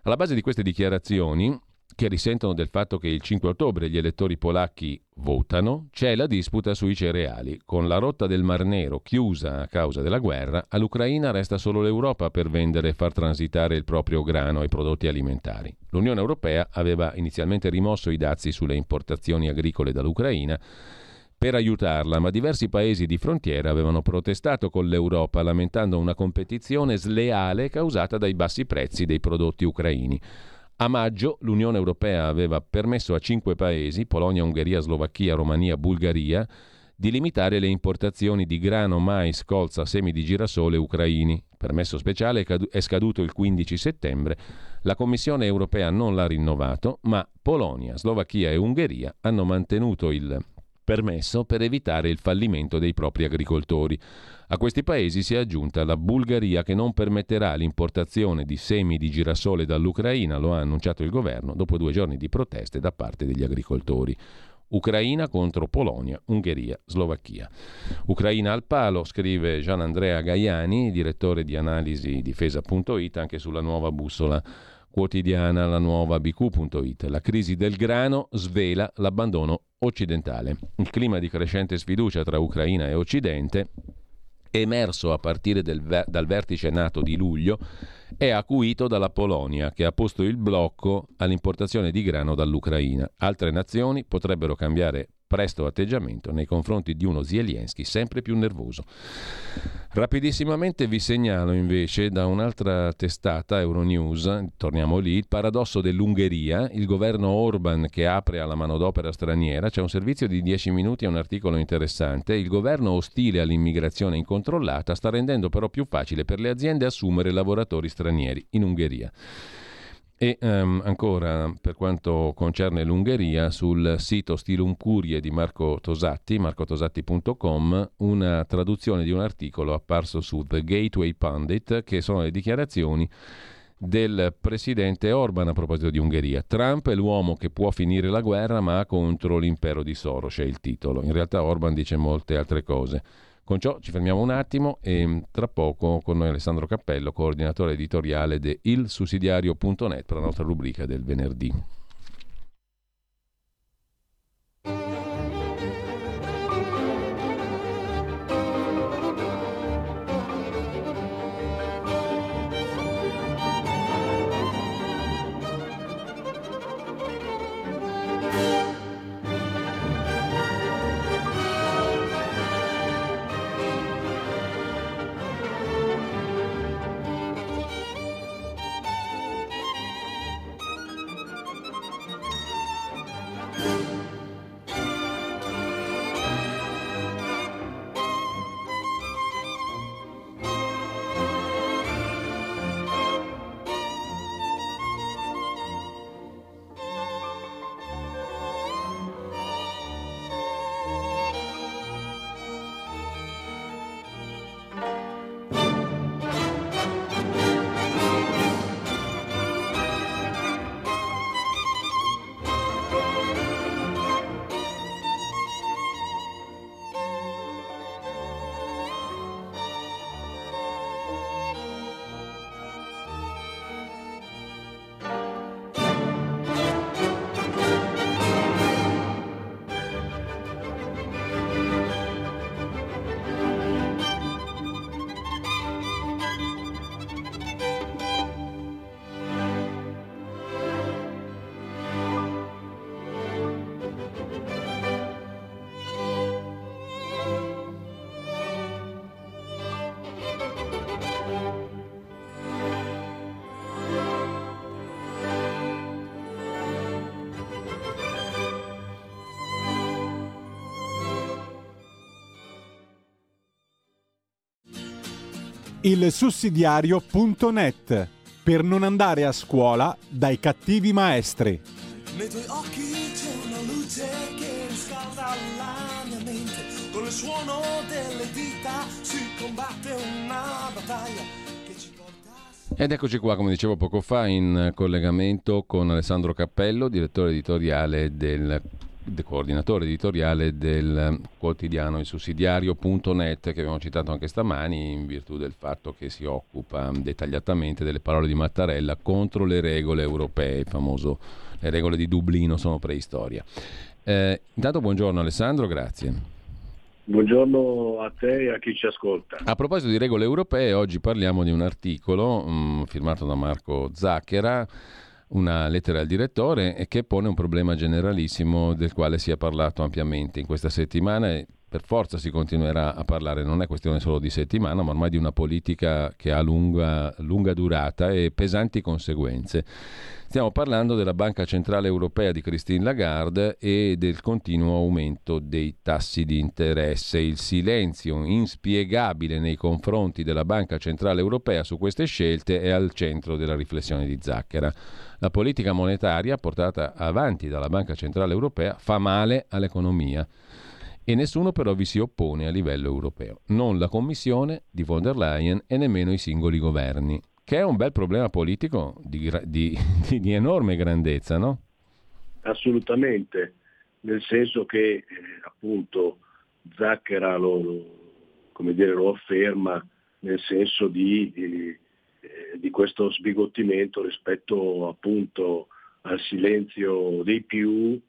Alla base di queste dichiarazioni che risentono del fatto che il 5 ottobre gli elettori polacchi votano, c'è la disputa sui cereali. Con la rotta del Mar Nero chiusa a causa della guerra, all'Ucraina resta solo l'Europa per vendere e far transitare il proprio grano e prodotti alimentari. L'Unione Europea aveva inizialmente rimosso i dazi sulle importazioni agricole dall'Ucraina per aiutarla, ma diversi paesi di frontiera avevano protestato con l'Europa lamentando una competizione sleale causata dai bassi prezzi dei prodotti ucraini. A maggio l'Unione Europea aveva permesso a cinque paesi, Polonia, Ungheria, Slovacchia, Romania, Bulgaria, di limitare le importazioni di grano, mais, colza, semi di girasole ucraini. Il permesso speciale è scaduto il 15 settembre. La Commissione europea non l'ha rinnovato, ma Polonia, Slovacchia e Ungheria hanno mantenuto il permesso per evitare il fallimento dei propri agricoltori. A questi paesi si è aggiunta la Bulgaria che non permetterà l'importazione di semi di girasole dall'Ucraina, lo ha annunciato il governo dopo due giorni di proteste da parte degli agricoltori. Ucraina contro Polonia, Ungheria, Slovacchia. Ucraina al palo, scrive Gian Andrea Gaiani, direttore di analisi difesa.it, anche sulla nuova bussola quotidiana, la nuova bq.it. La crisi del grano svela l'abbandono occidentale. Il clima di crescente sfiducia tra Ucraina e Occidente emerso a partire del, dal vertice NATO di luglio, è acuito dalla Polonia, che ha posto il blocco all'importazione di grano dall'Ucraina. Altre nazioni potrebbero cambiare presto atteggiamento nei confronti di uno Zelensky sempre più nervoso. Rapidissimamente vi segnalo invece da un'altra testata Euronews, torniamo lì, il paradosso dell'Ungheria, il governo Orban che apre alla manodopera straniera, c'è un servizio di 10 minuti e un articolo interessante, il governo ostile all'immigrazione incontrollata sta rendendo però più facile per le aziende assumere lavoratori stranieri in Ungheria. E um, ancora per quanto concerne l'Ungheria, sul sito Stilum Curie di Marco Tosatti, marcotosatti.com, una traduzione di un articolo apparso su The Gateway Pundit, che sono le dichiarazioni del presidente Orban a proposito di Ungheria. Trump è l'uomo che può finire la guerra ma contro l'impero di Soros, è il titolo. In realtà Orban dice molte altre cose. Con ciò ci fermiamo un attimo e tra poco con noi Alessandro Cappello, coordinatore editoriale di ilsussidiario.net per la nostra rubrica del venerdì. Il sussidiario.net per non andare a scuola dai cattivi maestri. Nei tuoi occhi c'è una luce che riscalda la mia mente, con il suono delle dita si combatte una battaglia. Ed eccoci qua, come dicevo poco fa, in collegamento con Alessandro Cappello, direttore editoriale del coordinatore editoriale del quotidiano il sussidiario.net che abbiamo citato anche stamani in virtù del fatto che si occupa dettagliatamente delle parole di Mattarella contro le regole europee, il famoso le regole di Dublino sono preistoria. Eh, intanto buongiorno Alessandro, grazie. Buongiorno a te e a chi ci ascolta. A proposito di regole europee, oggi parliamo di un articolo mh, mm, firmato da Marco Zacchera una lettera al direttore che pone un problema generalissimo del quale si è parlato ampiamente in questa settimana e per forza si continuerà a parlare, non è questione solo di settimana, ma ormai di una politica che ha lunga, lunga durata e pesanti conseguenze. Stiamo parlando della Banca Centrale Europea di Christine Lagarde e del continuo aumento dei tassi di interesse. Il silenzio inspiegabile nei confronti della Banca Centrale Europea su queste scelte è al centro della riflessione di Zacchera. La politica monetaria portata avanti dalla Banca Centrale Europea fa male all'economia e nessuno però vi si oppone a livello europeo, non la Commissione di von der Leyen e nemmeno i singoli governi, che è un bel problema politico di, (laughs) di, di, enorme grandezza, no? Assolutamente, nel senso che eh, appunto Zacchera lo, lo, dire, lo, afferma nel senso di, eh, di questo sbigottimento rispetto appunto al silenzio dei più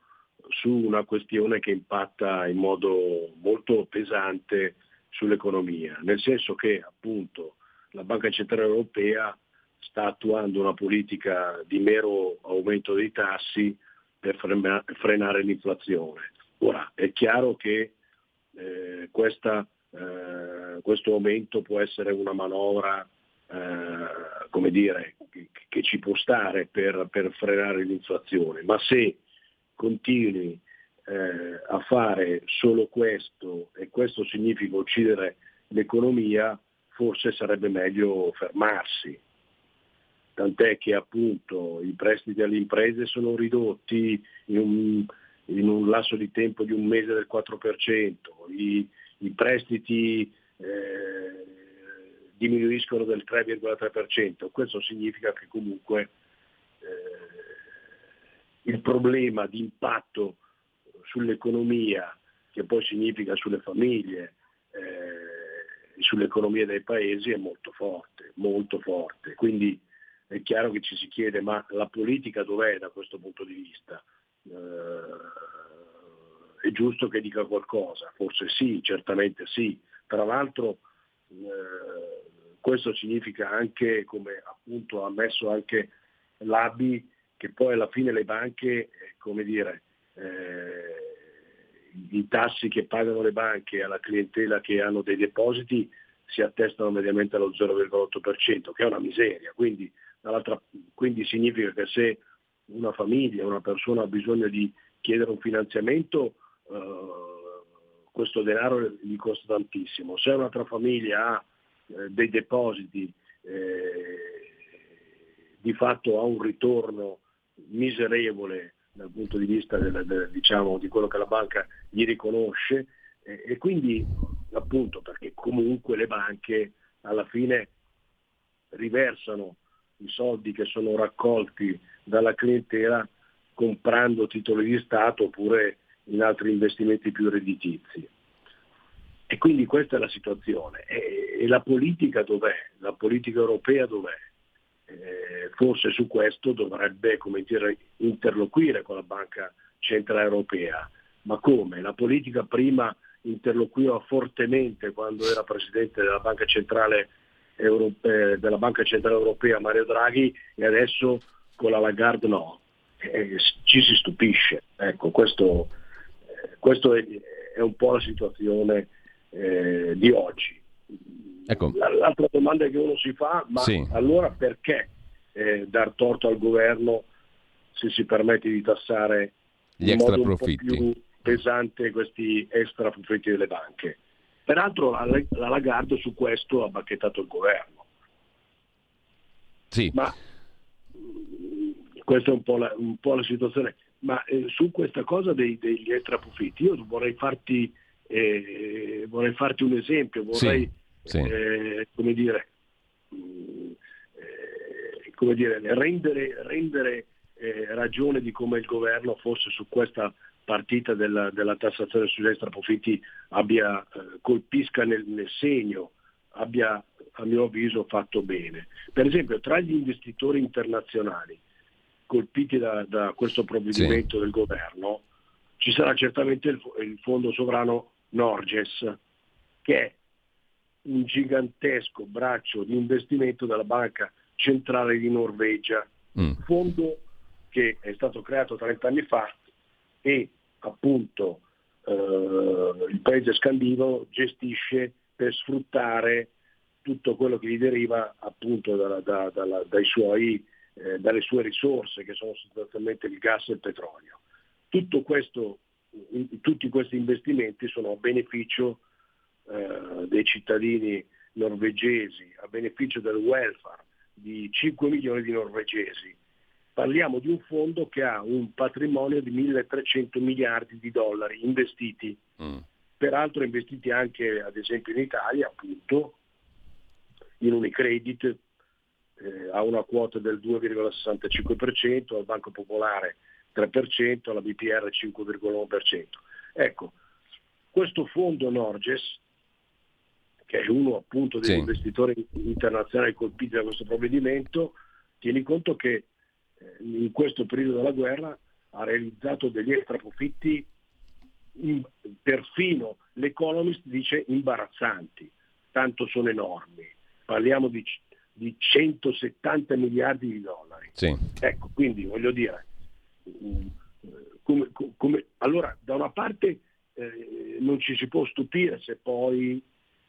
su una questione che impatta in modo molto pesante sull'economia, nel senso che appunto la Banca Centrale Europea sta attuando una politica di mero aumento dei tassi per frenare l'inflazione. Ora è chiaro che eh, questa, eh, questo aumento può essere una manovra eh, come dire, che, che, ci può stare per, per, frenare l'inflazione, ma se continui eh, a fare solo questo e questo significa uccidere l'economia, forse sarebbe meglio fermarsi. Tant'è che appunto i prestiti alle imprese sono ridotti in un, in un lasso di tempo di un mese del 4%, i, i prestiti eh, diminuiscono del 3,3%. Questo significa che comunque eh, il problema di impatto sull'economia, che poi significa sulle famiglie, eh, sull'economia dei paesi, è molto forte, molto forte. Quindi è chiaro che ci si chiede ma la politica dov'è da questo punto di vista? Eh, è giusto che dica qualcosa, forse sì, certamente sì. Tra l'altro eh, questo significa anche, come appunto ha messo anche l'ABI, che poi alla fine le banche, eh, come dire, eh, i tassi che pagano le banche alla clientela che hanno dei depositi si attestano mediamente allo 0,8%, che è una miseria. Quindi, quindi significa che se una famiglia, una persona ha bisogno di chiedere un finanziamento, eh, questo denaro gli costa tantissimo. Se un'altra famiglia ha dei depositi eh, di fatto ha un ritorno miserevole dal punto di vista del, del, diciamo, di quello che la banca gli riconosce eh, e quindi appunto perché comunque le banche alla fine riversano i soldi che sono raccolti dalla clientela comprando titoli di Stato oppure in altri investimenti più redditizi. E quindi questa è la situazione. E, e la politica dov'è? La politica europea dov'è? Eh, forse su questo dovrebbe dire, interloquire con la Banca Centrale Europea. Ma come? La politica prima interloquiva fortemente quando era Presidente della Banca Centrale, Europea, della Banca Centrale Europea Mario Draghi e adesso con la Lagarde no. Eh, ci si stupisce. Ecco, questo, eh, questo è, è, un po' la situazione eh, di oggi. Ecco. L'altra domanda che uno si fa, ma sì. allora perché eh, dar torto al governo se si permette di tassare gli extra profitti più pesante questi extra profitti delle banche? Peraltro la, la Lagarde su questo ha bacchettato il governo. Sì. Ma questa è un po' la, un po la situazione. Ma eh, su questa cosa dei, degli extra profitti io vorrei farti eh, vorrei farti un esempio, vorrei sì, sì. Eh, come dire, eh, come dire, rendere, rendere eh, ragione di come il governo forse su questa partita della, della tassazione sugli extraprofitti abbia, eh, colpisca nel, nel segno, abbia a mio avviso fatto bene. Per esempio tra gli investitori internazionali colpiti da, da questo provvedimento sì. del governo ci sarà certamente il, il Fondo Sovrano Norges, che è un gigantesco braccio di investimento della Banca Centrale di Norvegia, mm. fondo che è stato creato 30 anni fa e appunto eh, il paese scandinavo gestisce per sfruttare tutto quello che gli deriva appunto da, da, da, dai suoi, eh, dalle sue risorse che sono sostanzialmente il gas e il petrolio. Tutto questo tutti questi investimenti sono a beneficio eh, dei cittadini norvegesi, a beneficio del welfare di 5 milioni di norvegesi. Parliamo di un fondo che ha un patrimonio di 1.300 miliardi di dollari investiti, mm. peraltro investiti anche ad esempio in Italia, appunto, in Unicredit eh, ha una quota del 2,65%, al Banco Popolare 3%, la BPR 5,1%. Ecco, questo fondo Norges, che è uno appunto degli sì. investitori internazionali colpiti da questo provvedimento, tieni conto che eh, in questo periodo della guerra ha realizzato degli extra profitti in, perfino l'Economist dice imbarazzanti, tanto sono enormi. Parliamo di, di 170 miliardi di dollari. Sì. Ecco, quindi voglio dire, come, come, allora da una parte eh, non ci si può stupire se poi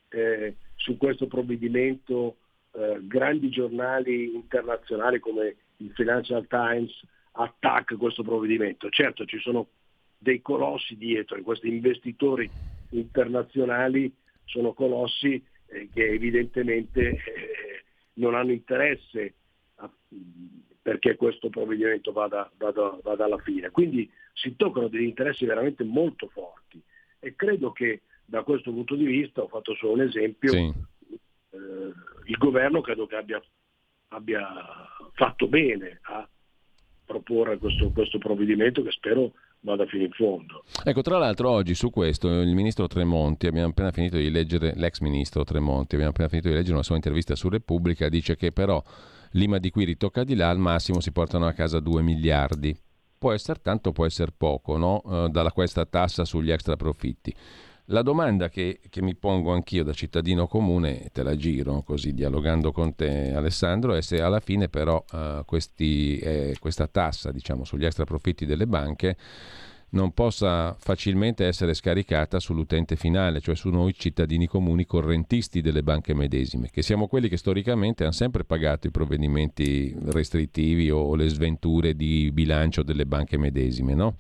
eh, su questo provvedimento eh, grandi giornali internazionali come il Financial Times attacca questo provvedimento. Certo ci sono dei colossi dietro questi investitori internazionali sono colossi eh, che evidentemente eh, non hanno interesse a, perché questo provvedimento vada, vada, vada alla fine. Quindi si toccano degli interessi veramente molto forti e credo che da questo punto di vista, ho fatto solo un esempio, sì. eh, il governo credo che abbia, abbia, fatto bene a proporre questo, questo provvedimento che spero vada fino in fondo. Ecco, tra l'altro oggi su questo il ministro Tremonti, abbiamo appena finito di leggere, l'ex ministro Tremonti, abbiamo appena finito di leggere una sua intervista su Repubblica, dice che però Lima di qui ritocca di là, al massimo si portano a casa 2 miliardi. Può essere tanto, può essere poco, no? Eh, dalla questa tassa sugli extra profitti. La domanda che, che, mi pongo anch'io da cittadino comune, te la giro così dialogando con te Alessandro, è se alla fine però uh, questi, eh, questa tassa diciamo, sugli extra profitti delle banche non possa facilmente essere scaricata sull'utente finale, cioè su noi cittadini comuni correntisti delle banche medesime, che siamo quelli che storicamente hanno sempre pagato i provvedimenti restrittivi o le sventure di bilancio delle banche medesime, no?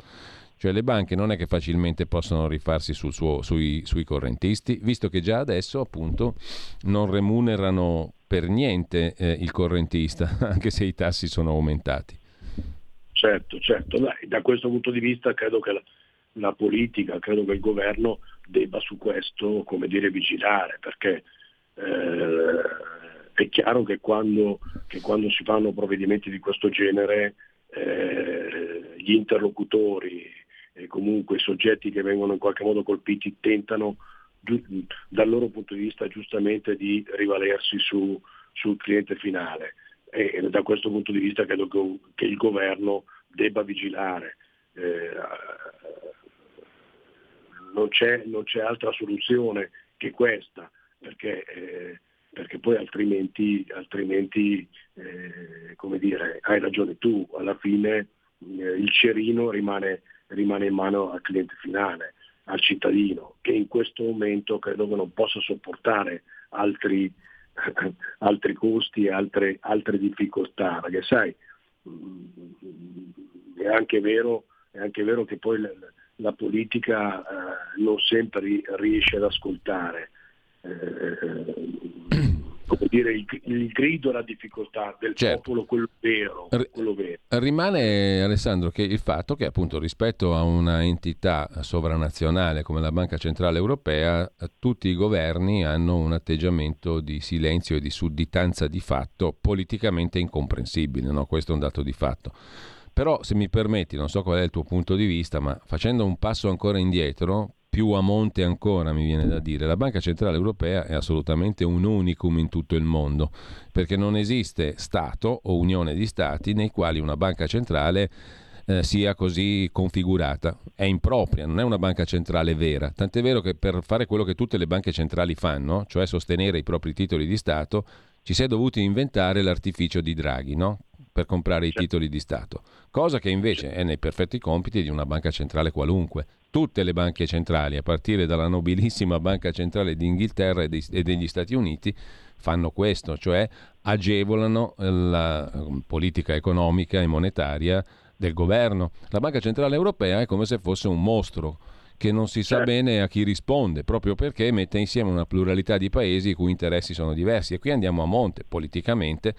Cioè le banche non è che facilmente possono rifarsi suo, sui, sui correntisti, visto che già adesso appunto non remunerano per niente eh, il correntista, (laughs) anche se i tassi sono aumentati. Certo, certo. Dai, da questo punto di vista credo che la, la, politica, credo che il governo debba su questo, come dire, vigilare, perché eh, è chiaro che quando, che quando, si fanno provvedimenti di questo genere eh, gli interlocutori e comunque i soggetti che vengono in qualche modo colpiti tentano dal loro punto di vista giustamente di rivalersi su, sul cliente finale e da questo punto di vista credo che, il governo debba vigilare. Eh, non, c'è, non, c'è, altra soluzione che questa, perché, eh, perché poi altrimenti, altrimenti eh, come dire, hai ragione tu, alla fine il cerino rimane, rimane in mano al cliente finale, al cittadino, che in questo momento credo che non possa sopportare altri, (laughs) altri costi e altre, altre, difficoltà, perché sai, è anche vero, è anche vero che poi la, la politica eh, non sempre riesce ad ascoltare. Eh, come dire, il, il grido alla difficoltà del certo. popolo, quello vero, quello vero. Rimane Alessandro che il fatto che appunto rispetto a una entità sovranazionale come la Banca Centrale Europea, tutti i governi hanno un atteggiamento di silenzio e di sudditanza di fatto politicamente incomprensibile, no? questo è un dato di fatto. Però se mi permetti, non so qual è il tuo punto di vista, ma facendo un passo ancora indietro, più a monte ancora, mi viene da dire. La Banca Centrale Europea è assolutamente un unicum in tutto il mondo, perché non esiste Stato o unione di Stati nei quali una banca centrale eh, sia così configurata. È impropria, non è una banca centrale vera. Tant'è vero che per fare quello che tutte le banche centrali fanno, cioè sostenere i propri titoli di Stato, ci si è dovuti inventare l'artificio di Draghi, no? Per comprare i titoli di Stato, cosa che invece è nei perfetti compiti di una banca centrale qualunque. Tutte le banche centrali, a partire dalla nobilissima Banca Centrale d'Inghilterra e, degli Stati Uniti, fanno questo, cioè agevolano la um, politica economica e monetaria del governo. La Banca Centrale Europea è come se fosse un mostro che non si sa certo. bene a chi risponde, proprio perché mette insieme una pluralità di paesi i cui interessi sono diversi. E qui andiamo a monte politicamente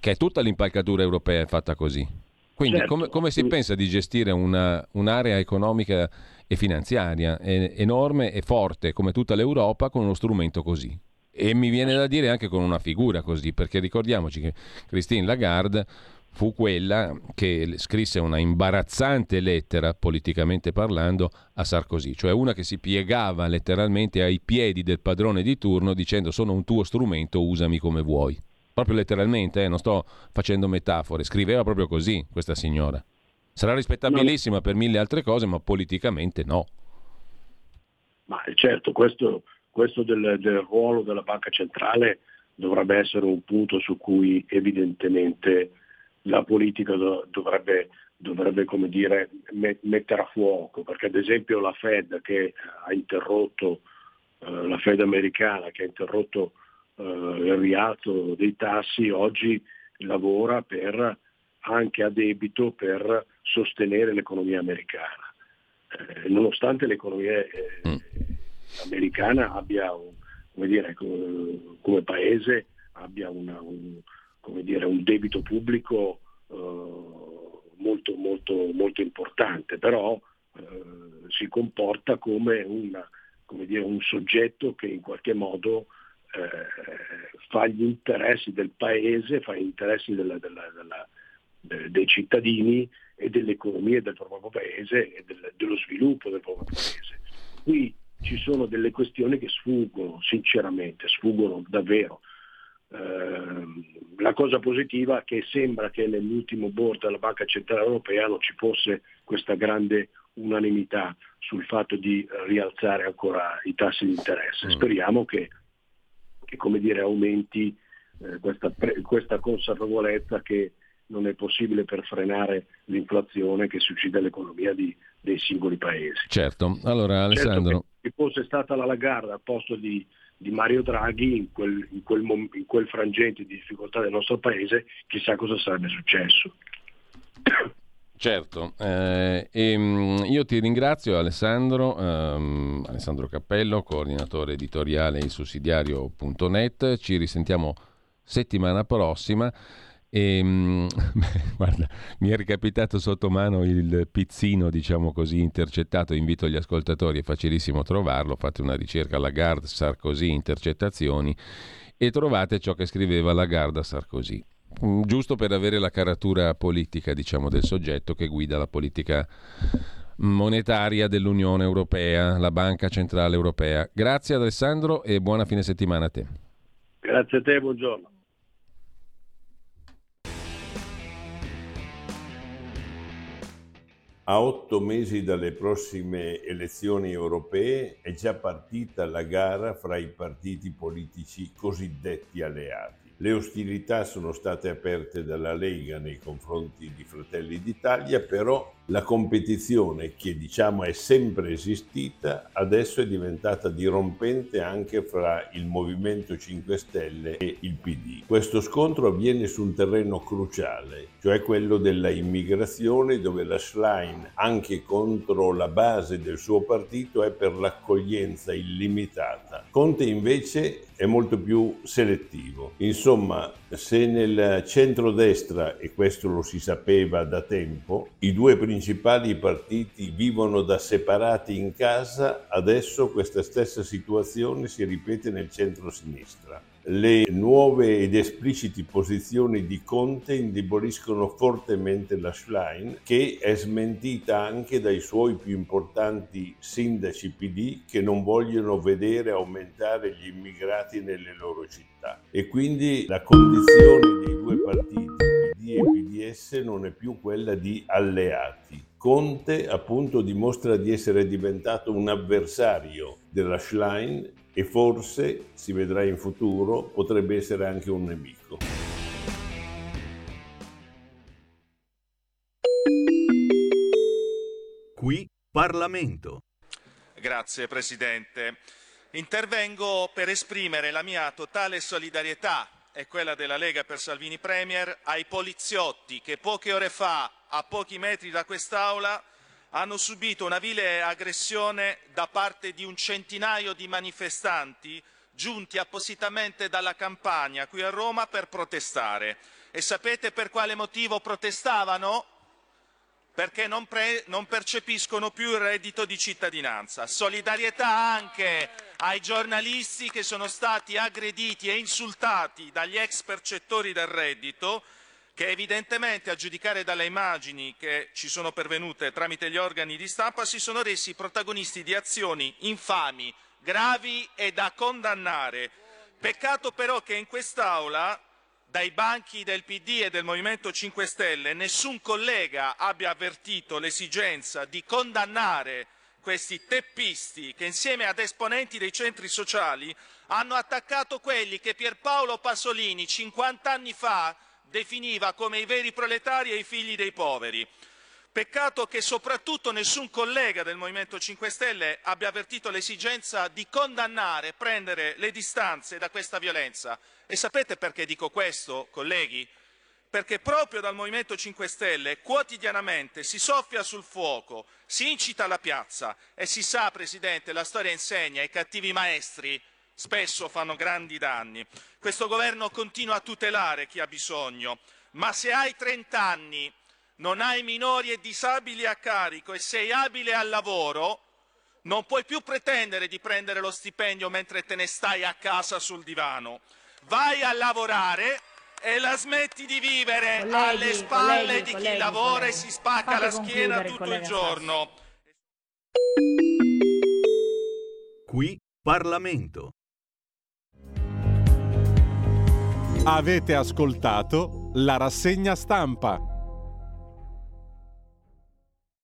che tutta l'impalcatura europea è fatta così. Quindi certo. come, come, si pensa di gestire una, un'area economica e finanziaria enorme e forte come tutta l'Europa con uno strumento così? E mi viene da dire anche con una figura così, perché ricordiamoci che Christine Lagarde fu quella che scrisse una imbarazzante lettera, politicamente parlando, a Sarkozy, cioè una che si piegava letteralmente ai piedi del padrone di turno dicendo sono un tuo strumento, usami come vuoi proprio letteralmente, eh, non sto facendo metafore, scriveva proprio così questa signora. Sarà rispettabilissima no. per mille altre cose, ma politicamente no. Ma certo, questo, questo del, del, ruolo della banca centrale dovrebbe essere un punto su cui evidentemente la politica do, dovrebbe, dovrebbe come dire, mettere a fuoco, perché ad esempio la Fed che ha interrotto, eh, la Fed americana che ha interrotto il rialzo dei tassi, oggi lavora per, anche a debito per sostenere l'economia americana. Eh, nonostante l'economia eh, mm. americana abbia, un, come, dire, come paese, abbia una, un, come dire, un debito pubblico eh, molto, molto, molto importante, però eh, si comporta come, una, come dire, un soggetto che in qualche modo eh, fa gli interessi del paese, fa gli interessi della, della, della, dei cittadini e dell'economia del proprio paese e del, dello sviluppo del proprio paese. Qui ci sono delle questioni che sfuggono, sinceramente, sfuggono davvero. Ehm, la cosa positiva è che sembra che nell'ultimo board della Banca Centrale Europea non ci fosse questa grande unanimità sul fatto di rialzare ancora i tassi di interesse. Mm. Speriamo che, che dire, aumenti eh, questa, questa, consapevolezza che non è possibile per frenare l'inflazione che si uccide l'economia di, dei singoli paesi. Certo, allora certo Alessandro... Certo se fosse stata la Lagarda al posto di di Mario Draghi in quel, in, quel, in quel frangente di difficoltà del nostro paese, chissà cosa sarebbe successo. Certo, eh, e, ehm, io ti ringrazio Alessandro, ehm, Alessandro Cappello, coordinatore editoriale di sussidiario.net, ci risentiamo settimana prossima. E, ehm, (laughs) guarda, mi è ricapitato sotto mano il pizzino, diciamo così, intercettato. Invito gli ascoltatori, è facilissimo trovarlo. Fate una ricerca Lagarde Sarkozy intercettazioni e trovate ciò che scriveva Lagarde Sarkozy. Mm, giusto per avere la caratura politica, diciamo, del soggetto che guida la politica monetaria dell'Unione Europea, la Banca Centrale Europea. Grazie Alessandro e buona fine settimana a te. Grazie a te, buongiorno. A otto mesi dalle prossime elezioni europee è già partita la gara fra i partiti politici cosiddetti alleati. Le ostilità sono state aperte dalla Lega nei confronti di Fratelli d'Italia, però la competizione, che diciamo è sempre esistita, adesso è diventata dirompente anche fra il Movimento 5 Stelle e il PD. Questo scontro avviene su un terreno cruciale, cioè quello della immigrazione, dove la Schlein, anche contro la base del suo partito, è per l'accoglienza illimitata. Conte invece è molto più selettivo. Insomma, se nel centrodestra, e questo lo si sapeva da tempo, i due principali partiti vivono da separati in casa, adesso questa stessa situazione si ripete nel centro-sinistra. Le nuove ed espliciti posizioni di Conte indeboliscono fortemente la Schlein, che è smentita anche dai suoi più importanti sindaci PD che non vogliono vedere aumentare gli immigrati nelle loro città. E quindi la condizione dei due partiti, PD e PDS, non è più quella di alleati. Conte appunto dimostra di essere diventato un avversario della Schlein e forse, si vedrà in futuro, potrebbe essere anche un nemico. Qui Parlamento. Grazie Presidente. Intervengo per esprimere la mia totale solidarietà e quella della Lega per Salvini Premier ai poliziotti che poche ore fa, a pochi metri da quest'Aula, hanno subito una vile aggressione da parte di un centinaio di manifestanti giunti appositamente dalla campagna qui a Roma per protestare. E sapete per quale motivo protestavano? Perché non, non percepiscono più il reddito di cittadinanza. Solidarietà anche ai giornalisti che sono stati aggrediti e insultati dagli ex percettori del reddito che evidentemente, a giudicare dalle immagini che ci sono pervenute tramite gli organi di stampa, si sono resi protagonisti di azioni infami, gravi e da condannare. Peccato però che in quest'Aula, dai banchi del PD e del Movimento 5 Stelle, nessun collega abbia avvertito l'esigenza di condannare questi teppisti che insieme ad esponenti dei centri sociali hanno attaccato quelli che Pierpaolo Pasolini 50 anni fa definiva come i veri proletari e i figli dei poveri. Peccato che soprattutto nessun collega del Movimento 5 Stelle abbia avvertito l'esigenza di condannare, prendere le distanze da questa violenza. E sapete perché dico questo, colleghi? Perché proprio dal Movimento 5 Stelle quotidianamente si soffia sul fuoco, si incita alla piazza e si sa, Presidente, la storia insegna, i cattivi maestri spesso fanno grandi danni. Questo governo continua a tutelare chi ha bisogno, ma se hai 30 anni non hai minori e disabili a carico e sei abile al lavoro, non puoi più pretendere di prendere lo stipendio mentre te ne stai a casa sul divano. Vai a lavorare e la smetti di vivere Colleghi, alle spalle colleghi, di chi colleghi, lavora colleghi. e si spacca Fate la schiena tutto il giorno. Qui Parlamento. Avete ascoltato la rassegna stampa.